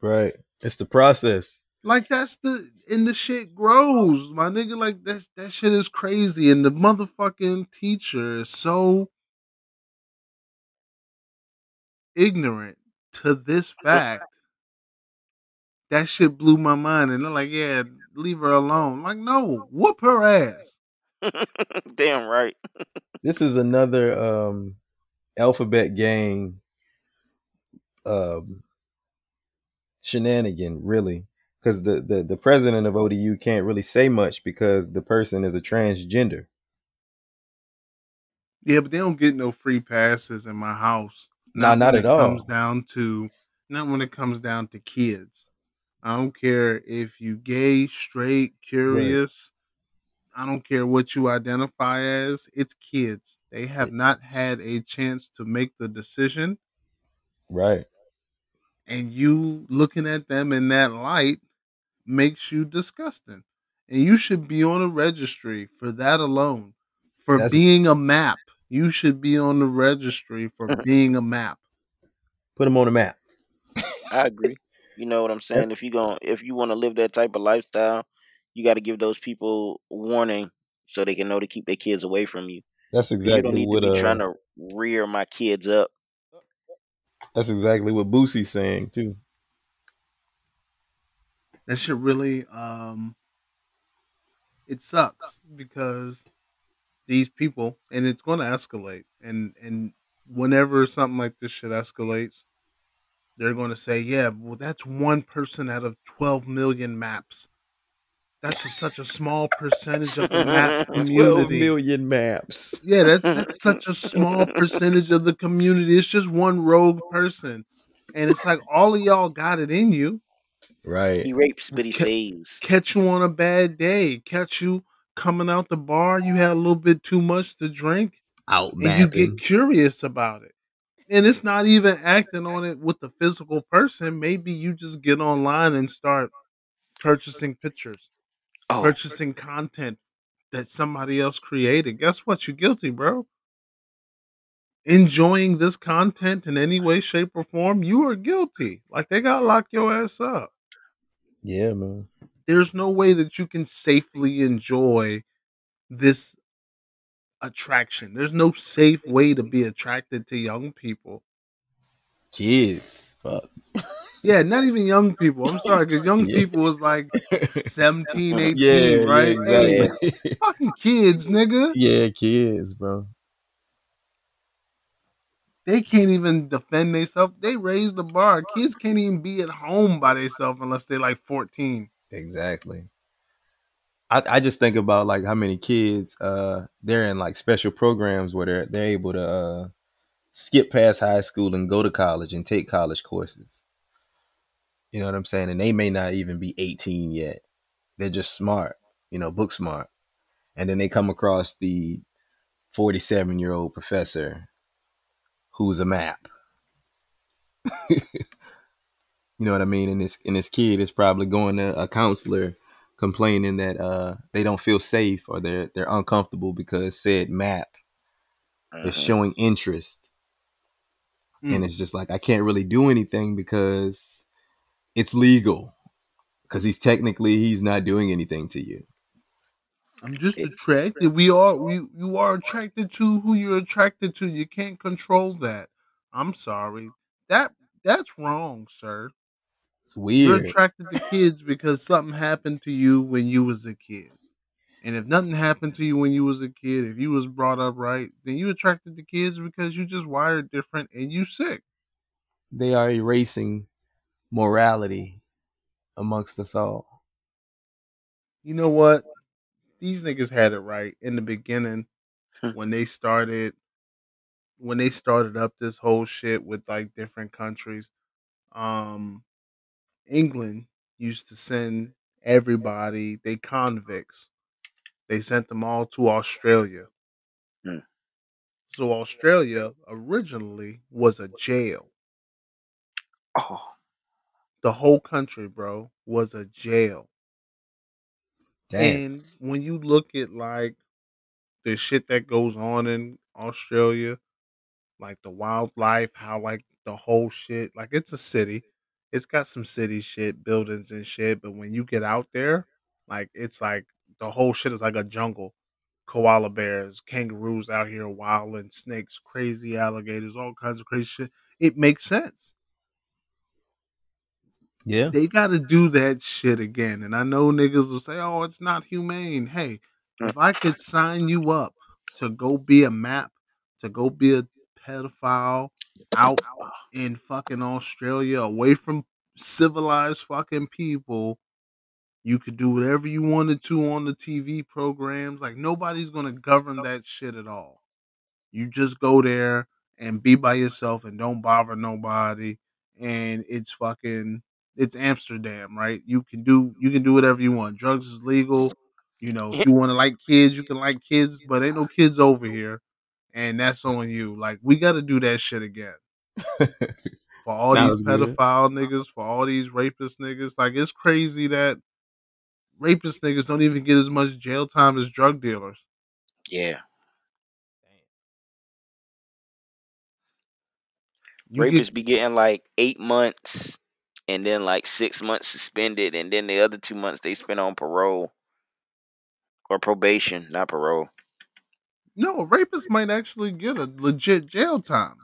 Right. It's the process. Like that's the and the shit grows, my nigga. Like that that shit is crazy, and the motherfucking teacher is so ignorant to this fact. That shit blew my mind, and they're like, "Yeah, leave her alone." Like, no, whoop her ass. Damn right. This is another um alphabet gang um shenanigan, really. Because the, the, the president of ODU can't really say much because the person is a transgender. Yeah, but they don't get no free passes in my house. Nah, not at it all. Comes down to not when it comes down to kids. I don't care if you gay, straight, curious. I don't care what you identify as. It's kids. They have not had a chance to make the decision, Right. and you looking at them in that light makes you disgusting. And you should be on a registry for that alone. For That's- being a map. You should be on the registry for being a map. Put them on the map. I agree. You know what I'm saying? That's- if you're going if you want to live that type of lifestyle, you got to give those people warning so they can know to keep their kids away from you. That's you don't exactly need what to be uh, trying to rear my kids up. that's exactly what Boosie's saying too. that shit really um it sucks because these people and it's going to escalate and and whenever something like this shit escalates they're going to say yeah well that's one person out of 12 million maps that's a, such a small percentage of the map community million maps. yeah that's that's such a small percentage of the community it's just one rogue person and it's like all of y'all got it in you Right. He rapes, but he Ca- saves. catch you on a bad day, catch you coming out the bar, you had a little bit too much to drink, Out and you get curious about it. And it's not even acting on it with the physical person. Maybe you just get online and start purchasing pictures, Oh, purchasing content that somebody else created. Guess what? You're guilty, bro. Enjoying this content in any way, shape, or form, you are guilty. Like they gotta lock your ass up. Yeah, man. there's no way that you can safely enjoy this attraction. There's no safe way to be attracted to young people. Kids. Fuck. Yeah, not even young people. I'm sorry, because young Yeah. people was like 17, 18, yeah, right? Yeah, Hey, exactly. fucking kids, nigga. yeah, kids, bro. They can't even defend themselves. They raise the bar. Kids can't even be at home by themselves unless they're like 14. Exactly. I, I just think about like how many kids uh they're in like special programs where they're they're able to uh skip past high school and go to college and take college courses. You know what I'm saying? And they may not even be 18 yet. They're just smart, you know, book smart. And then they come across the 47 year old professor who's a map. you know what I mean? And this and this kid is probably going to a counselor complaining that uh they don't feel safe or they're they're uncomfortable because said map is mhm. showing interest. Mm. And it's just like I can't really do anything because it's legal. Because he's technically he's not doing anything to you. I'm just attracted. We are we you are attracted to who you're attracted to. You can't control that. I'm sorry. That that's wrong, sir. It's weird. You're attracted to kids because something happened to you when you was a kid. And if nothing happened to you when you was a kid, if you was brought up right, then you attracted to kids because you just wired different and you sick. They are erasing morality amongst us all. You know what? These niggas had it right in the beginning Hmm. when they started when they started up this whole shit with like different countries. Um England used to send everybody, they convicts. They sent them all to Australia. Hmm. So Australia originally was a jail. Oh, the whole country, bro, was a jail. And when you look at like the shit that goes on in Australia, like the wildlife, how like the whole shit, like it's a city. It's got some city shit, buildings and shit, but when you get out there, like it's like the whole shit is like a jungle. Koala bears, kangaroos out here wilding, snakes, crazy alligators, all kinds of crazy shit. It makes sense Yeah. they got to do that shit again. And I know niggas will say, "Oh, it's not humane." Hey, mm. if I could sign you up to go be a map, to go be a pedophile out in fucking Australia, away from civilized fucking people, you could do whatever you wanted to on the TV programs. Like nobody's gonna govern that shit at all. You just go there and be by yourself and don't bother nobody. And it's fucking it's Amsterdam, right? You can do you can do whatever you want. Drugs is legal. You know, if you want to like kids, you can like kids, but ain't no kids over here, and that's on you. Like we got to do that shit again for all Sounds these good. pedophile niggas, for all these rapist niggas. Like it's crazy that rapist niggas don't even get as much jail time as drug dealers. Yeah. You Rapists get be getting like eight months and then like six months suspended and then the other two months they spend on parole. Or probation, not parole. no rapists might actually get a legit jail time,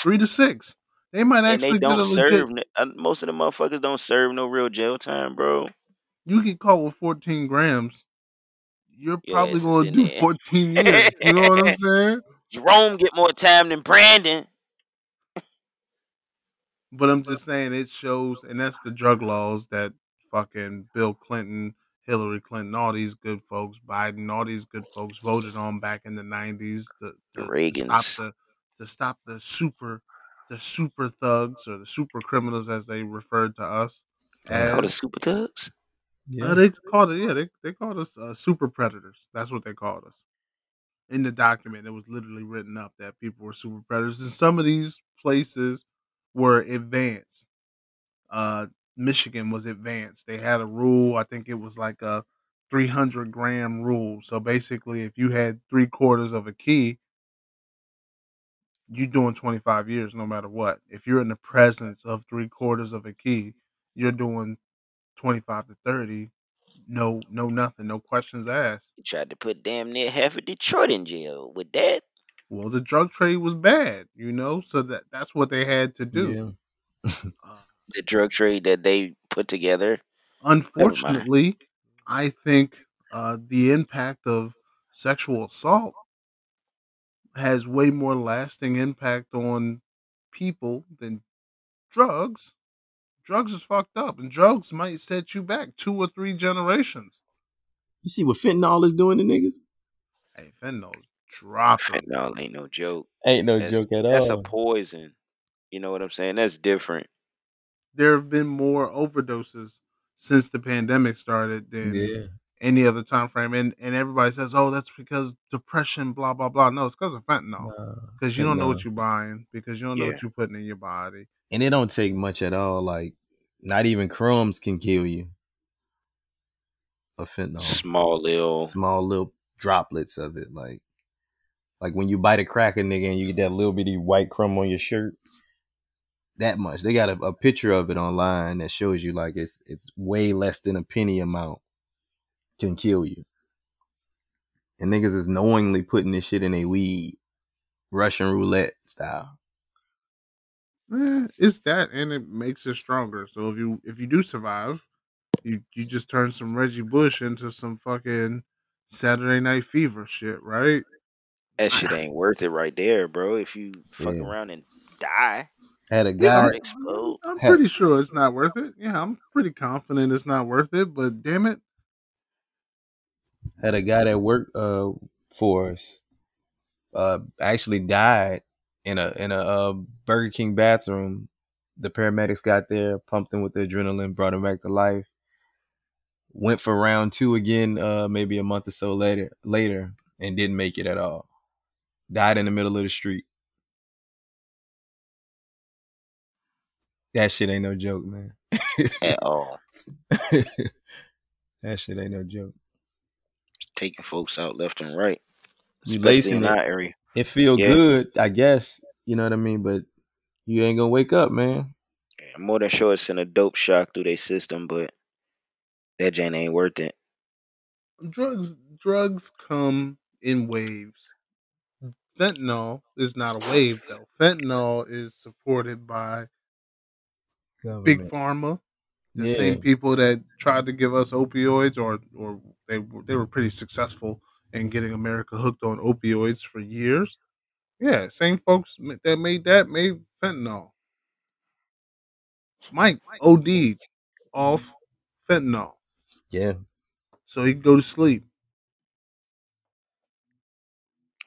three to six. They might actually they get a don't legit. serve n- uh, most of the motherfuckers don't serve no real jail time, bro. You get caught with fourteen grams. You're probably is gonna do there. fourteen years. You know what I'm saying? Jerome get more time than Brandon. But I'm just saying it shows, and that's the drug laws that fucking Bill Clinton, Hillary Clinton, all these good folks, Biden, all these good folks voted on back in the '90s to, to, to stop the to stop the super the super thugs or the super criminals as they referred to us Uh, Called the as. super tugs. Uh, they called it yeah they they called us uh, super predators. That's what they called us. In the document, it was literally written up that people were super predators, and some of these places were advanced. Uh, Michigan was advanced. They had a rule. I think it was like a 300 gram rule. So basically, if you had three quarters of a key, you're doing 25 years no matter what. If you're in the presence of three quarters of a key, you're doing 25 to 30. No, no, nothing. No questions asked. He tried to put damn near half of Detroit in jail with that. Well, the drug trade was bad, you know, so that that's what they had to do. Yeah. Uh, The drug trade that they put together. unfortunately, I think uh, the impact of sexual assault has way more lasting impact on people than drugs. Drugs is fucked up, and drugs might set you back two or three generations. You see what fentanyl is doing to niggas? Hey, fentanyl's dropping. Fentanyl ain't no joke. Ain't no That's, joke at all. that's a poison. You know what I'm saying? That's different. There have been more overdoses since the pandemic started than Yeah. any other time frame, and and everybody says, "Oh, that's because depression." Blah blah blah. No, it's because of fentanyl. Nah, Because you don't know what you're buying. Because you don't know Yeah. what you're putting in your body. And it don't take much at all. Like, not even crumbs can kill you. Of fentanyl. Small little. Small little droplets of it. Like, like when you bite a cracker, nigga, and you get that little bitty white crumb on your shirt. That much. They got a, a picture of it online that shows you like it's it's way less than a penny amount can kill you. And niggas is knowingly putting this shit in a weed, Russian roulette style. It's that, and it makes it stronger. So if you if you do survive, you you just turn some Reggie Bush into some fucking Saturday Night Fever shit, right? That shit ain't worth it right there, bro. If you fuck Yeah. around and die, Had a guy, heart explode. I'm Hell- pretty sure it's not worth it. Yeah, I'm pretty confident it's not worth it. But damn it, had a guy that worked uh for us uh actually died in a in a uh, Burger King bathroom. The paramedics got there, pumped him with the adrenaline, brought him back to life. Went for round two again, uh maybe a month or so later later, and didn't make it at all. Died in the middle of the street. That shit ain't no joke, man. at all. that shit ain't no joke. Taking folks out left and right, You especially lacing in it. our area. It feel Yeah. good, I guess. You know what I mean? But you ain't gonna wake up, man. I'm more than sure it's in a dope shock through their system, but that Jane ain't worth it. drugs drugs come in waves. Fentanyl is not a wave though. Fentanyl is supported by big pharma, the Yeah. same people that tried to give us opioids, or or they were- they were pretty successful in getting America hooked on opioids for years. Yeah, same folks that made that made fentanyl. Mike OD'd off fentanyl, Yeah. so he could go to sleep.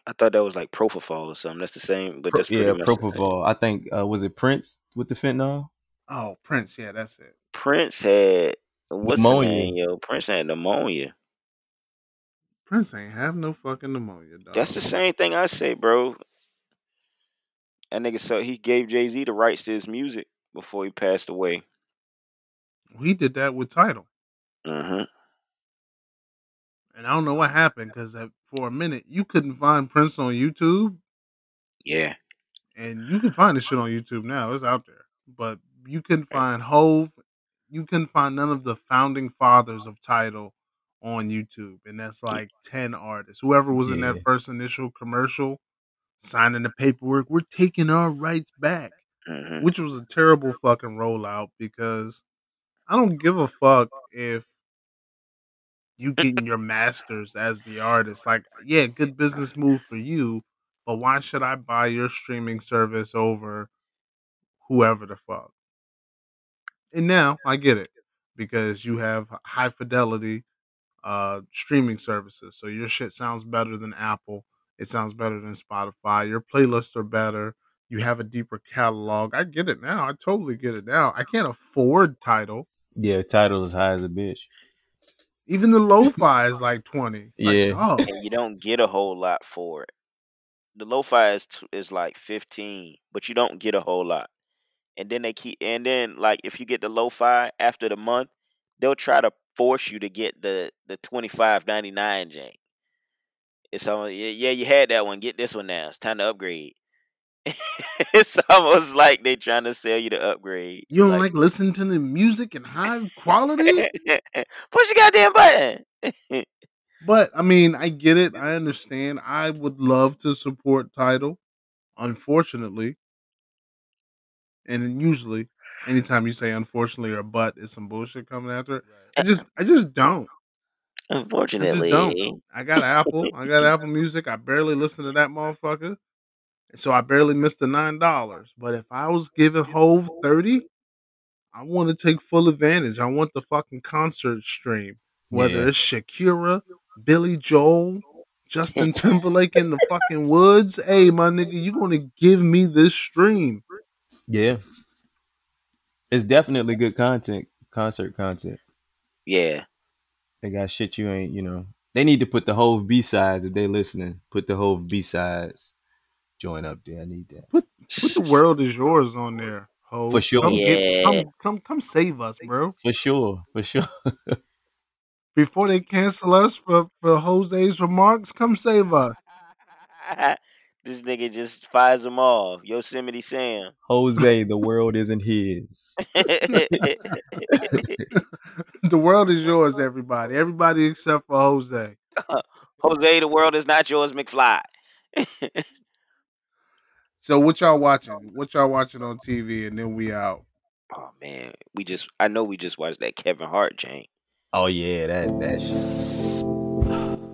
I thought that was like propofol or something. That's the same, but Pro- that's pretty yeah, much propofol. I think uh, was it Prince with the fentanyl? Oh, Prince, yeah, that's it. Prince had what's the Pneumonia. name, yo? Prince had pneumonia. Prince ain't have no fucking pneumonia, dog. That's the same thing I say, bro. That nigga so he gave Jay Z the rights to his music before he passed away. He did that with Tidal. hmm And I don't know what happened because for a minute you couldn't find Prince on YouTube, Yeah. and you can find this shit on YouTube now. It's out there, but you couldn't find Hove. You couldn't find none of the founding fathers of Tidal on YouTube, and that's like ten artists. Whoever was in that first initial commercial signing the paperwork, we're taking our rights back, hmm which was a terrible fucking rollout because I don't give a fuck if you getting your masters as the artist. Like, yeah, good business move for you, but why should I buy your streaming service over whoever the fuck? And now I get it because you have high fidelity uh streaming services. So your shit sounds better than Apple. It sounds better than Spotify. Your playlists are better. You have a deeper catalog. I get it now. I totally get it now. I can't afford Tidal. Yeah, Tidal is high as a bitch. Even the lo-fi is like 20. Like, Yeah. Oh, And you don't get a whole lot for it. The lo-fi is t- is like fifteen, but you don't get a whole lot. And then they keep, and then like if you get the lo-fi after the month, they'll try to force you to get the the twenty five ninety nine jank. It's almost yeah, yeah, you had that one. Get this one now. It's time to upgrade. it's almost like they trying to sell you the upgrade. you don't like, listening to the music in high quality? push your goddamn button. But I mean, I get it. I understand. I would love to support Tidal. Unfortunately, and usually, anytime you say unfortunately or but, is some bullshit coming after it. I just, I just don't. Unfortunately, I got Apple. I got Apple Music. I barely listen to that motherfucker, so I barely missed the nine dollars. But if I was giving Hove thirty, I want to take full advantage. I want the fucking concert stream, whether Yeah. it's Shakira, Billy Joel, Justin Timberlake in the fucking woods. Hey, my nigga, you gonna give me this stream? Yeah. It's definitely good content, concert content. yeah. They got shit you ain't, you know. They need to put the whole B sides if they listening. Put the whole B sides join up there. I need that. What the world is yours on there, Hove. For sure. Come, get, Yeah. come, come save us, bro. For sure. For sure. Before they cancel us for for Jose's remarks, come save us. this nigga just fires them off. Yosemite Sam. Jose, the world isn't his. the world is yours, everybody. Everybody except for Jose. Jose, the world is not yours, McFly. So what y'all watching? Oh, what y'all watching on TV? And then we out. oh man, we just I know we just watched that Kevin Hart jank. Oh yeah, that that shit.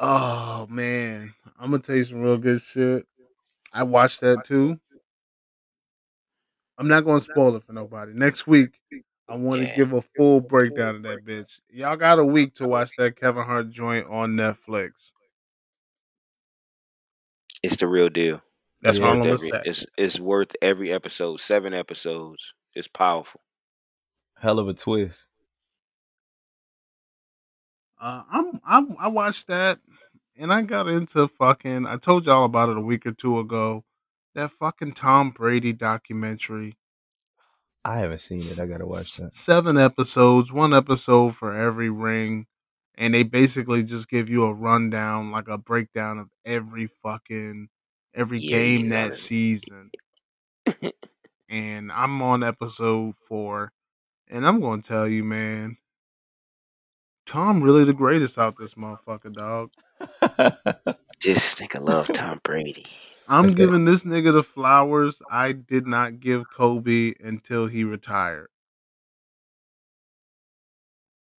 Oh man, I'm gonna tell you some real good shit. I watched that too. I'm not gonna spoil it for nobody. Next week, I want to Yeah. give a full breakdown of that bitch. Y'all got a week to watch that Kevin Hart joint on Netflix. It's the real deal. That's Yeah. all I'm Worth gonna every, say. it's it's worth every episode. Seven episodes. It's powerful. Hell of a twist. Uh, I'm, I'm I watched that and I got into fucking. I told y'all about it a week or two ago. That fucking Tom Brady documentary. I haven't seen it. I gotta watch that. Seven episodes, one episode for every ring, and they basically just give you a rundown, like a breakdown of every fucking every Yeah, game that season. and I'm on episode four, and I'm gonna tell you, man, Tom really the greatest out this motherfucker, dog. This nigga love Tom Brady. I'm That's that- giving this nigga the flowers I did not give Kobe until he retired.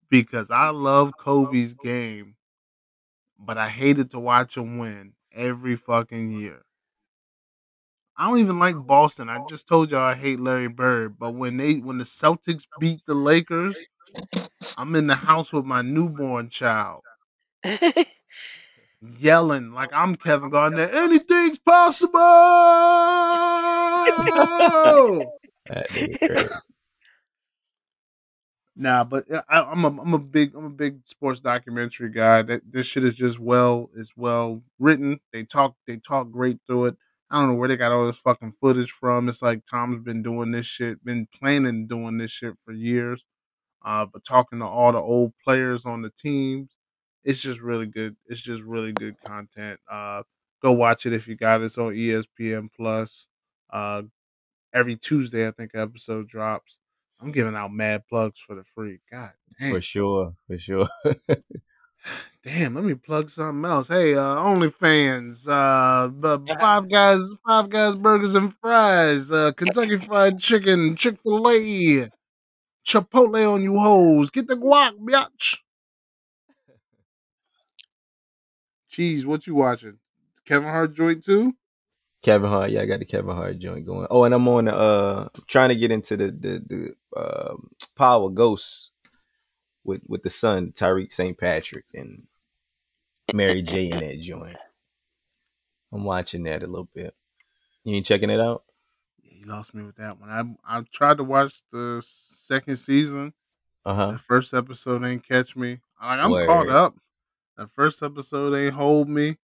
Because I love Kobe's game, but I hated to watch him win every fucking year. I don't even like Boston. I just told y'all I hate Larry Bird, but when they when the Celtics beat the Lakers, I'm in the house with my newborn child yelling like I'm Kevin Garnett. Anything's possible. That nigga crazy. Nah, but uh, I, I'm a I'm a big I'm a big sports documentary guy. That this shit is just well it's well written. They talk they talk great through it. I don't know where they got all this fucking footage from. It's like Tom's been doing this shit, been planning doing this shit for years. Uh, but talking to all the old players on the teams, it's just really good. It's just really good content. Uh, go watch it if you got it. It's on ESPN Plus. Uh, every Tuesday, I think, episode drops. I'm giving out mad plugs for the free. God damn. For sure, for sure. Damn, let me plug something else. Hey, uh, OnlyFans, uh, five guys, five guys, burgers and fries, uh, Kentucky Fried Chicken, Chick Fil A, Chipotle on you hoes. Get the guac, bitch. Cheese, what you watching? Kevin Hart joint too? Kevin Hart, yeah, I got the Kevin Hart joint going. Oh, and I'm on the uh trying to get into the the the um Power Ghosts with with the son Tariq St. Patrick and Mary J in that joint. I'm watching that a little bit. You ain't checking it out? Yeah, you lost me with that one. I I tried to watch the second season. Uh huh. The first episode ain't catch me. Like I'm Word. caught up. The first episode ain't hold me,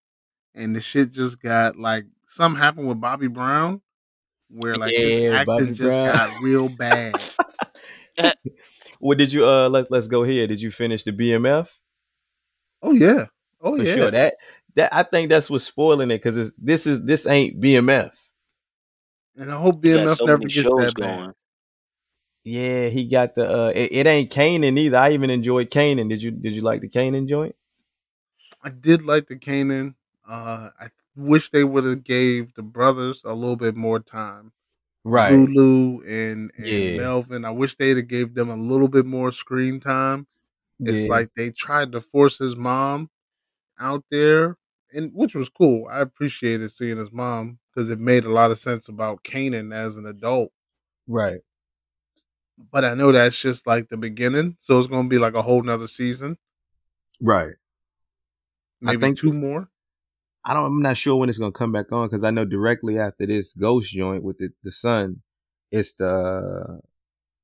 and the shit just got like something happened with Bobby Brown, where like his Yeah, acting Bobby just Brown. got real bad. What did you uh let's let's go here. Did you finish the BMF? oh yeah, oh For yeah. sure. That that I think that's what's spoiling it because this is this ain't BMF. And I hope BMF so never gets shows that bad. going. Yeah, he got the uh it, it ain't Kanan either. I even enjoyed Kanan. Did you did you like the Kanan joint? I did like the Kanan. Uh, I wish they would have gave the brothers a little bit more time. Right. Lulu and, and Yeah. Melvin. I wish they'd have gave them a little bit more screen time. It's Yeah. like they tried to force his mom out there, and which was cool. I appreciated seeing his mom because it made a lot of sense about Kanan as an adult. right. But I know that's just like the beginning, so it's gonna be like a whole nother season, Right. I maybe think two more. I don't. I'm not sure when it's gonna come back on because I know directly after this Ghost joint with the the son, it's the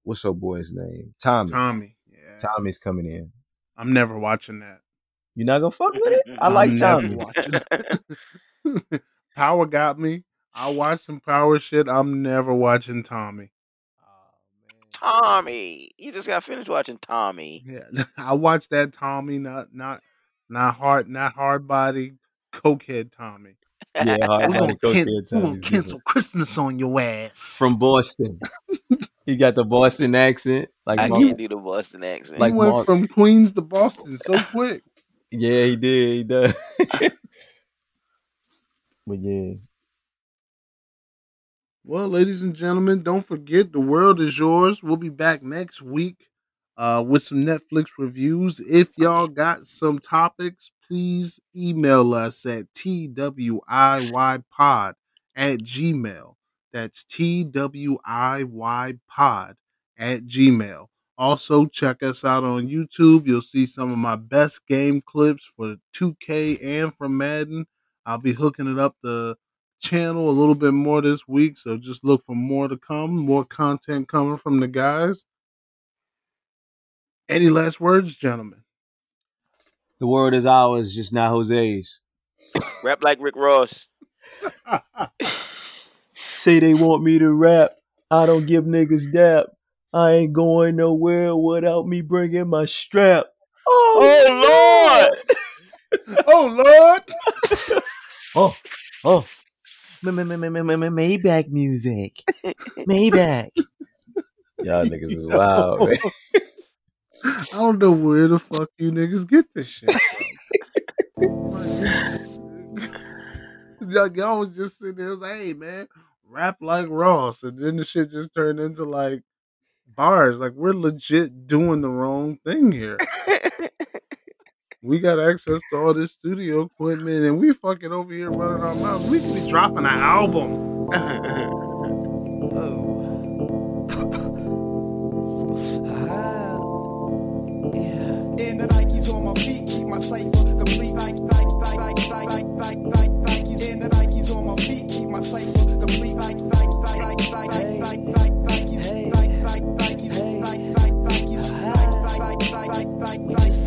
what's up boy's name Tommy. Tommy, yeah, Tommy's coming in. I'm never watching that. You're not gonna fuck with it? I like I'm never Tommy. watching it. Power got me. I watched some power shit. I'm never watching Tommy. Oh, Tommy. You just got finished watching Tommy. Yeah, I watched that Tommy, not not not hard, not hard body, cokehead Tommy. Yeah, hard We're body gonna, coach can- there, we gonna cancel. Christmas on your ass. from Boston. he got the Boston accent, like I Mark- can't do the Boston accent. Like he went Mark- from Queens to Boston so quick. yeah, he did. He does. but yeah, Well, ladies and gentlemen, don't forget the world is yours. We'll be back next week uh, with some Netflix reviews. If y'all got some topics, please email us at twiypod at gmail. That's twiypod at gmail. Also, check us out on YouTube. You'll see some of my best game clips for 2K and for Madden. I'll be hooking it up the channel a little bit more this week, so just look for more to come, more content coming from the guys. Any last words, gentlemen? the word is ours, just not Jose's. Rap like Rick Ross. Say they want me to rap. I don't give niggas dap. I ain't going nowhere without me bringing my strap. Oh Lord! Oh Lord! Oh, oh, oh. Maybach music. Maybach. Y'all niggas is wild, man. I don't know where the fuck you niggas get this shit like, y'all was just sitting there, was like, hey man, rap like Ross, and then the shit just turned into like bars. Like we're legit doing the wrong thing here. We got access to all this studio equipment, and we fucking over here running our mouths. We could be dropping an album. Nikes on my feet, keep my cipher complete. Nike, Nike, Nike, Nike, Nike, Nike, Nike, Nikes in the Nikes on my feet, keep my cipher complete. Nike, Nike, Nike, Nike, Nike, Nike, Nike, Nikes, Nike, Nike, Nikes, Nike, Nike, Nikes, Nike, Nike, Nike, Nike, Nikes,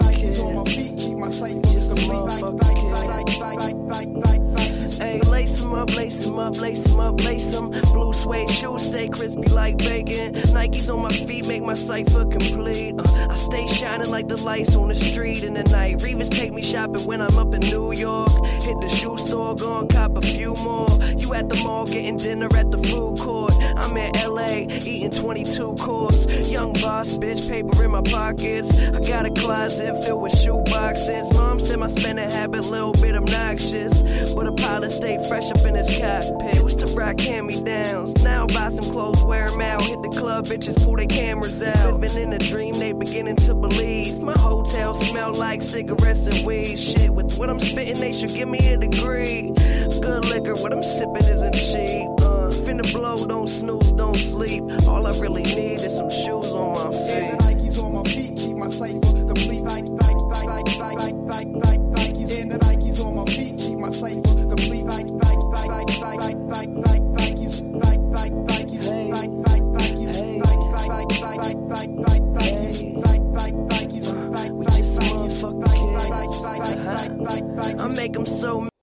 Nikes on my feet, keep my cipher complete. Nike, Nike, Nike, Nike, Nike, Nike, Nikes. Lace 'em up, lace 'em up, lace 'em up, lace 'em. Blue suede shoes stay crispy like bacon. Nikes on my feet make my cipher complete. Uh, I stay shining like the lights on the street in the night. Revis take me shopping when I'm up in New York. Hit the shoe store, go and cop a few more. You at the mall getting dinner at the food court. I'm in LA eating 22 course. Young boss, bitch, paper in my pockets. I got a closet filled with shoe boxes. Mom said my spending habit little bit obnoxious, but a pilot stay fresh up in his cockpit. Used to rock hand me downs. Now buy some clothes, wear them out. Hit the club, bitches pull their cameras out. Living in a dream, they beginning to believe. My hotel smell like cigarettes and weed. Shit, with what I'm spitting, they should give me a degree. Good liquor, what I'm sipping isn't cheap. Uh, finna blow, don't snooze, don't sleep. All I really need is some shoes on my feet. And the Nikes on my feet, keep my cipher complete. And the Nikes on my feet, keep my cipher complete. make them so